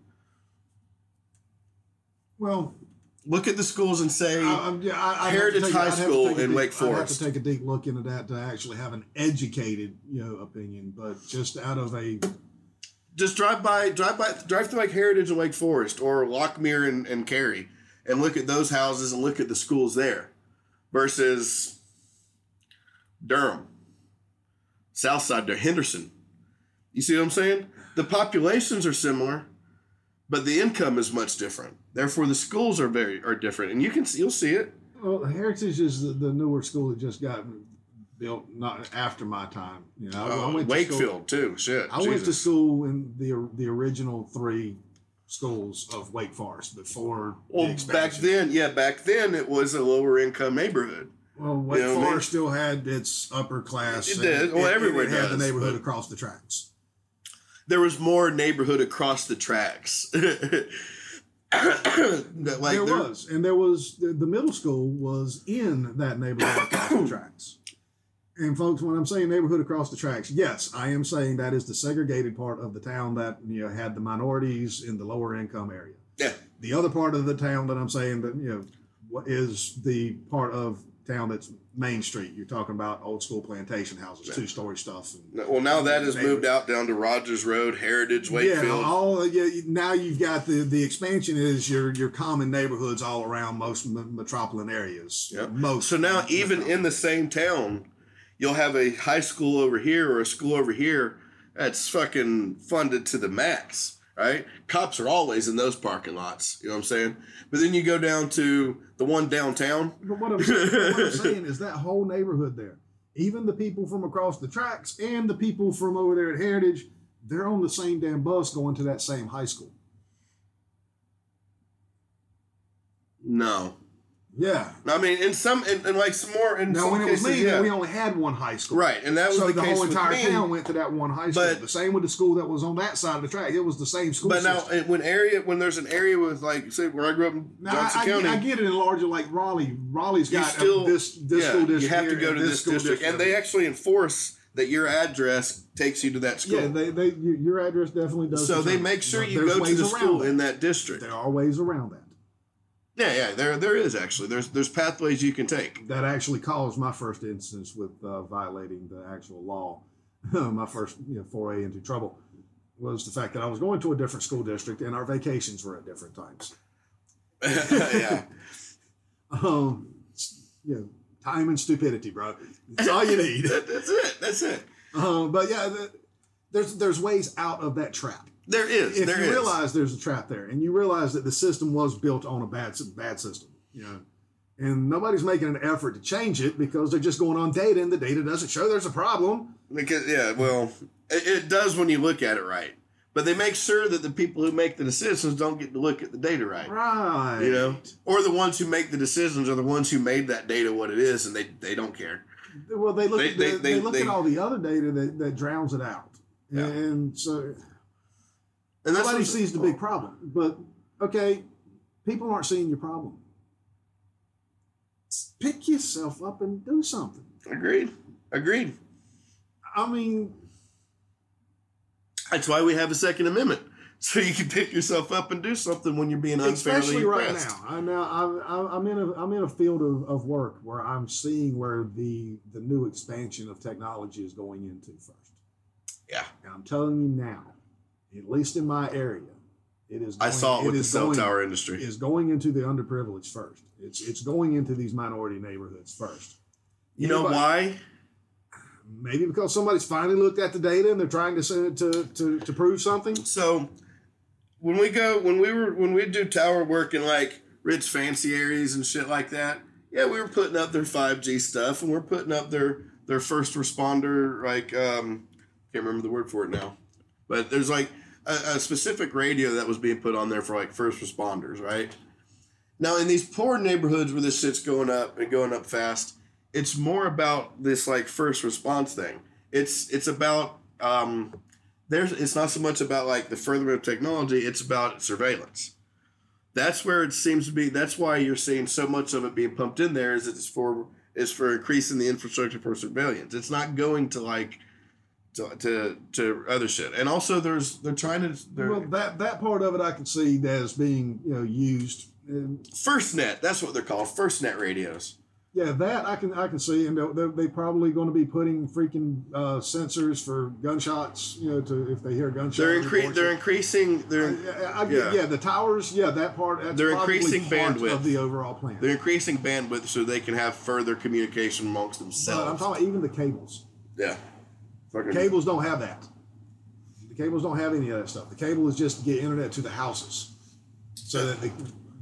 well, Look at the schools and say, I, I'm- yeah, I, I'd have to Heritage take- High have School in deep- Wake I'd have Forest. to take a deep look into that to actually have an educated, you know, opinion. But just out of a just drive by, drive by, drive through like Heritage and Wake Forest or Lochmere and, and Cary, and look at those houses and look at the schools there, versus Durham, Southside, Henderson. You see what I'm saying? The populations are similar, but the income is much different. Therefore, the schools are very are different, and you can see, you'll see it. well, Heritage is the, the newer school that just got built not after my time. You know, I, I Uh, went to Wakefield school, too. Shit, I went to school in the the original three schools of Wake Forest before the Well, back then, yeah, back then it was a lower income neighborhood. Well, Wake You know what I mean? Forest still had its upper class. It did. Well, everywhere it, had the neighborhood across the tracks. There was more neighborhood across the tracks. That, like, there there- was, and there was the, middle school was in that neighborhood across the tracks. And folks, when I'm saying neighborhood across the tracks, yes, I am saying that is the segregated part of the town that you know had the minorities in the lower income area. Yeah, The other part of the town that I'm saying that you know what is the part of town that's Main Street. You're talking about old school plantation houses, two story stuff. And, Well, now that has moved out down to Rogers Road, Heritage, Wakefield. Yeah, all yeah. Now you've got the the expansion is your your common neighborhoods all around most m- metropolitan areas. Yep. Most. So now, even in the same town, you'll have a high school over here or a school over here that's fucking funded to the max, right? Cops are always in those parking lots. You know what I'm saying? But then you go down to the one downtown. But what I'm, saying, what I'm saying is that whole neighborhood there, even the people from across the tracks and the people from over there at Heritage, they're on the same damn bus going to that same high school. No. Yeah. I mean, in some, in, in like some more, in Now, when it was cases, me, yeah. we only had one high school. right, and that was So the, the, case whole entire me. town went to that one high school. But- the same with the school that was on that side of the track. It was the same school. But now, system. eh, when area, when there's an area with like, say, where I grew up in Now, Johnston I, I, County, I get it in larger like Raleigh. Raleigh's got still this this yeah, school district. You have to go to this school district, and they actually enforce that your address takes you to that school. Yeah, they, they your address definitely does. so they make sure you go to the school in that district. There are ways around that. Yeah, yeah, there there is actually. There's there's pathways you can take. That actually caused my first instance with uh, violating the actual law. my first you know, foray into trouble was the fact that I was going to a different school district and our vacations were at different times. yeah. Um, you know, time and stupidity, bro. That's all you need. That- that's it. That's it. Um, but yeah, the, there's there's ways out of that trap. There is. if there you is. realize there's a trap there, and you realize that the system was built on a bad bad system, you know, and nobody's making an effort to change it because they're just going on data, and the data doesn't show there's a problem. Because yeah, well, it, it does when you look at it right. But they make sure that the people who make the decisions don't get to look at the data right. Right. You know, or the ones who make the decisions are the ones who made that data what it is, and they they don't care. Well, they look They- at the, they- they, look they- at all the other data that, that drowns it out, Yeah. and so And that's nobody sees the big problem. But okay, people aren't seeing your problem. Pick yourself up and do something. Agreed. Agreed. I mean, That's why we have a Second Amendment, so you can pick yourself up and do something when you're being unfairly especially right oppressed. now. I now I'm in a I'm in a field of, of work where I'm seeing where the the new expansion of technology is going into first. Yeah, And I'm telling you now, at least in my area, it is. I saw it with the cell going- tower industry. Is going into the underprivileged first. It's it's going into these minority neighborhoods first. You know why? Maybe because somebody's finally looked at the data and they're trying to send it to to, to prove something. So when we go when we were when we do tower work in like rich fancy areas and shit like that, yeah, we were putting up their five G stuff and we're putting up their their first responder like um can't remember the word for it now. But there's like a, a specific radio that was being put on there for like first responders, right? Now in these poor neighborhoods where this shit's going up and going up fast, it's more about this like first response thing. It's it's about um there's it's not so much about like the furtherment of technology, it's about surveillance. That's where it seems to be that's why you're seeing so much of it being pumped in there is it's for is for increasing the infrastructure for surveillance. It's not going to like to to, to other shit. And also there's they're trying to they're, Well, that that part of it I can see as being you know used. And FirstNet, that's what they're called, FirstNet radios. Yeah, that I can I can see, and they're, they're, probably going to be putting freaking uh, sensors for gunshots. You know, to if they hear gunshots. They're incre- they're increasing they're I, I get, yeah. yeah. the towers. Yeah, that part. They're increasing bandwidth. of the overall plan. they're increasing bandwidth so they can have further communication amongst But I'm themselves. talking even the cables. yeah. Fucking Cables don't have that. The cables don't have any of that stuff. The cable is just to get internet to the houses, so that the,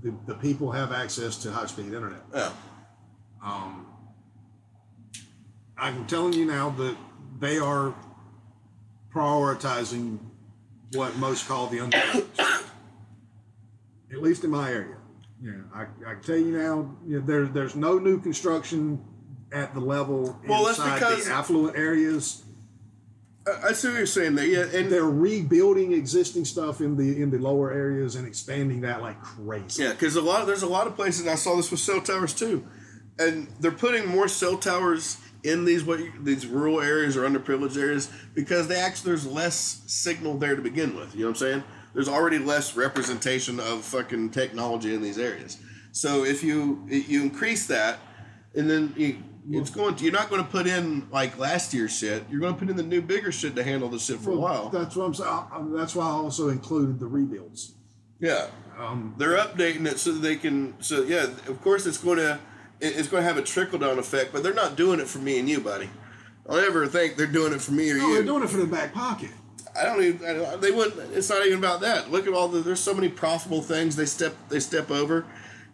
the, the people have access to high speed internet. Yeah. Um, I'm telling you now that they are prioritizing what most call the underprivileged, at least in my area. Yeah, I, I can tell you now, you know, there, there's no new construction at the level Well, that's inside because- the affluent areas. I see what you're saying there. Yeah, and They're rebuilding existing stuff in the in the lower areas and expanding that like crazy. yeah, because a lot of, there's a lot of places. And I saw this with cell towers too, and they're putting more cell towers in these what these rural areas or underprivileged areas because they actually there's less signal there to begin with. You know what I'm saying? There's already less representation of fucking technology in these areas. So if you you increase that, and then you, it's going to. You're not going to put in like last year's shit. You're going to put in the new, bigger shit to handle the shit for a while. That's what I'm saying. I- That's why I also included the rebuilds. Yeah, Um, they're updating it so that they can. So yeah, of course it's going to. It's going to have a trickle down effect, but they're not doing it for me and you, buddy. Don't ever think they're doing it for me or no, you. they're doing it for the back pocket. I don't even. I don't, they wouldn't. It's not even about that. Look at all the. There's so many profitable things they step they step over.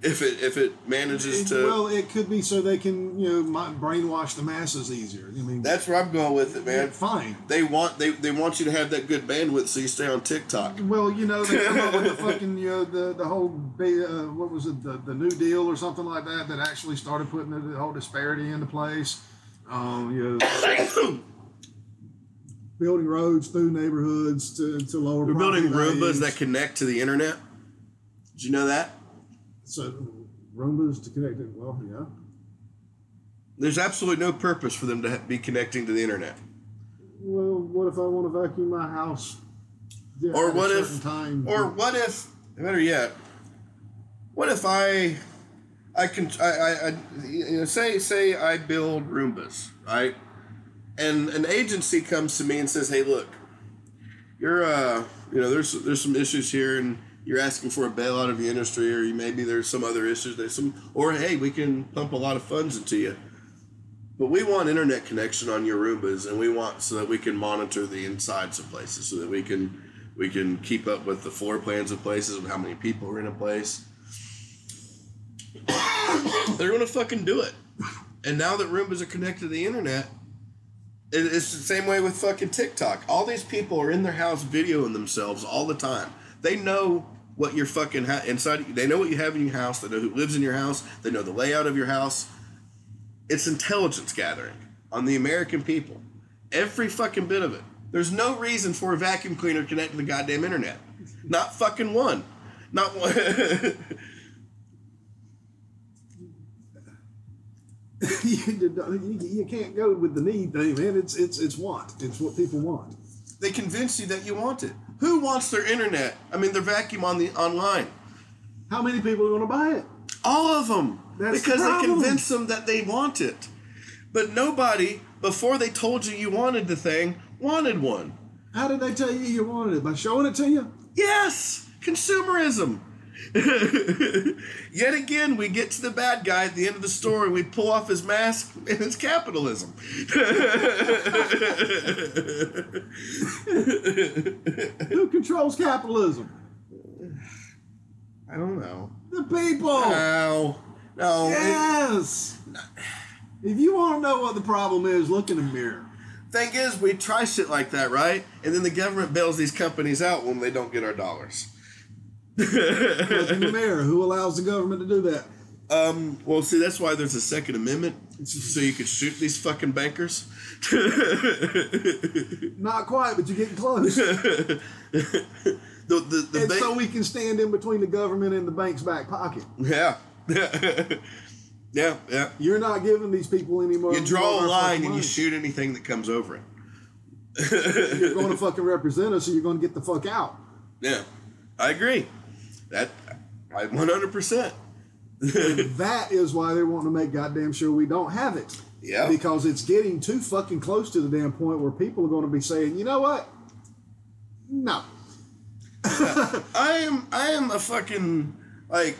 If it if it manages to. well, it could be so they can you know mi- brainwash the masses easier. I mean, that's where I'm going with it, yeah, man. fine. They want they, they want you to have that good bandwidth so you stay on TikTok. Well, you know, they come up with the fucking, you know, the, the whole, uh, what was it, the, the New Deal or something like that, that actually started putting the, the whole disparity into place. Um, you know, building roads through neighborhoods to, to lower We're building property Roombas that connect to the internet. Did you know that? So, Roombas to connect it, well, yeah. There's absolutely no purpose for them to be connecting to the internet. Well, what if I want to vacuum my house? yeah, Or what if, time? or what if, better yet, what if I, I can, I, I, I you know, say, say I build Roombas, right? And an agency comes to me and says, hey, look, you're, uh, you know, there's, there's some issues here and you're asking for a bailout of the industry or you, maybe there's some other issues, there's some, or hey, we can pump a lot of funds into you. But we want internet connection on your Roombas, and we want so that we can monitor the insides of places, so that we can we can keep up with the floor plans of places and how many people are in a place. They're gonna fucking do it. And now that Roombas are connected to the internet, it's the same way with fucking TikTok. All these people are in their house videoing themselves all the time. They know what your fucking ha- inside. They know what you have in your house. They know who lives in your house. They know the layout of your house it's intelligence gathering on the American people. Every fucking bit of it. There's no reason for a vacuum cleaner to connect to the goddamn internet. Not fucking one. Not one. you, you can't go with the need thing, man. It's it's it's want. It's what people want. they convince you that you want it. Who wants their internet? I mean, their vacuum on the online. How many people are going to buy it? All of them. That's the because they convince them that they want it. But nobody, before they told you you wanted the thing, wanted one. How did they tell you you wanted it? By showing it to you? Yes, consumerism. Yet again, we get to the bad guy at the end of the story. We pull off his mask, and it's capitalism. Who controls capitalism? I don't know. The people. No, no. it- yes. If you want to know what the problem is, look in the mirror. thing is, we try shit like that, right? And then the government bails these companies out when they don't get our dollars. The mirror. Who allows the government to do that? Um, well, see, that's why there's a Second Amendment, so you could shoot these fucking bankers. Not quite, but you're getting close. the the, the and so we can stand in between the government and the bank's back pocket. yeah. yeah, yeah. You're not giving these people any more. You draw a line and you shoot anything that comes over it. You're going to fucking represent us, so you're going to get the fuck out. Yeah, I agree. That I 100%. that is why they're wanting to make goddamn sure we don't have it. Yeah. Because it's getting too fucking close to the damn point where people are going to be saying, you know what? No. I am I am a fucking like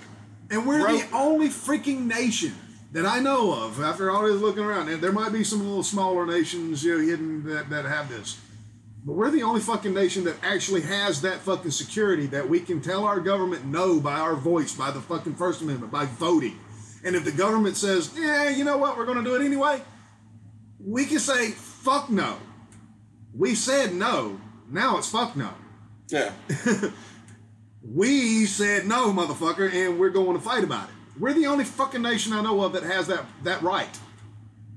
And we're the only freaking nation that I know of, after all this looking around, and there might be some little smaller nations you know, hidden that, that have this. But we're the only fucking nation that actually has that fucking security that we can tell our government no by our voice, by the fucking First Amendment, by voting. And if the government says, yeah, you know what, we're going to do it anyway, we can say, fuck no. We said no. Now it's fuck no. yeah. We said no, motherfucker, and we're going to fight about it. We're the only fucking nation I know of that has that that right.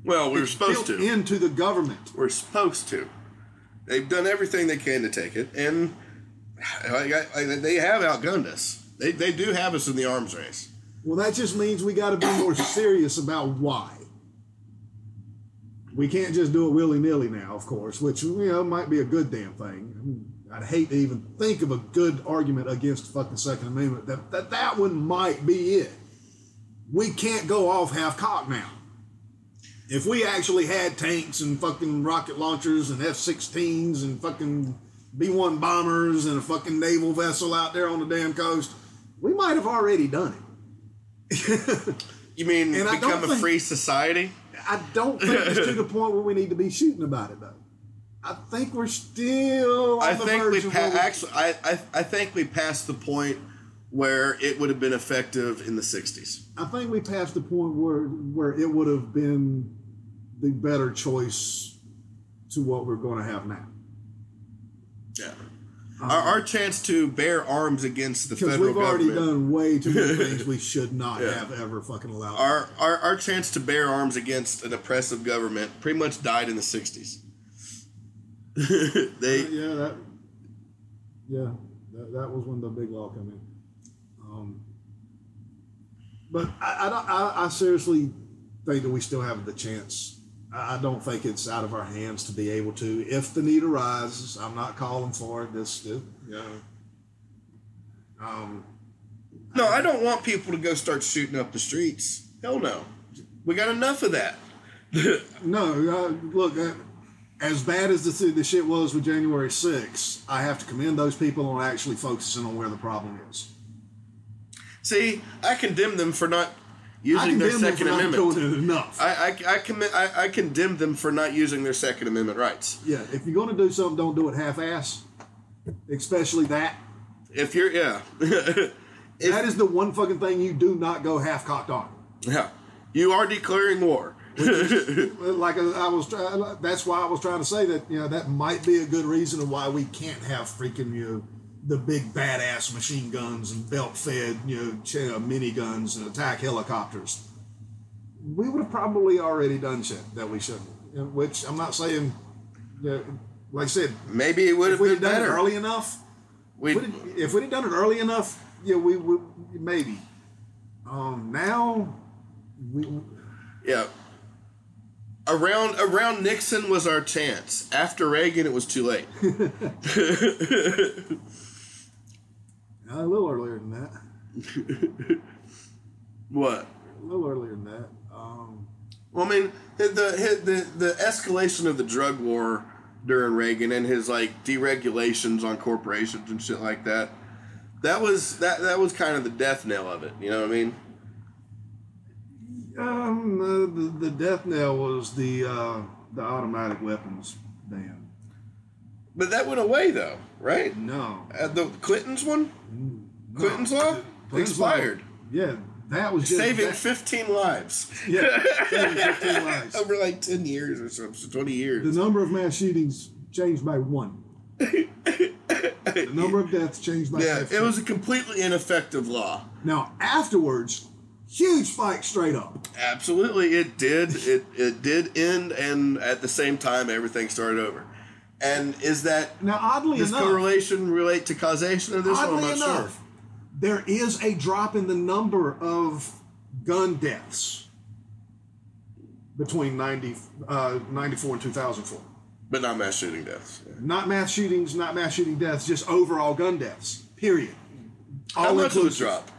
Well, we're supposed built to. into the government. We're supposed to. They've done everything they can to take it, and I- they have outgunned us. They, they do have us in the arms race. Well, that just means we got to be more serious about why. We can't just do it willy nilly now, of course, which you know might be a good damn thing. I'd hate to even think of a good argument against the fucking Second Amendment. That that that one might be it. We can't go off half cocked now. If we actually had tanks and fucking rocket launchers and F-16s and fucking B-1 bombers and a fucking naval vessel out there on the damn coast, we might have already done it. You mean And become a think- free society? I don't think it's to the point where we need to be shooting about it though. I think we're still on I the think we pa- we- actually I, I I think we passed the point where it would have been effective in the '60s. I think we passed the point where where it would have been the better choice to what we're going to have now. Yeah. our, our chance to bear arms against the Because federal we've already government. done way too many things we should not Yeah. have ever fucking allowed. Our, our our chance to bear arms against an oppressive government pretty much died in the '60s. they yeah, that yeah, that, that was when the big law came in. Um, but I, I, don't, I, I seriously think that we still have the chance. I don't think it's out of our hands to be able to, if the need arises. I'm not calling for it. This, you know. Um, no, I don't want people to go start shooting up the streets. Hell no, we got enough of that. No, uh, look, uh, as bad as the, the shit was with January 6th, I have to commend those people on actually focusing on where the problem is. See, I condemn them for not using their condemn them for Second not Amendment. doing it enough. I I I, commi- I I condemn them for not using their Second Amendment rights. yeah, if you're going to do something, don't do it half-ass. Especially that. If you're yeah, If- that is the one fucking thing you do not go half-cocked on. yeah, you are declaring war. Like uh, I was, try- that's why I was trying to say that you know that might be a good reason of why we can't have freaking you know the big badass machine guns and belt-fed you know ch- uh, miniguns and attack helicopters. We would have probably already done shit that we shouldn't. Which I'm not saying. You know, like I said, Maybe it would have been done better. it early enough, We Would it- if we'd have done it early enough, yeah, we would maybe. Um, now, we yeah. Around around Nixon was our chance. After Reagan, it was too late. a little earlier than that. what? A little earlier than that. Um, Well, I mean, the, the the escalation of the drug war during Reagan and his like deregulations on corporations and shit like that. That was that that was kind of the death knell of it. You know what I mean? um, the, the, the death knell was the uh, the automatic weapons ban. But that went away though, right? No, Uh, the Clinton's one, Clinton's law Clinton's law- expired, Yeah, that was just saving that- fifteen lives yeah, saving 15 lives. over like ten years or so twenty years. The number of mass shootings changed by one. the number of deaths changed by Yeah, 15. it was a completely ineffective law. Now afterwards, huge fight straight up. Absolutely, it did. It it did end, and at the same time, everything started over. And is that Now, oddly does enough, correlation relate to causation of this? one? I'm not enough, sure. there is a drop in the number of gun deaths between 90, uh, 94 and 2004. But not mass shooting deaths. Not mass shootings, not mass shooting deaths, just overall gun deaths. Period. How much a drop?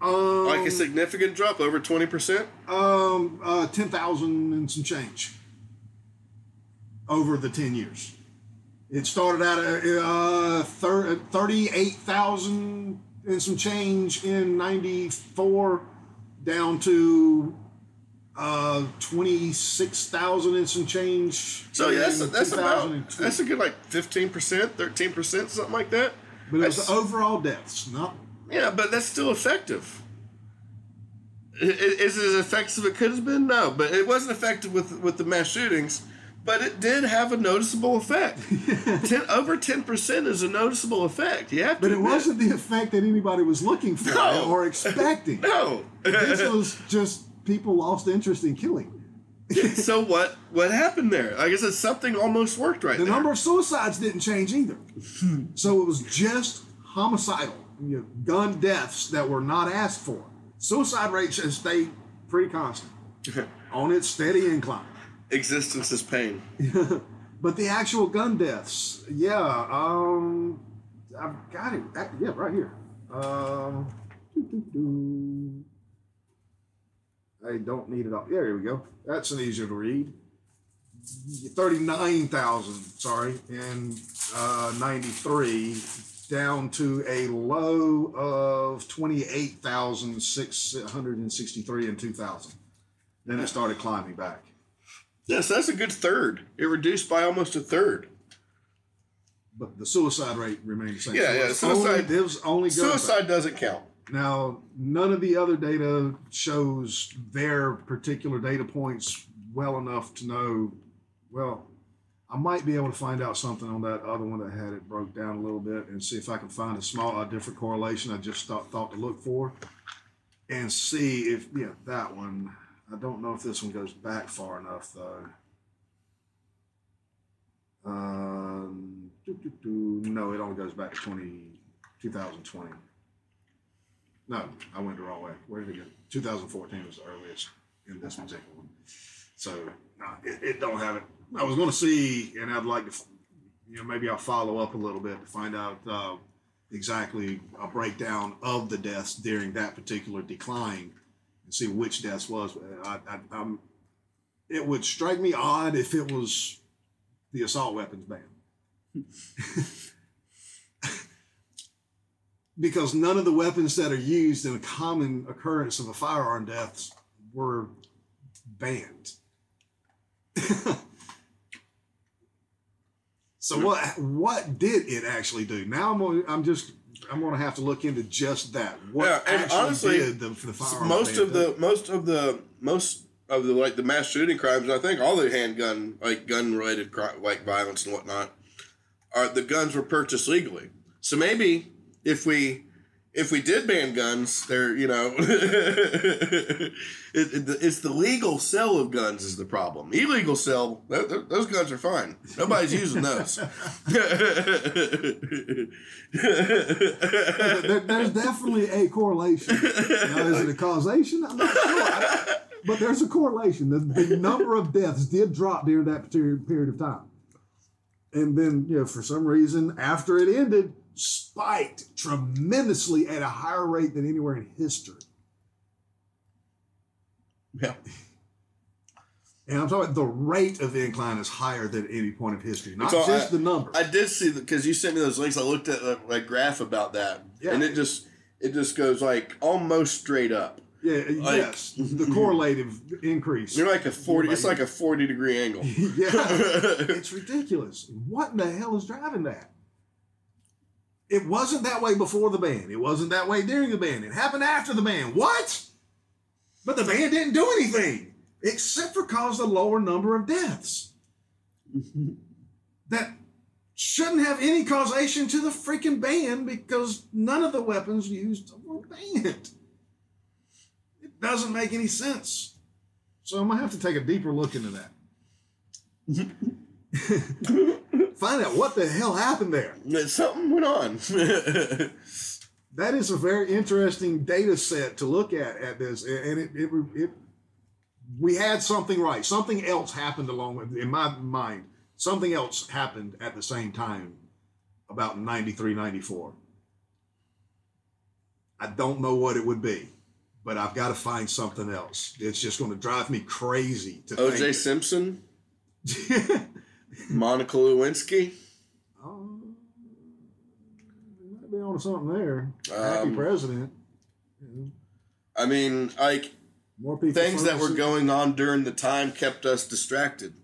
Um, Like a significant drop, over twenty percent. um, uh, 10,000 and some change over the 10 years. It started out at uh, 38,000 and some change in 94 down to uh, 26,000 and some change. So yeah, that's in that's about that's a good like fifteen percent, thirteen percent, something like that. But it was That's- the overall deaths, not Yeah, but that's still effective. Is it as effective as it could have been? No, but it wasn't effective with with the mass shootings. But it did have a noticeable effect. ten, over ten percent is a noticeable effect. You have to But it admit. wasn't the effect that anybody was looking for No. or expecting. No. This was just people lost interest in killing. so what? What happened there? Like I said, something almost worked right The there. number of suicides didn't change either. so it was just homicidal, you know, gun deaths that were not asked for. Suicide rates stayed pretty constant on its steady incline. Existence is pain. But the actual gun deaths, yeah, um, I've got it. Yeah, right here. Um. I don't need it all. Yeah, here we go. That's an easier to read. 39,000, sorry, in uh, 93, down to a low of 28,663 in 2000. Then it started climbing back. Yes, that's a good third. It reduced by almost a third. But the suicide rate remained the same. Yeah, So yeah, suicide- Only, it was only. Suicide doesn't count. Now, none of the other data shows their particular data points well enough to know. Well, I might be able to find out something on that other one that had it broke down a little bit and see if I can find a small, a different correlation. I just thought, thought to look for and see if, yeah, that one. I don't know if this one goes back far enough though. Um, doo, doo, doo. no, it only goes back to 20, 2020. No, I went the wrong way. Where did it go? 2014 was the earliest in this particular one. So no, it, it don't have it. I was going to see, and I'd like to, you know, maybe I'll follow up a little bit to find out uh, exactly a breakdown of the deaths during that particular decline and see which deaths was. I, I, I'm, it would strike me odd if it was the assault weapons ban. because none of the weapons that are used in a common occurrence of a firearm deaths were banned. so hmm. what what did it actually do? Now I'm I'm just I'm going to have to look into just that. What Yeah, and actually honestly, did the, the firearm most of the most of the most of the like the mass shooting crimes, I think all the handgun like gun related like violence and whatnot, are the guns were purchased legally. So maybe if we if we did ban guns, they're you know, it, it, it's the legal sale of guns is the problem. Illegal sale, th- th- those guns are fine. Nobody's using those. there, there's definitely a correlation. Now, is it a causation? I'm not sure. But there's a correlation. The, the number of deaths did drop during that period, period of time. And then, you know, for some reason, after it ended, spiked tremendously at a higher rate than anywhere in history. yeah. And I'm talking the rate of incline is higher than any point of history, not So just I- the number. I did see because you sent me those links. I looked at the like graph about that, Yeah. and it just it just goes like almost straight up. yeah, like- yes, the correlative increase. You're like a forty. It's like a forty degree angle. yeah, it's ridiculous. What in the hell is driving that? It wasn't that way before the ban. It wasn't that way during the ban. It happened after the ban. What? But the ban didn't do anything except for cause a lower number of deaths. that shouldn't have any causation to the freaking ban because none of the weapons used were banned. It doesn't make any sense. So I'm gonna have to take a deeper look into that. Find out what the hell happened there. Something went on. That is a very interesting data set to look at at this, and it, it, it we had something right. Something else happened along with, in my mind, something else happened at the same time, about 93, 94. I don't know what it would be, but I've got to find something else. It's just going to drive me crazy to O.J. Simpson, Monica Lewinsky. Oh, you might be onto something there. Happy Um, president. I mean, like More people. things that were going on during the time kept us distracted.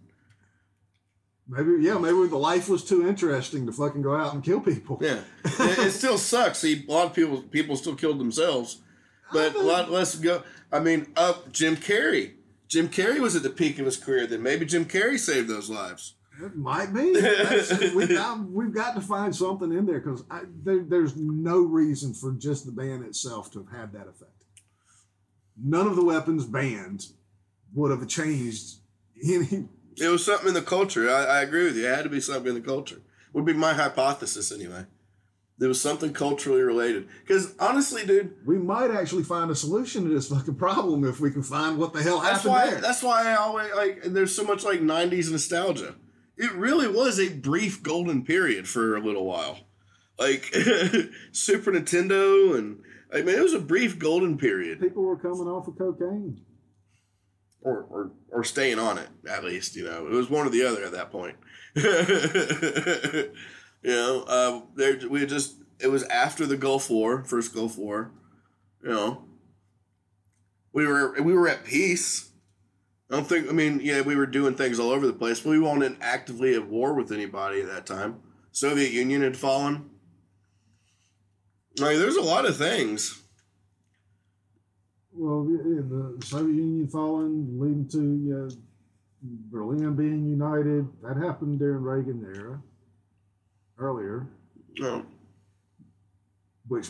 Maybe yeah, maybe the life was too interesting to fucking go out and kill people. Yeah, it, it still sucks. See, a lot of people people still killed themselves, but a lot less go. I mean, up Jim Carrey. Jim Carrey was at the peak of his career. Then maybe Jim Carrey saved those lives. It might be. we, we've got to find something in there because there, there's no reason for just the ban itself to have had that effect. None of the weapons banned would have changed any. It was something in the culture. I, I agree with you. It had to be something in the culture. Would be my hypothesis anyway. There was something culturally related. Because honestly, dude, We might actually find a solution to this fucking problem if we can find what the hell that's happened why there. that's why I always like. There's so much like '90s nostalgia. It really was a brief golden period for a little while. Like Super Nintendo and I mean, it was a brief golden period. People were coming off of cocaine. or, or or staying on it at least. You know, it was one or the other at that point. you know, uh, there we just it was after the Gulf War, first Gulf War. You know, we were we were at peace. I don't think. I mean, yeah, we were doing things all over the place, but we weren't actively at war with anybody at that time. Soviet Union had fallen. Like, there's a lot of things. Well, the Soviet Union falling, leading to you know, Berlin being united. That happened during Reagan era, earlier, No. which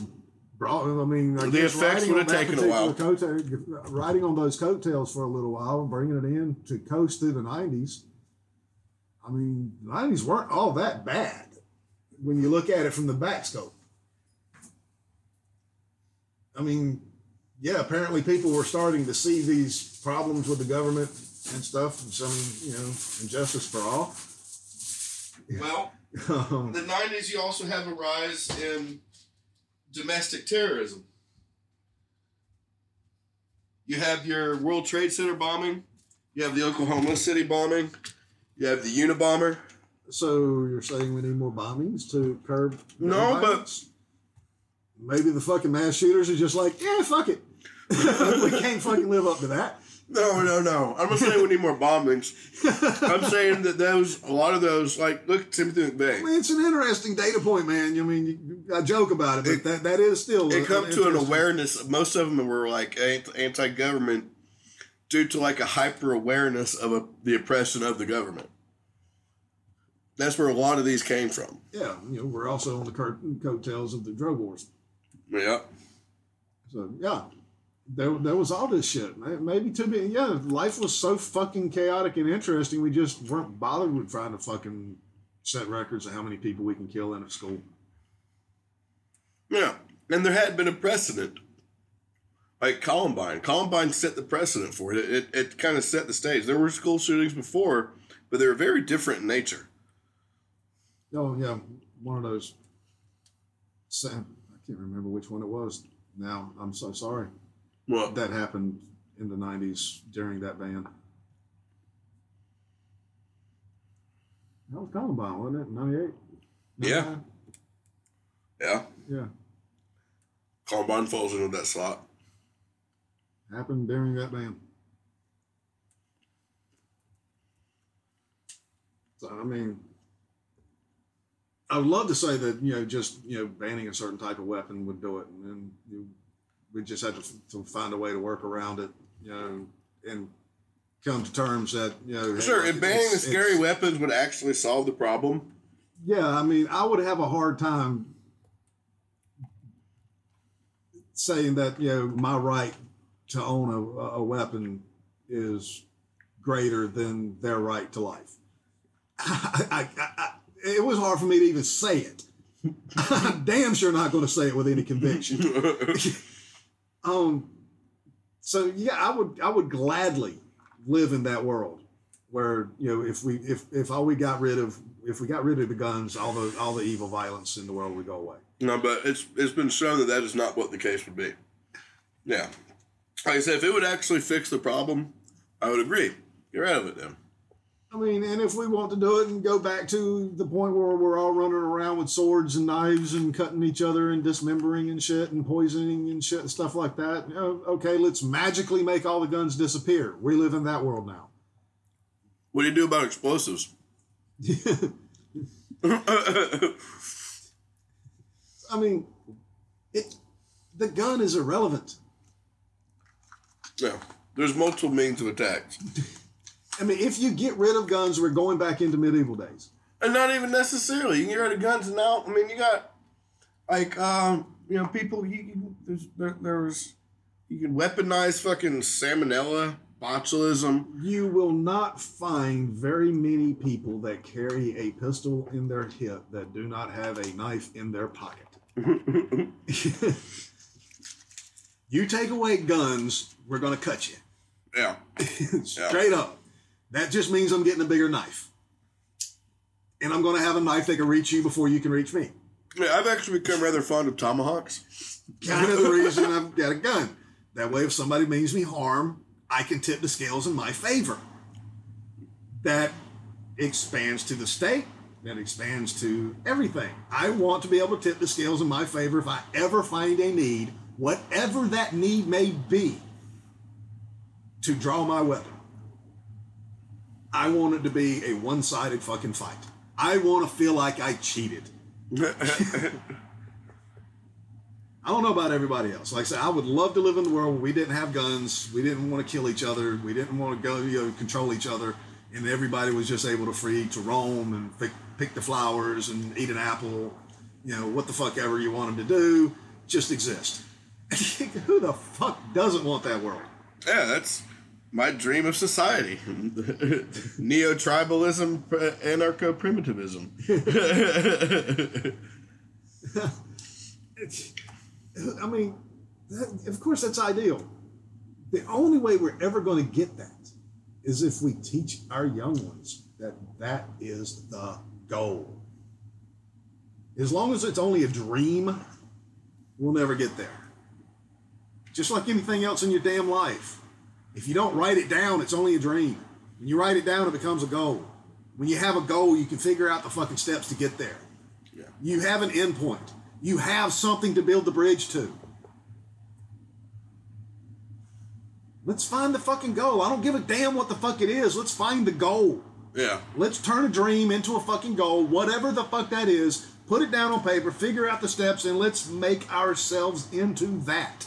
brought. I mean, I The guess effects would have taken a while. coattail- riding on those coattails for a little while and bringing it in to coast through the nineties. I mean, the nineties weren't all that bad when you look at it from the back scope. I mean, yeah, apparently people were starting to see these problems with the government and stuff, and some, you know, injustice for all. Well, Um, the 90s, you also have a rise in domestic terrorism. You have your World Trade Center bombing, you have the Oklahoma City bombing, you have the Unabomber. so you're saying we need more bombings to curb? No, but- maybe the fucking mass shooters are just like, yeah, fuck it. we can't fucking live up to that. No, no, no. I'm not saying we need more bombings. I'm saying that those, a lot of those, like, look at Timothy I mean, it's an interesting data point, man. I mean, you- I joke about it, but It- that, that is still uh, It a- come to an awareness. Most of them were like anti government due to like a hyper awareness of a, the oppression of the government. That's where a lot of these came from. Yeah, you know, we're also on the coattails of the drug wars. Yeah. So yeah, there, there was all this shit. Maybe too many. Yeah, life was so fucking chaotic and interesting. We just weren't bothered with trying to fucking set records of how many people we can kill in a school. Yeah. And there had been a precedent. Like Columbine. Columbine set the precedent for it. It, it, it kind of set the stage. There were school shootings before, but they were very different in nature. Oh yeah, one of those. Sam, I can't remember which one it was. Now I'm so sorry. Well, That happened in the '90s during that ban. That was Columbine, wasn't it? '98. Yeah. yeah. Yeah. Columbine falls into that slot. Happened during that ban. So I mean, I would love to say that you know just you know banning a certain type of weapon would do it, and then you, we just had to, to find a way to work around it, you know, and come to terms that you know. Sure, look, if banning the scary weapons would actually solve the problem, Yeah, I mean, I would have a hard time saying that you know my right to own a, a weapon is greater than their right to life. I, I, I, I, it was hard for me to even say it. I'm damn sure not going to say it with any conviction. um, so yeah, I would I would gladly live in that world where you know if we if if all we got rid of if we got rid of the guns, all the all the evil violence in the world would go away. No, but it's it's been shown that that is not what the case would be. Yeah, like I said, if it would actually fix the problem, I would agree. Get rid of it then. I mean, and if we want to do it and go back to the point where we're all running around with swords and knives and cutting each other and dismembering and shit and poisoning and shit and stuff like that, okay, let's magically make all the guns disappear. We live in that world now. What do you do about explosives? I mean, it the gun is irrelevant. yeah, there's multiple means of attacks, I mean, if you get rid of guns, we're going back into medieval days. and not even necessarily. You can get rid of guns now. I mean, you got like um, you know people. You, you there's there, there's you can weaponize fucking salmonella, botulism. You will not find very many people that carry a pistol in their hip that do not have a knife in their pocket. you take away guns, we're going to cut you. Yeah. Straight up. That just means I'm getting a bigger knife. And I'm going to have a knife that can reach you before you can reach me. Yeah, I've actually become rather fond of tomahawks. Kind of the reason I've got a gun. That way, if somebody means me harm, I can tip the scales in my favor. That expands to the state, that expands to everything. I want to be able to tip the scales in my favor if I ever find a need, whatever that need may be, to draw my weapon. I want it to be a one sided fucking fight. I want to feel like I cheated. I don't know about everybody else. Like I said, I would love to live in the world where we didn't have guns, we didn't want to kill each other, we didn't want to go, you know, control each other, and everybody was just able to free to roam and pick, pick the flowers and eat an apple, you know, what the fuck ever you want them to do, just exist. Who the fuck doesn't want that world? Yeah, that's my dream of society. Neo tribalism, anarcho primitivism. I mean, that, of course, that's ideal. The only way we're ever going to get that is if we teach our young ones that that is the goal. As long as it's only a dream, we'll never get there. Just like anything else in your damn life. If you don't write it down, it's only a dream. When you write it down, it becomes a goal. When you have a goal, you can figure out the fucking steps to get there. Yeah. You have an endpoint. You have something to build the bridge to. Let's find the fucking goal. I don't give a damn what the fuck it is. Let's find the goal. Yeah. Let's turn a dream into a fucking goal, whatever the fuck that is. Put it down on paper, figure out the steps, and let's make ourselves into that.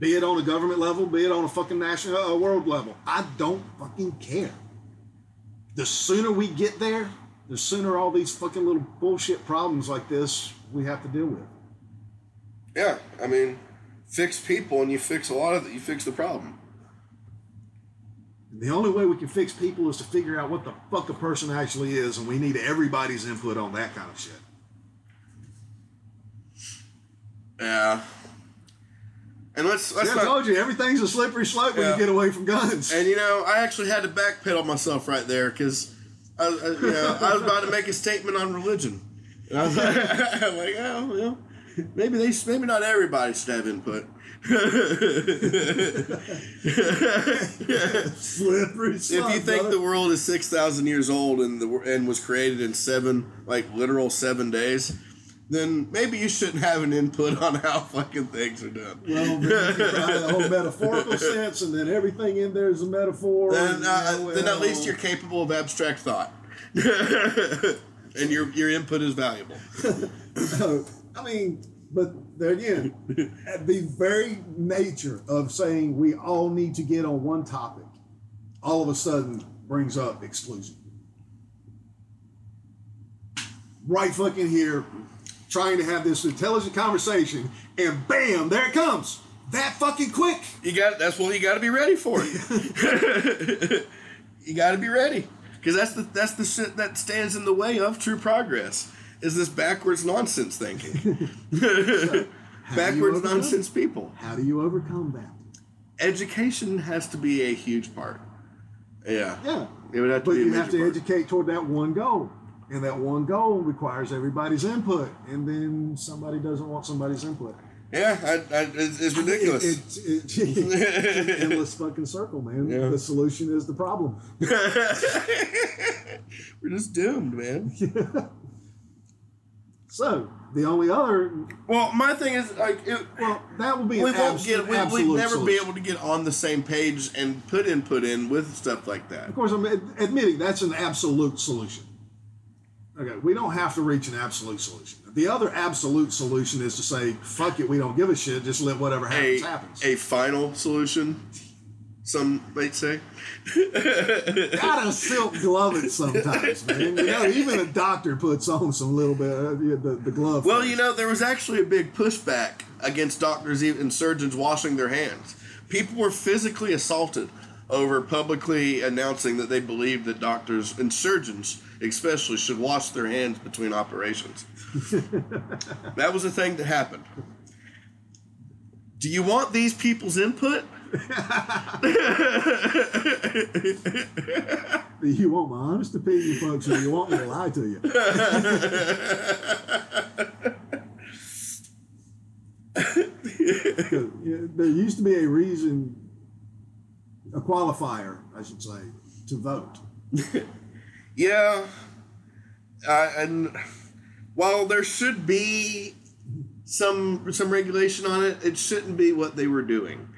Be it on a government level, be it on a fucking national uh, world level. I don't fucking care. The sooner we get there, the sooner all these fucking little bullshit problems like this we have to deal with. Yeah, I mean, fix people and you fix a lot of it, you fix the problem. The only way we can fix people is to figure out what the fuck a person actually is, and we need everybody's input on that kind of shit. Yeah. And let's let's See, I told you everything's a slippery slope when you get away from guns. And you know, I actually had to backpedal myself right there because I, was- I, you know, I was about to make a statement on religion. And I was like, like, oh, well, maybe they, maybe not everybody should have input. slippery slope. if you think brother. the world is six thousand years old and the and was created in seven, like literal seven days, then maybe you shouldn't have an input on how fucking things are done. well, the whole metaphorical sense, and then everything in there is a metaphor. then, and, uh, you know, then at least you're capable of abstract thought, and your your input is valuable. I mean, but there again, the very nature of saying we all need to get on one topic, all of a sudden brings up exclusion. Right fucking here, trying to have this intelligent conversation, and bam, there it comes. That fucking quick. You got that's what you got to be ready for. you got to be ready because that's the that's the shit that stands in the way of true progress. Is this backwards nonsense thinking? backwards overcome nonsense people. How do you overcome that? Education has to be a huge part. Yeah. Yeah. It would have to but you have to part. educate toward that one goal. And that one goal requires everybody's input. And then somebody doesn't want somebody's input. Yeah, I, I, it's, it's ridiculous. It, it, it, it's an endless fucking circle, man. Yeah. The solution is the problem. We're just doomed, man. So the only other, Well, my thing is like it, well, that would be we won't get we, we'd never be able to get on the same page and put input in with stuff like that. Of course, I'm admitting that's an absolute solution. Okay, we don't have to reach an absolute solution. The other absolute solution is to say, "Fuck it, we don't give a shit. Just let whatever happens a, happens." a final solution, some might say. gotta silk glove it sometimes, man. You know, even a doctor puts on some little bit of yeah, the, the glove. Well, you know, there was actually a big pushback against doctors and surgeons washing their hands. People were physically assaulted over publicly announcing that they believed that doctors and surgeons, especially, should wash their hands between operations. that was a thing that happened. Do you want these people's input? you want my honest opinion, folks, or you want me to lie to you there used to be a reason a qualifier, I should say, to vote. Yeah, uh, and while there should be some some regulation on it, it shouldn't be what they were doing.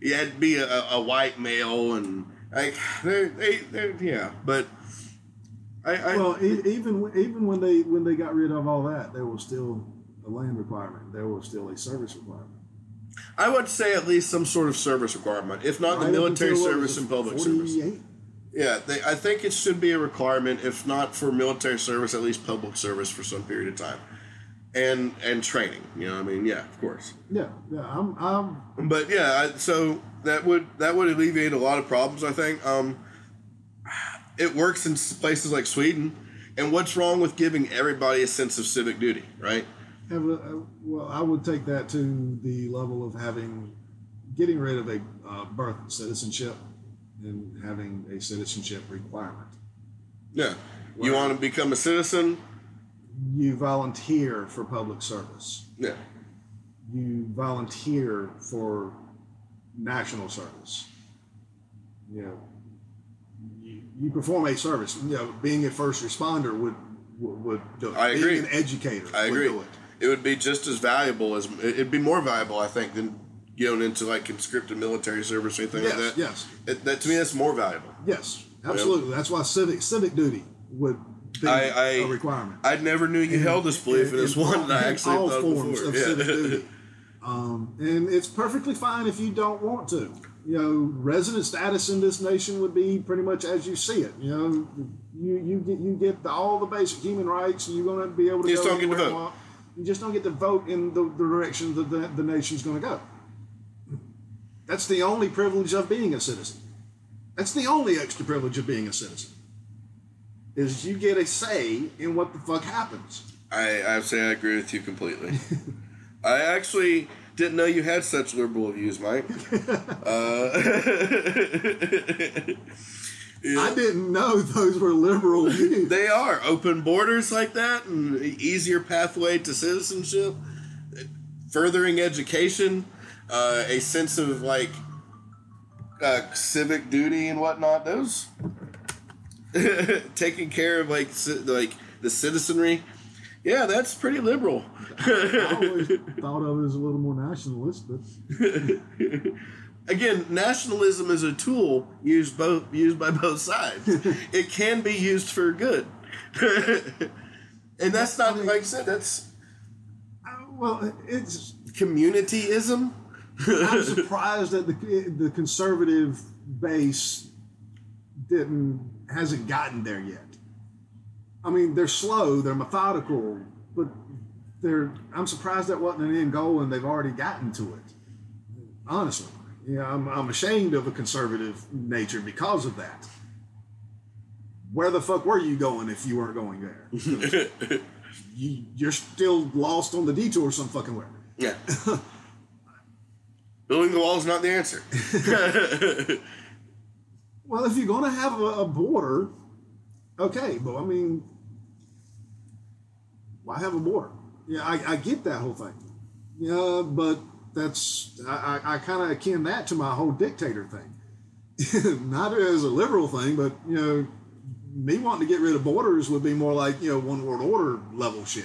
You had to be a, a white male and like they they they yeah, but I, I Well, e- even when- even when they when they got rid of all that, there was still a land requirement. There was still a service requirement. I would say at least some sort of service requirement, if not the Right up military service and public service. 48? Yeah, they, I think it should be a requirement, if not for military service, at least public service for some period of time, and and training. You know, I mean, yeah, of course. Yeah, yeah. I'm, I'm But yeah, I, so that would that would alleviate a lot of problems. I think um, it works in places like Sweden. And what's wrong with giving everybody a sense of civic duty, right? a- well. I would take that to the level of having getting rid of a uh, birth citizenship and having a citizenship requirement. Yeah. You want to become a citizen? You volunteer for public service. Yeah. you volunteer for national service. You know, you, you perform a service. You know, being a first responder would would, would do it. I being agree. an educator I would agree. do it. It would be just as valuable as it'd be more valuable, I think, than going into like conscripted military service or anything Yes, like that. yes. It, that to me, that's more valuable. Yes, absolutely. That's why civic civic duty would be I- I- a requirement. I never knew you held this belief, and it's one that I in actually all thought forms before. of Yeah. civic duty. Um, and it's perfectly fine if you don't want to. You know, resident status in this nation would be pretty much as you see it. You know, you you get you get the, all the basic human rights, and you're going to be able to. You just don't get to anywhere you vote. You just don't get to vote in the, the direction that the, the nation's going to go. That's the only privilege of being a citizen. That's the only extra privilege of being a citizen. Is you get a say in what the fuck happens. I I say I agree with you completely. I actually didn't know you had such liberal views, Mike. Uh, I didn't know those were liberal views. They are open borders like that, and easier pathway to citizenship, furthering education, uh, a sense of like uh, civic duty and whatnot. Those taking care of like like the citizenry. Yeah, that's pretty liberal. I always thought of it as a little more nationalist, but Again, nationalism is a tool used both used by both sides. it can be used for good, and that's not like I said. That's well, it's. communityism. I'm surprised that the the conservative base didn't hasn't gotten there yet. I mean, they're slow, they're methodical, but they're. I'm surprised that wasn't an end goal, and they've already gotten to it. Honestly, yeah, I'm, I'm ashamed of a conservative nature because of that. Where the fuck were you going if you weren't going there? you, you're still lost on the detour some fucking where. Yeah. Building the wall is not the answer. Well, if you're going to have a, a border, okay, but I mean, why have a border? Yeah, I, I get that whole thing. Yeah, but that's I, I, I kind of akin that to my whole dictator thing. Not as a liberal thing, but you know, me wanting to get rid of borders would be more like you know one world order level shit.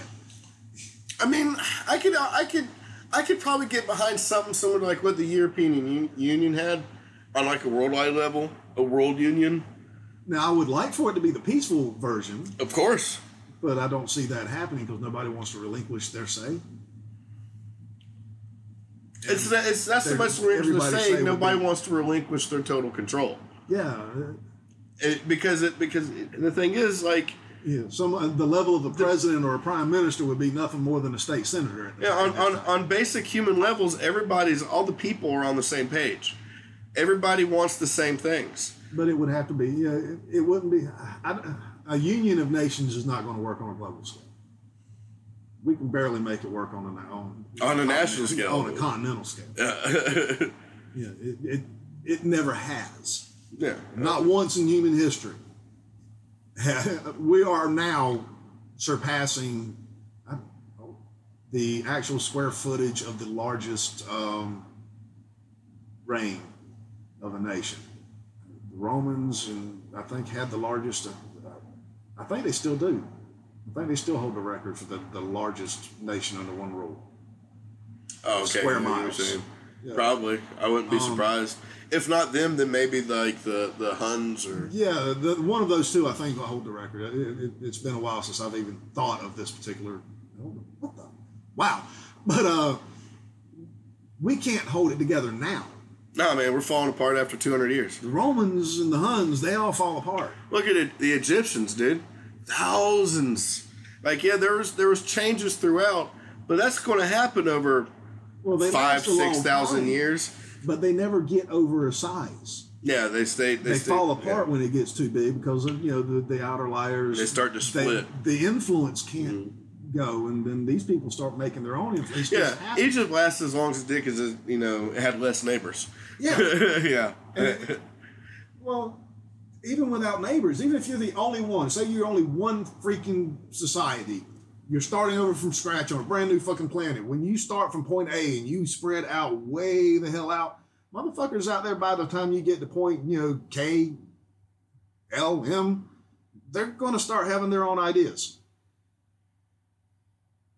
I mean, I could, I could, I could probably get behind something similar to like what the European Union, had on like a worldwide level, a world union. Now, I would like for it to be the peaceful version, Of course. but I don't see that happening because nobody wants to relinquish their say. It's that. It's that's the They're- best way to everybody say say nobody wants to relinquish their total control. Yeah, uh, It, because it because it, the thing is like Yeah, some uh, the level of a president or a prime minister would be nothing more than a state senator. Yeah, on, on, on basic human levels, everybody's all the people are on the same page. Everybody wants the same things. but it would have to be. Yeah, it, it wouldn't be. I, a union of nations is not going to work on a global scale. We can barely make it work on a on, On a national scale. on a continental scale. yeah. Yeah, it, it it never has. yeah. Not once in human history. we are now surpassing I don't know, the actual square footage of the largest um, reign of a nation. the Romans and I think had the largest. Uh, I think they still do. I think they still hold the record for the, the largest nation under one rule. Oh, okay. Square miles. Yeah. Probably. I wouldn't be Um, surprised. If not them, then maybe like the the Huns or Yeah, the, one of those two I think will hold the record. It, it, it's been a while since I've even thought of this particular. What the? Wow, but uh, we can't hold it together now. no man, we're falling apart after 200 years. The Romans and the Huns, they all fall apart. Look at it, the Egyptians, dude. Thousands. Like yeah, there was there was changes throughout, but that's going to happen over Well, they five last a long six thousand time, years. but they never get over a size. Yeah, they stay. They, They, stay, fall apart yeah. when it gets too big because of you know the, the outer layers. They start to They- split. Mm-hmm. the influence can't go, and then these people start making their own influence. Yeah, just. Egypt lasts as long as did because you know it had less neighbors. Yeah. yeah. Well, even without neighbors, even if you're the only one, say you're only one freaking society, you're starting over from scratch on a brand new fucking planet. When you start from point A and you spread out way the hell out, motherfuckers out there by the time you get to point, you know, K, L, M, they're going to start having their own ideas.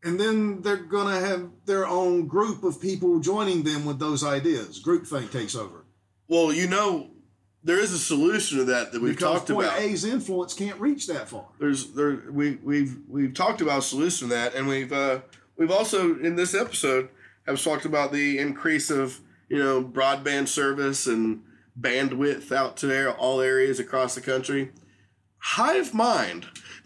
And then they're going to have their own group of people joining them with those ideas. Groupthink takes over. well, you know, there is a solution to that that we've because talked point about. A's influence can't reach that far. there's there we we've we've talked about a solution to that and we've uh we've also in this episode have talked about the increase of you know broadband service and bandwidth out to there, all areas across the country hive mind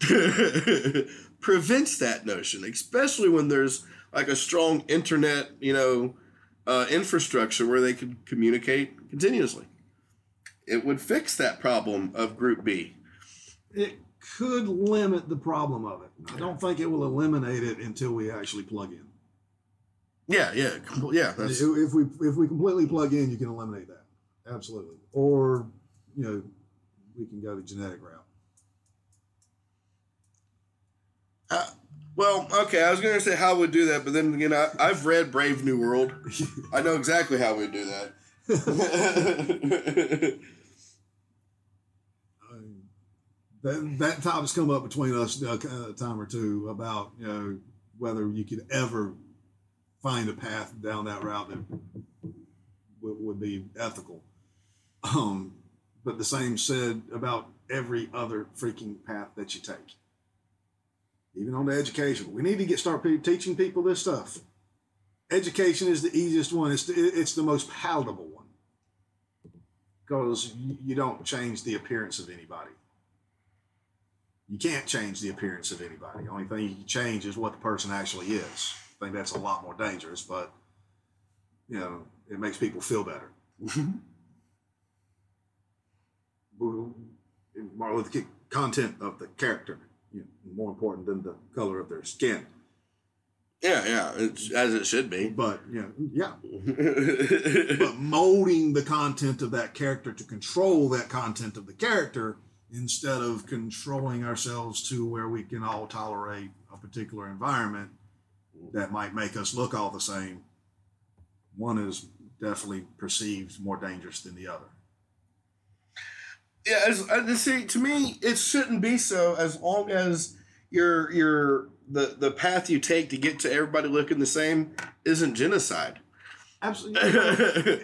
prevents that notion especially when there's like a strong internet you know uh, infrastructure where they could communicate continuously it would fix that problem of group b It could limit the problem of it. I don't think it will eliminate it until we actually plug in. Yeah, yeah, yeah. If we if we completely plug in, you can eliminate that. Absolutely. Or, you know, we can go the genetic route. uh, well, okay. I was gonna say how we'd do that, but then again, I, I've read Brave New World. I know exactly how we'd do that. that that topic's come up between us uh, a time or two about you know whether you could ever find a path down that route that would, would be ethical. Um, but the same said about every other freaking path that you take, even on the education. We need to get start pe- teaching people this stuff. Education is the easiest one. It's the, it's the most palatable one because you don't change the appearance of anybody. You can't change the appearance of anybody. The only thing you can change is what the person actually is. I think that's a lot more dangerous, but you know, it makes people feel better. Well, Martin Luther King, content of the character, you know, more important than the color of their skin. yeah, yeah. It's as it should be. But you know, yeah, but molding the content of that character to control that content of the character instead of controlling ourselves to where we can all tolerate a particular environment that might make us look all the same. One is definitely perceived more dangerous than the other. yeah, as, uh, see, to me, it shouldn't be so as long as your your the the path you take to get to everybody looking the same isn't genocide. Absolutely.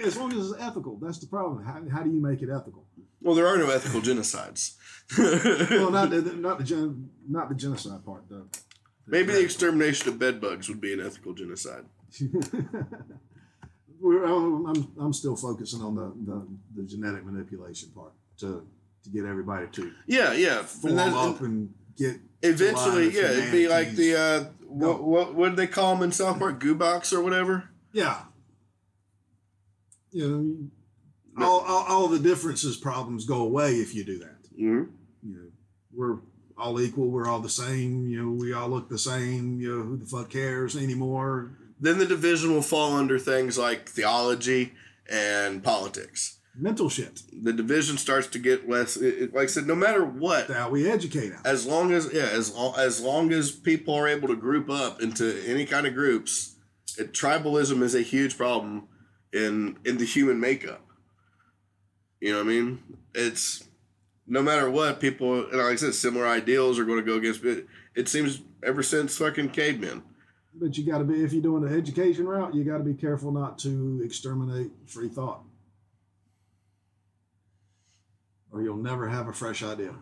as long as it's ethical, that's the problem. How, how do you make it ethical? Well, there are no ethical genocides. Well, not the, not the gen, not the genocide part though. Maybe the extermination of bedbugs would be an ethical genocide. We're, I'm, I'm, still focusing on the, the, the genetic manipulation part to to get everybody to Yeah, yeah. form then- up and get Eventually, yeah, it'd be like the uh, what, what what did they call them in South Park? Goobacks or whatever. yeah. You know, all, all, all the differences problems go away if you do that. Mm-hmm. You know, we're all equal. We're all the same. You know, we all look the same. You know, who the fuck cares anymore? Then the division will fall under things like theology and politics. Mental shit. The division starts to get less. It, it- like I said, no matter what, That we educate as long as yeah, as long as long as people are able to group up into any kind of groups, it, tribalism is a huge problem in in the human makeup. You know what I mean? It's no matter what people, and like I said, similar ideals are going to go against it. It seems ever since fucking cavemen. But you got to be if you're doing the education route, you got to be careful not to exterminate free thought, or you'll never have a fresh idea.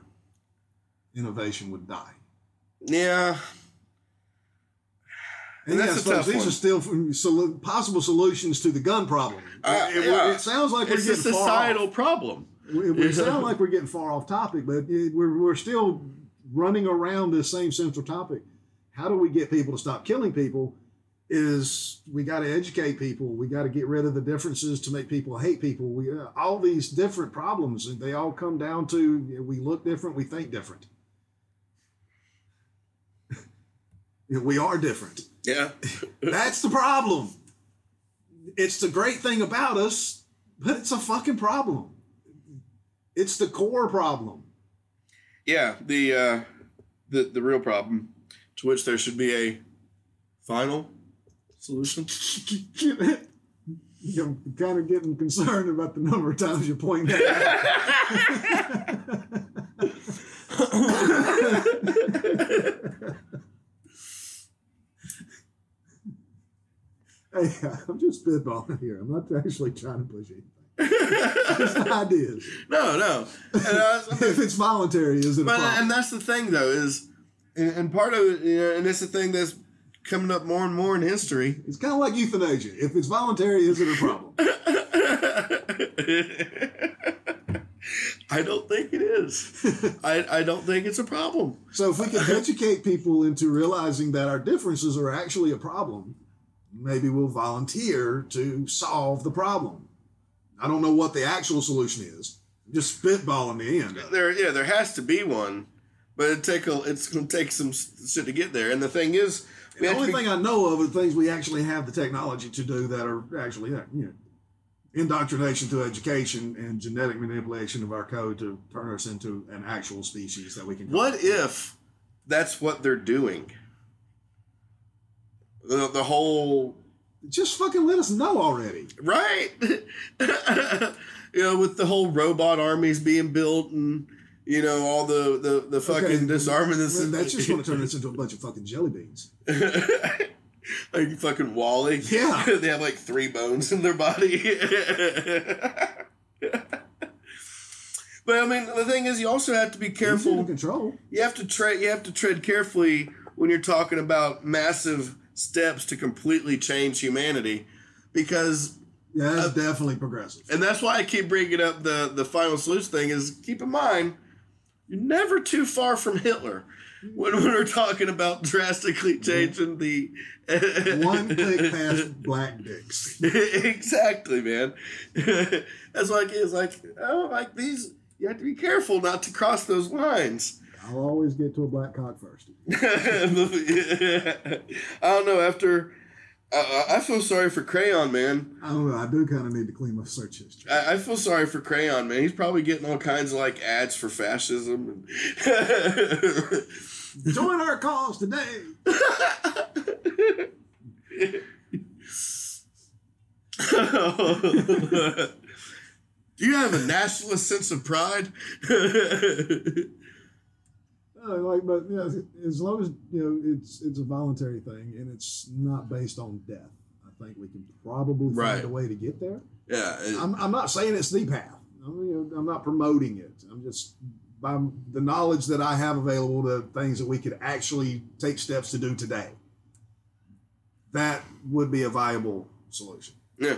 Innovation would die. Yeah. And That's yes, a tough these one. are still sol- possible solutions to the gun problem. Uh, it, it- yeah. it sounds like we're it's a getting far societal off. problem. We, we sound like we're getting far off topic, but it, we're, we're still running around this same central topic. How do we get people to stop killing people? Is we got to educate people. We got to get rid of the differences to make people hate people. We uh, all these different problems, and they all come down to we look different, we think different. You know, we are different. Yeah. That's the problem. It's the great thing about us, but it's a fucking problem. It's the core problem. yeah. The uh, the the real problem, to which there should be a final solution. You're kind of getting concerned about the number of times you point that out. hey, I'm just spitballing here. I'm not actually trying to push anything. Just ideas. No, no. And I If it's voluntary, is it But problem? and that's the thing though is, and, and part of it, you know, and it's the thing that's coming up more and more in history. It's kind of like euthanasia. If it's voluntary, is it a problem? I don't think it is. I, I don't think it's a problem. So if we can educate people into realizing that our differences are actually a problem, maybe we'll volunteer to solve the problem. I don't know what the actual solution is. Just spitballing the end. There, yeah, there has to be one, but it take a, it's going to take some shit to get there. And the thing is, The only be- thing I know of are things we actually have the technology to do that are actually, you know, indoctrination through education and genetic manipulation of our code to turn us into an actual species that we can. What if that's what they're doing? The, the whole Just fucking let us know already. right, you know, with the whole robot armies being built and you know all the the, the fucking Okay, disarming this. Well, That's just going to turn us into a bunch of fucking jelly beans. like fucking WALL-E. Yeah. they have like three bones in their body. but I mean, the thing is, you also have to be careful. control. you have to tread you have to tread carefully when you're talking about massive steps to completely change humanity because Yeah, that's Uh, definitely progressive. and that's why I keep bringing up the the final solution thing is keep in mind you're never too far from Hitler when, when we're talking about drastically changing the One click past black dicks. exactly man that's why it's like oh like these you have to be careful not to cross those lines I'll always get to a black cock first. I don't know. After I, I feel sorry for Crayon Man. I don't know. I do kind of need to clean my search history. I, I feel sorry for Crayon Man. He's probably getting all kinds of like ads for fascism. Join our cause today. Do you have a nationalist sense of pride? Uh, like, but yeah, as long as you know it's it's a voluntary thing and it's not based on death, I think we can probably find Right. a way to get there. yeah. it- I'm, I'm not saying it's the path. I'm, you know, I'm not promoting it. I'm just by the knowledge that I have available to things that we could actually take steps to do today. That would be a viable solution. yeah.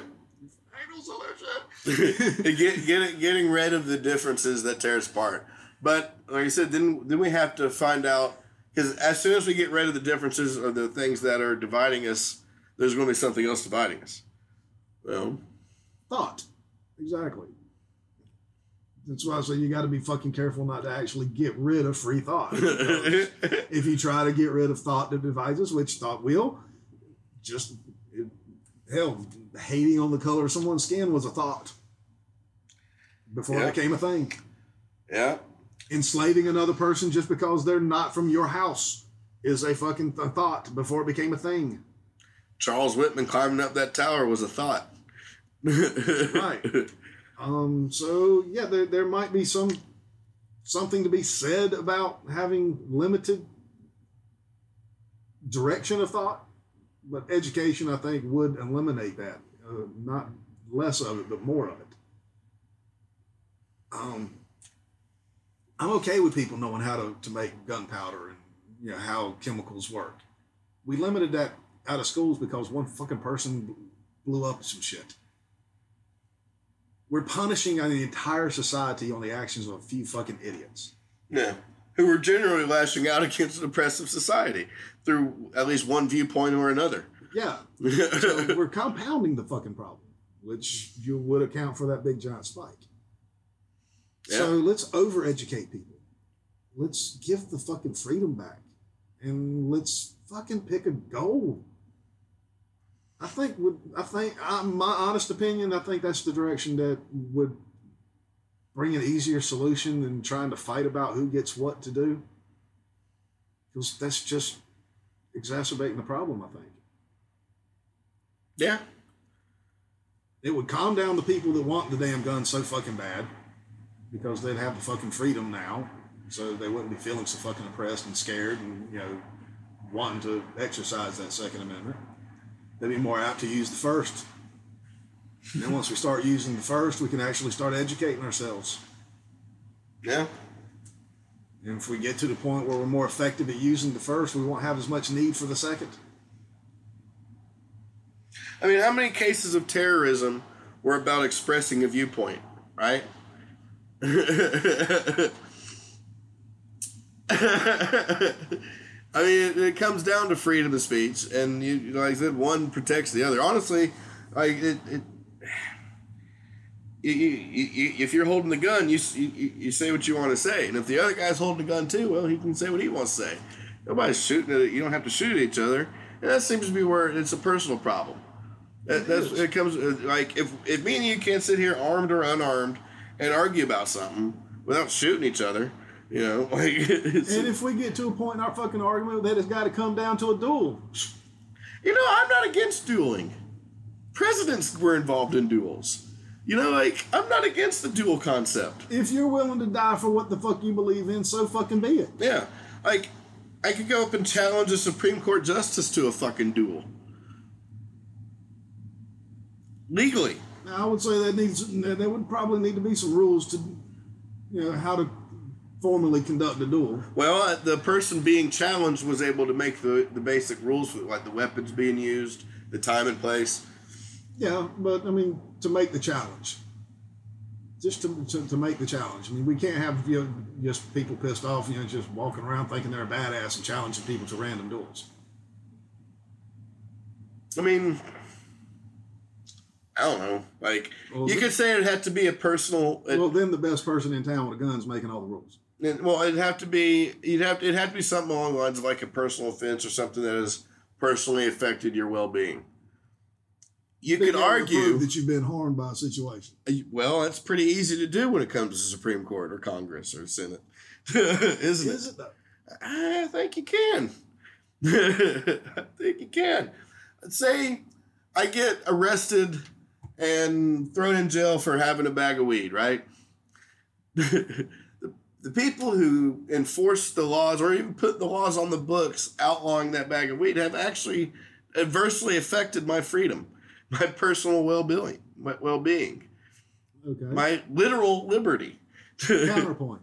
Final solution. Get, get getting rid of the differences that tear us apart. But like I said, then then we have to find out because as soon as we get rid of the differences or the things that are dividing us, there's going to be something else dividing us. Well, Thought. Exactly. That's why I say you got to be fucking careful not to actually get rid of free thought. if you try to get rid of thought that divides us, which thought will, just it, hell, hating on the color of someone's skin was a thought before Yeah. it became a thing. yeah, Enslaving another person just because they're not from your house is a fucking th- thought before it became a thing. Charles Whitman climbing up that tower was a thought. Right. Um, so yeah, there, there might be some something to be said about having limited direction of thought, but education, I think, would eliminate that. Uh, not less of it, but more of it. Um, I'm okay with people knowing how to, to make gunpowder and you know how chemicals work. We limited that out of schools because one fucking person blew up some shit. We're punishing the entire society on the actions of a few fucking idiots. Yeah. Who were generally lashing out against an oppressive society through at least one viewpoint or another. Yeah. so we're compounding the fucking problem, which you would account for that big giant spike. Yeah. So let's overeducate people. Let's give the fucking freedom back. And let's fucking pick a goal. I think would I think uh, my honest opinion, I think that's the direction that would bring an easier solution than trying to fight about who gets what to do. Because that's just exacerbating the problem, I think. Yeah. It would calm down the people that want the damn gun so fucking bad because they'd have the fucking freedom now. So they wouldn't be feeling so fucking oppressed and scared and, you know, wanting to exercise that Second Amendment. They'd be more apt to use the first. And then once we start using the first, we can actually start educating ourselves. Yeah. And if we get to the point where we're more effective at using the first, we won't have as much need for the second. I mean, how many cases of terrorism were about expressing a viewpoint, right? I mean, it, it, comes down to freedom of speech, and you, know like I said, one protects the other. Honestly, like it, it you, you, you, if you're holding the gun, you, you you say what you want to say, and if the other guy's holding the gun too, well, he can say what he wants to say. Nobody's shooting at it. You don't have to shoot at each other, and that seems to be where it's a personal problem. That, that's it comes uh, like if if me and you can't sit here armed or unarmed and argue about something without shooting each other, you know, like. and if we get to a point in our fucking argument that it's got to come down to a duel, you know, I'm not against dueling. Presidents were involved in duels. You know, like I'm not against the duel concept. If you're willing to die for what the fuck you believe in, so fucking be it. Yeah, like I could go up and challenge a Supreme Court justice to a fucking duel legally. I would say that needs there would probably need to be some rules to, you know, how to formally conduct a duel. Well, uh, the person being challenged was able to make the the basic rules like the weapons being used, the time and place. Yeah, but I mean to make the challenge. Just to, to, to make the challenge. I mean, we can't have you know, just people pissed off, you know, just walking around thinking they're a badass and challenging people to random duels. I mean, I don't know. Like well, you could say it had to be a personal. Well, then the best person in town with a gun is making all the rules. It, well, it'd have to be. You'd have to. It had to be something along the lines of like a personal offense or something that has personally affected your well-being. You could argue that you've been harmed by a situation. Uh, well, that's pretty easy to do when it comes to the Supreme Court or Congress or Senate, isn't Is it? Though? I think you can. I think you can. Say I get arrested and thrown in jail for having a bag of weed, right? the, the people who enforce the laws or even put the laws on the books outlawing that bag of weed have actually adversely affected my freedom, my personal well-being, my well-being, okay. my literal liberty. Counterpoint.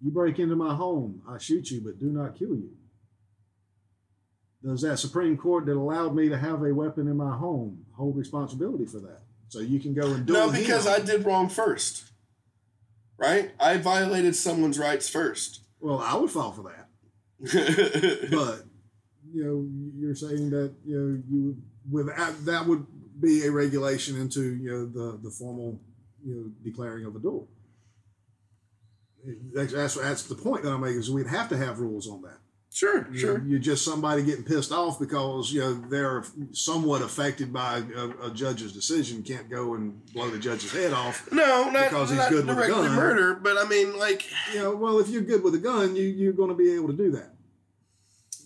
You break into my home, I shoot you, but do not kill you. Does that Supreme Court that allowed me to have a weapon in my home hold responsibility for that? So you can go and do it. No, because him. I did wrong first. Right? I violated someone's rights first. Well, I would fall for that. but you know, you're saying that you know you would with uh, that would be a regulation into you know the the formal you know declaring of a duel. That's, that's, that's the point that I'm making is we'd have to have rules on that. Sure, you sure. You're just somebody getting pissed off because you know they're somewhat affected by a, a, judge's decision. Can't go and blow the judge's head off. No, not because he's not good with a gun. Murder, but I mean, like you know, well, if you're good with a gun, you you're going to be able to do that.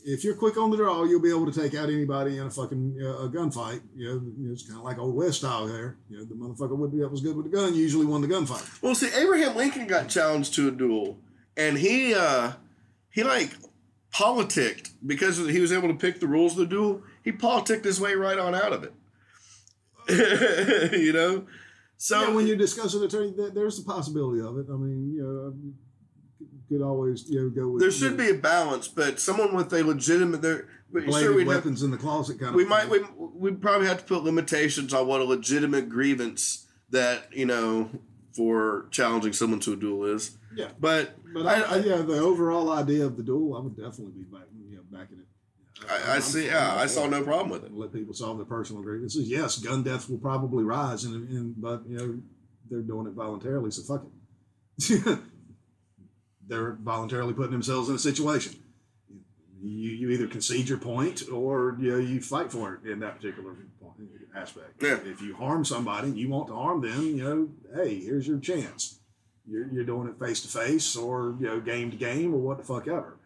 if you're quick on the draw, you'll be able to take out anybody in a fucking uh, a gunfight. You know, you know, it's kind of like old West style there. You know, the motherfucker would be that was good with the gun usually won the gunfight. Well, see, Abraham Lincoln got challenged to a duel, and he uh he like politicked because he was able to pick the rules of the duel. He politicked his way right on out of it. you know, so yeah, when you discuss an attorney, there's the possibility of it. I mean, you know, you could always you know go with there should be a balance, but someone with a legitimate there. Sure, we'd have, weapons in the closet kind we of. We might thing. we we probably have to put limitations on what a legitimate grievance that you know for challenging someone to a duel is. yeah. But But I, I, yeah, the overall idea of the duel, I would definitely be back, you know, backing it. I, I, see. Yeah, I saw no problem with it. Let people solve their personal grievances. Yes, gun deaths will probably rise, and, and but you know they're doing it voluntarily, so fuck it. they're voluntarily putting themselves in a situation. You, you either concede your point or you know, you fight for it in that particular aspect. Yeah. If you harm somebody and you want to harm them, you know, hey, here's your chance. You're, you're doing it face to face or you know game to game or what the fuck ever.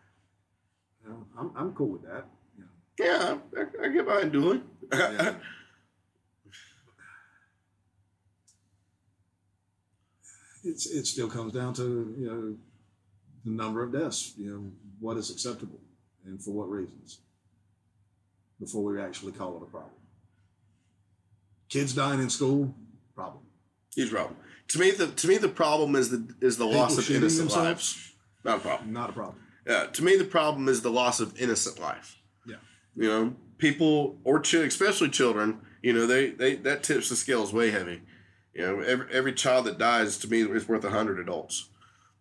You know, I'm, I'm cool with that. You know. Yeah, I, I get behind dueling. Yeah. it's it still comes down to you know the number of deaths. You know what is acceptable and for what reasons before we actually call it a problem. Kids dying in school, problem. Huge problem. To me, the to me the problem is the is the loss of innocent themselves? lives. Not a problem. Not a problem. Yeah, to me the problem is the loss of innocent life. Yeah. You know, people or ch- especially children. You know, they, they that tips the scales way heavy. You know, every every child that dies to me is worth a hundred adults.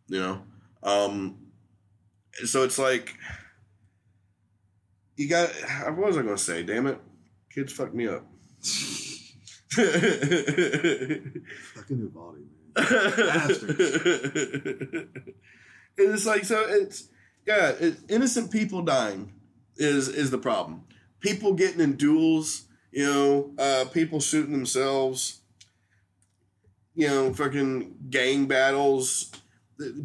You know, um, so it's like you got. What was I going to say? Damn it, kids fucked me up. Fucking body, man. Bastards. It's like so. It's yeah. It, innocent people dying is is the problem. People getting in duels. You know, uh, people shooting themselves. You know, fucking gang battles.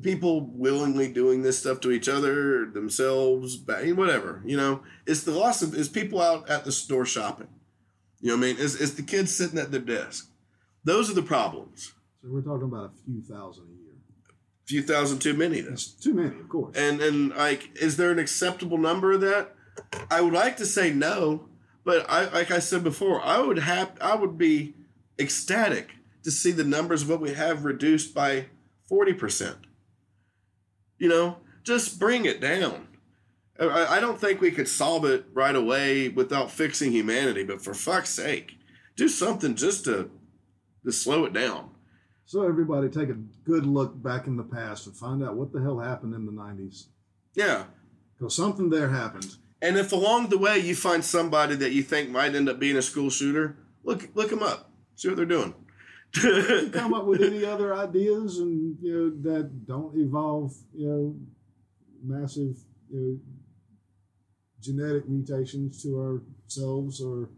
People willingly doing this stuff to each other, themselves, whatever. You know, it's the loss of. Is people out at the store shopping? You know what I mean? It's, it's the kids sitting at their desk. Those are the problems. So we're talking about a few thousand a year. A few thousand too many. That's too many, of course. And and like, is there an acceptable number of that? I would like to say no, but I like I said before, I would have I would be ecstatic to see the numbers of what we have reduced by forty percent. You know, just bring it down. I, I don't think we could solve it right away without fixing humanity, but for fuck's sake, do something just to to slow it down. So everybody take a good look back in the past and find out what the hell happened in the 90s. Yeah. Because something there happened. And if along the way you find somebody that you think might end up being a school shooter, look look them up, see what they're doing. Come up with any other ideas and you know that don't involve you know massive you know, genetic mutations to ourselves or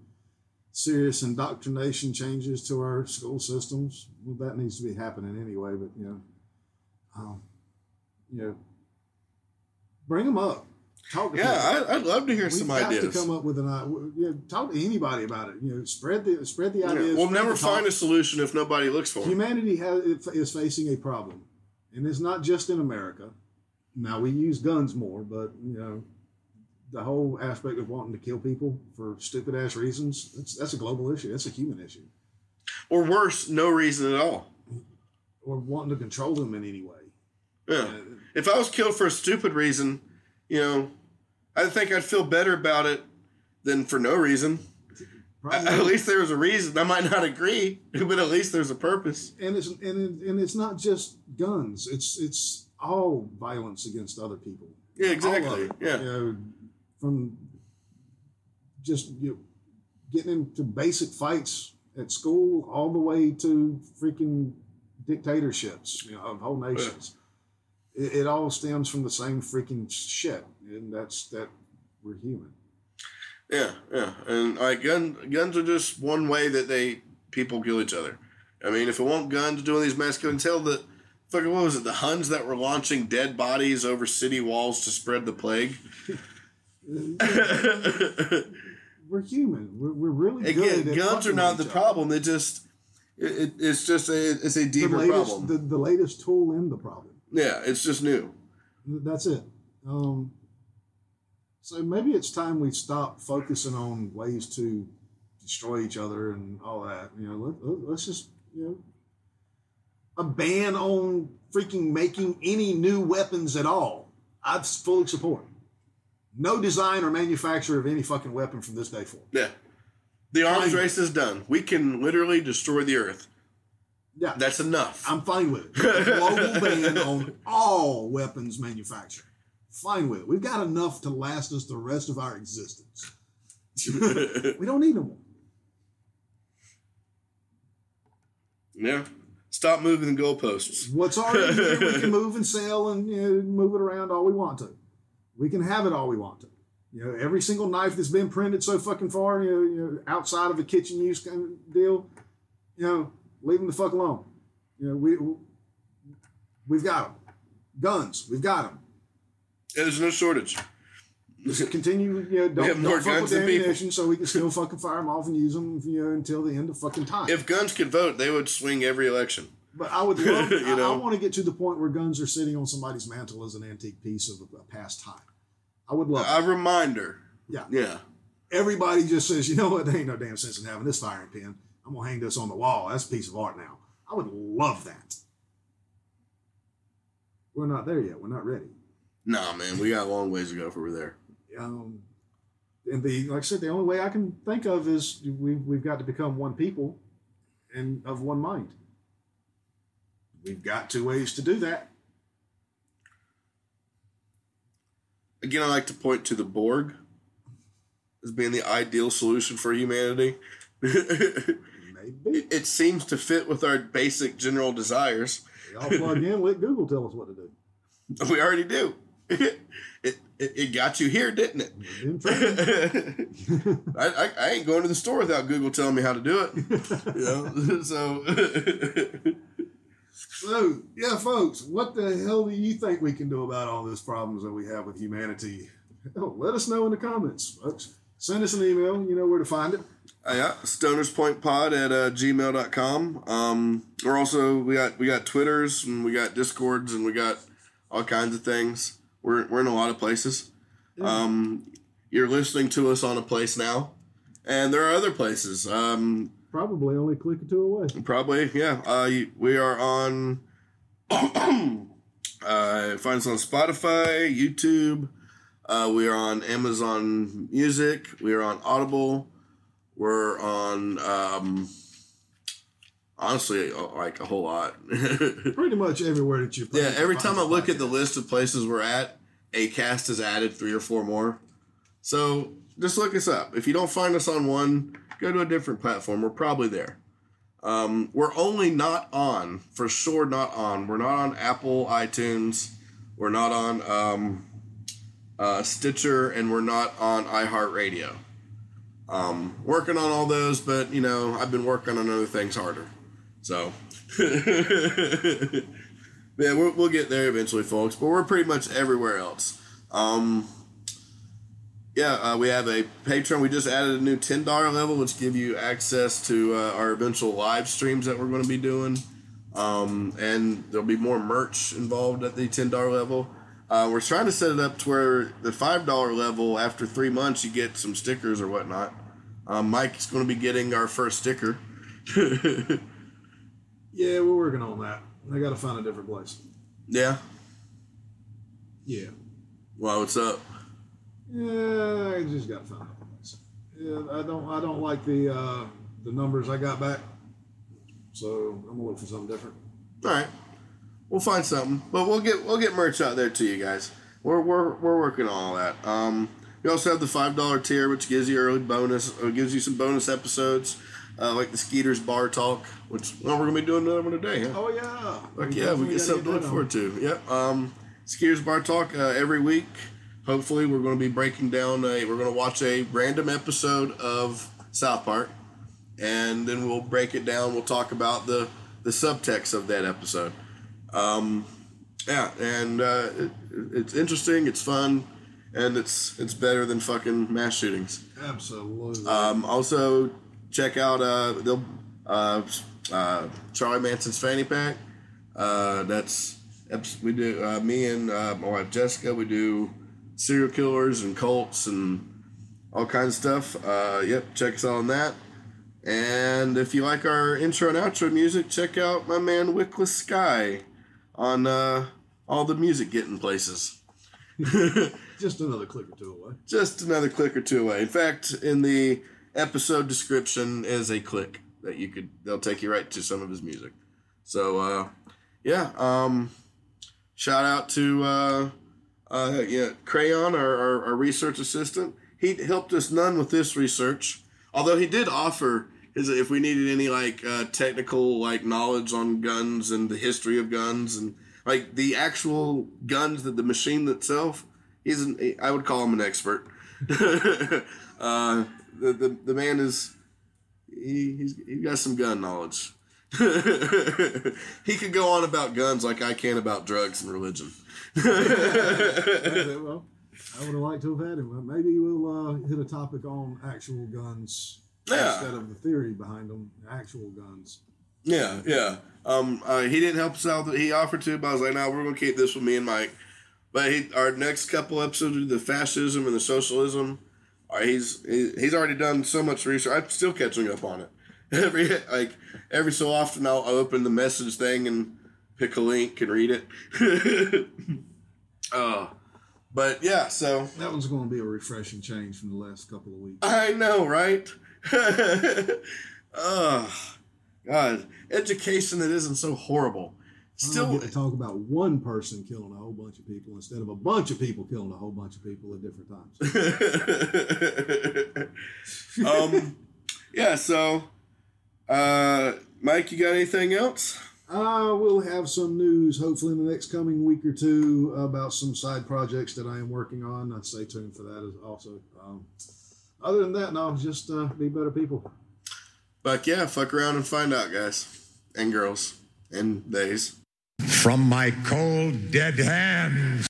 serious indoctrination changes to our school systems. Well, that needs to be happening anyway. But you know, um, you know, bring them up. Talk to yeah, I, I'd love to hear We've some ideas. to come up with an idea. You know, talk to anybody about it. You know, spread the spread the Yeah, ideas. We'll never find a solution if nobody looks for it. Humanity has, is facing a problem, and it's not just in America. Now we use guns more, but you know, the whole aspect of wanting to kill people for stupid ass reasons that's that's a global issue. That's a human issue, Or worse, no reason at all. or wanting to control them in any way. Yeah. Uh, If I was killed for a stupid reason, you know, I think I'd feel better about it than for no reason. probably- At least there's a reason. I might not agree, but at least there's a purpose. and it's and, it, and it's not just guns. It's it's all violence against other people. Yeah, exactly. Yeah. You know, from just you know, getting into basic fights at school all the way to freaking dictatorships, you know, of whole nations. It, it all stems from the same freaking shit, and that's that we're human. Yeah, yeah, and like gun guns are just one way that they people kill each other. I mean, if it weren't guns doing these mass killings, tell the fucking what was it? The Huns that were launching dead bodies over city walls to spread the plague. we're human. We're, we're really Again, good. at guns are not the problem. They just it, it, it's just a it's a The latest, problem. the, the latest tool in the problem. yeah, it's just new. That's it. Um, so maybe it's time we stop focusing on ways to destroy each other and all that. You know, let, let, let's just you know a ban on freaking making any new weapons at all. I'd fully support. No design or manufacture of any fucking weapon from this day forward. Yeah, the arms race is done. We can literally destroy the earth. Yeah, That's enough. I'm fine with it. A global ban on all weapons manufacture. Fine with it. We've got enough to last us the rest of our existence. we don't need no more. yeah. Stop moving the goalposts. What's already here, we can move and sell and you know, move it around all we want to. We can have it all we want to. You know, every single knife that's been printed so fucking far, you know, you know outside of a kitchen use kind of deal, you know, leave them the fuck alone. You know, we we've got them. Guns, we've got them. There's no shortage. Just continue, you know, don't, don't fuck with people. ammunition so we can still fucking fire them off and use them, you know, until the end of fucking time. If guns could vote, they would swing every election. But I would love, You I, know? I want to get to the point where guns are sitting on somebody's mantle as an antique piece of a, a past time. I would love A it. reminder. Yeah. Yeah. Everybody just says, you know what, there ain't no damn sense in having this firing pin. I'm going to hang this on the wall. That's a piece of art now. I would love that. We're not there yet. We're not ready. Nah, man, we got a long ways to go before we're there. Um, and the like I said, the only way I can think of is we we've got to become one people and of one mind. We've got two ways to do that. Again, I like to point to the Borg as being the ideal solution for humanity. it, Maybe it seems to fit with our basic general desires. we all plug in. Let Google tell us what to do. We already do. it, it, it got you here, didn't it? We've been trained. I, I, I ain't going to the store without Google telling me how to do it. You know? so So, yeah, folks, what the hell do you think we can do about all these problems that we have with humanity? Hell, let us know in the comments, folks. Send us an email. You know where to find it. Uh, yeah, stonerspointpod at uh, gmail.com. Um, we're also we got we got Twitters and we got Discords and we got all kinds of things. We're we're in a lot of places. Um, you're listening to us on a place now, and there are other places. Um, Probably only click or two away. Probably, yeah. Uh, we are on. uh, find us on Spotify, YouTube. Uh, we are on Amazon Music. We are on Audible. We're on. Um, honestly, uh, like a whole lot. Pretty much everywhere that you. Play. Yeah. Every time I look at the list of places we're at, Acast has added three or four more. So just look us up. If you don't find us on one, go to a different platform. We're probably there. Um, we're only not on, for sure, not on. We're not on Apple iTunes. We're not on um, uh, Stitcher, and we're not on iHeartRadio. Um, working on all those, but you know, I've been working on other things harder. So, yeah, we'll, we'll get there eventually, folks. But we're pretty much everywhere else. Um, yeah, uh, we have a Patreon. We just added a new ten dollar level, which give you access to uh, our eventual live streams that we're going to be doing, um, and there'll be more merch involved at the ten dollar level. Uh, we're trying to set it up to where the five dollar level, after three months, you get some stickers or whatnot. Um, Mike's going to be getting our first sticker. Yeah, we're working on that. I got to find a different place. yeah. Yeah. Well, what's up? Yeah, I just got to find. Yeah, I don't. I don't like the uh, the numbers I got back. So I'm gonna look for something different. All right, we'll find something, but we'll get we'll get merch out there to you guys. We're we're, we're working on all that. Um, we also have the five dollar tier, which gives you early bonus, or gives you some bonus episodes, uh, like the Skeeters Bar Talk, which well, we're gonna be doing another one today. Huh? Oh yeah. Fuck yeah, we get something to look forward to. Yep. Um, Skiers Bar Talk uh, every week. Hopefully, we're going to be breaking down. A, we're going to watch a random episode of South Park, and then we'll break it down. We'll talk about the the subtext of that episode. Um, yeah, and uh, it, it's interesting. It's fun. and it's it's better than fucking mass shootings. Absolutely. Um, also, check out uh, they'll uh, uh, Charlie Manson's fanny pack. Uh, that's we do uh, me and uh, my wife Jessica. We do serial killers and cults and all kinds of stuff. Uh, yep, check us out on that. And if you like our intro and outro music, check out my man Wikluh Sky on uh, all the music getting places. Just another click or two away. Just another click or two away. In fact, in the episode description is a click that you could they'll take you right to some of his music. So uh, yeah, um, shout out to uh, uh, yeah Crayon, our, our, our research assistant. He helped us none with this research, although he did offer his if we needed any like uh, technical like knowledge on guns and the history of guns and like the actual guns that the machine itself. He's an, I would call him an expert. uh, the, the the man is he he's he got some gun knowledge. he could go on about guns like I can about drugs and religion. Well, I would have liked to have had him. Maybe we'll uh, hit a topic on actual guns Yeah. instead of the theory behind them. Actual guns. Yeah, yeah. Um, uh, he didn't help us out. He offered to, but I was like, "No, we're gonna keep this with me and Mike." But he, our next couple episodes, do the fascism and the socialism. Uh, he's he, he's already done so much research. I'm still catching up on it. Every like every so often, I'll open the message thing and pick a link and read it. uh, but yeah, so That one's going to be a refreshing change from the last couple of weeks. I know, right? oh, God, education that isn't so horrible. Still to talk about one person killing a whole bunch of people instead of a bunch of people killing a whole bunch of people at different times. um, yeah. So, uh, Mike, you got anything else? Uh, we'll have some news hopefully in the next coming week or two about some side projects that I am working on. I'd stay tuned for that as also. Um, other than that, no, just uh, be better people. But yeah, fuck around and find out, guys and girls and days. From my cold, dead hands.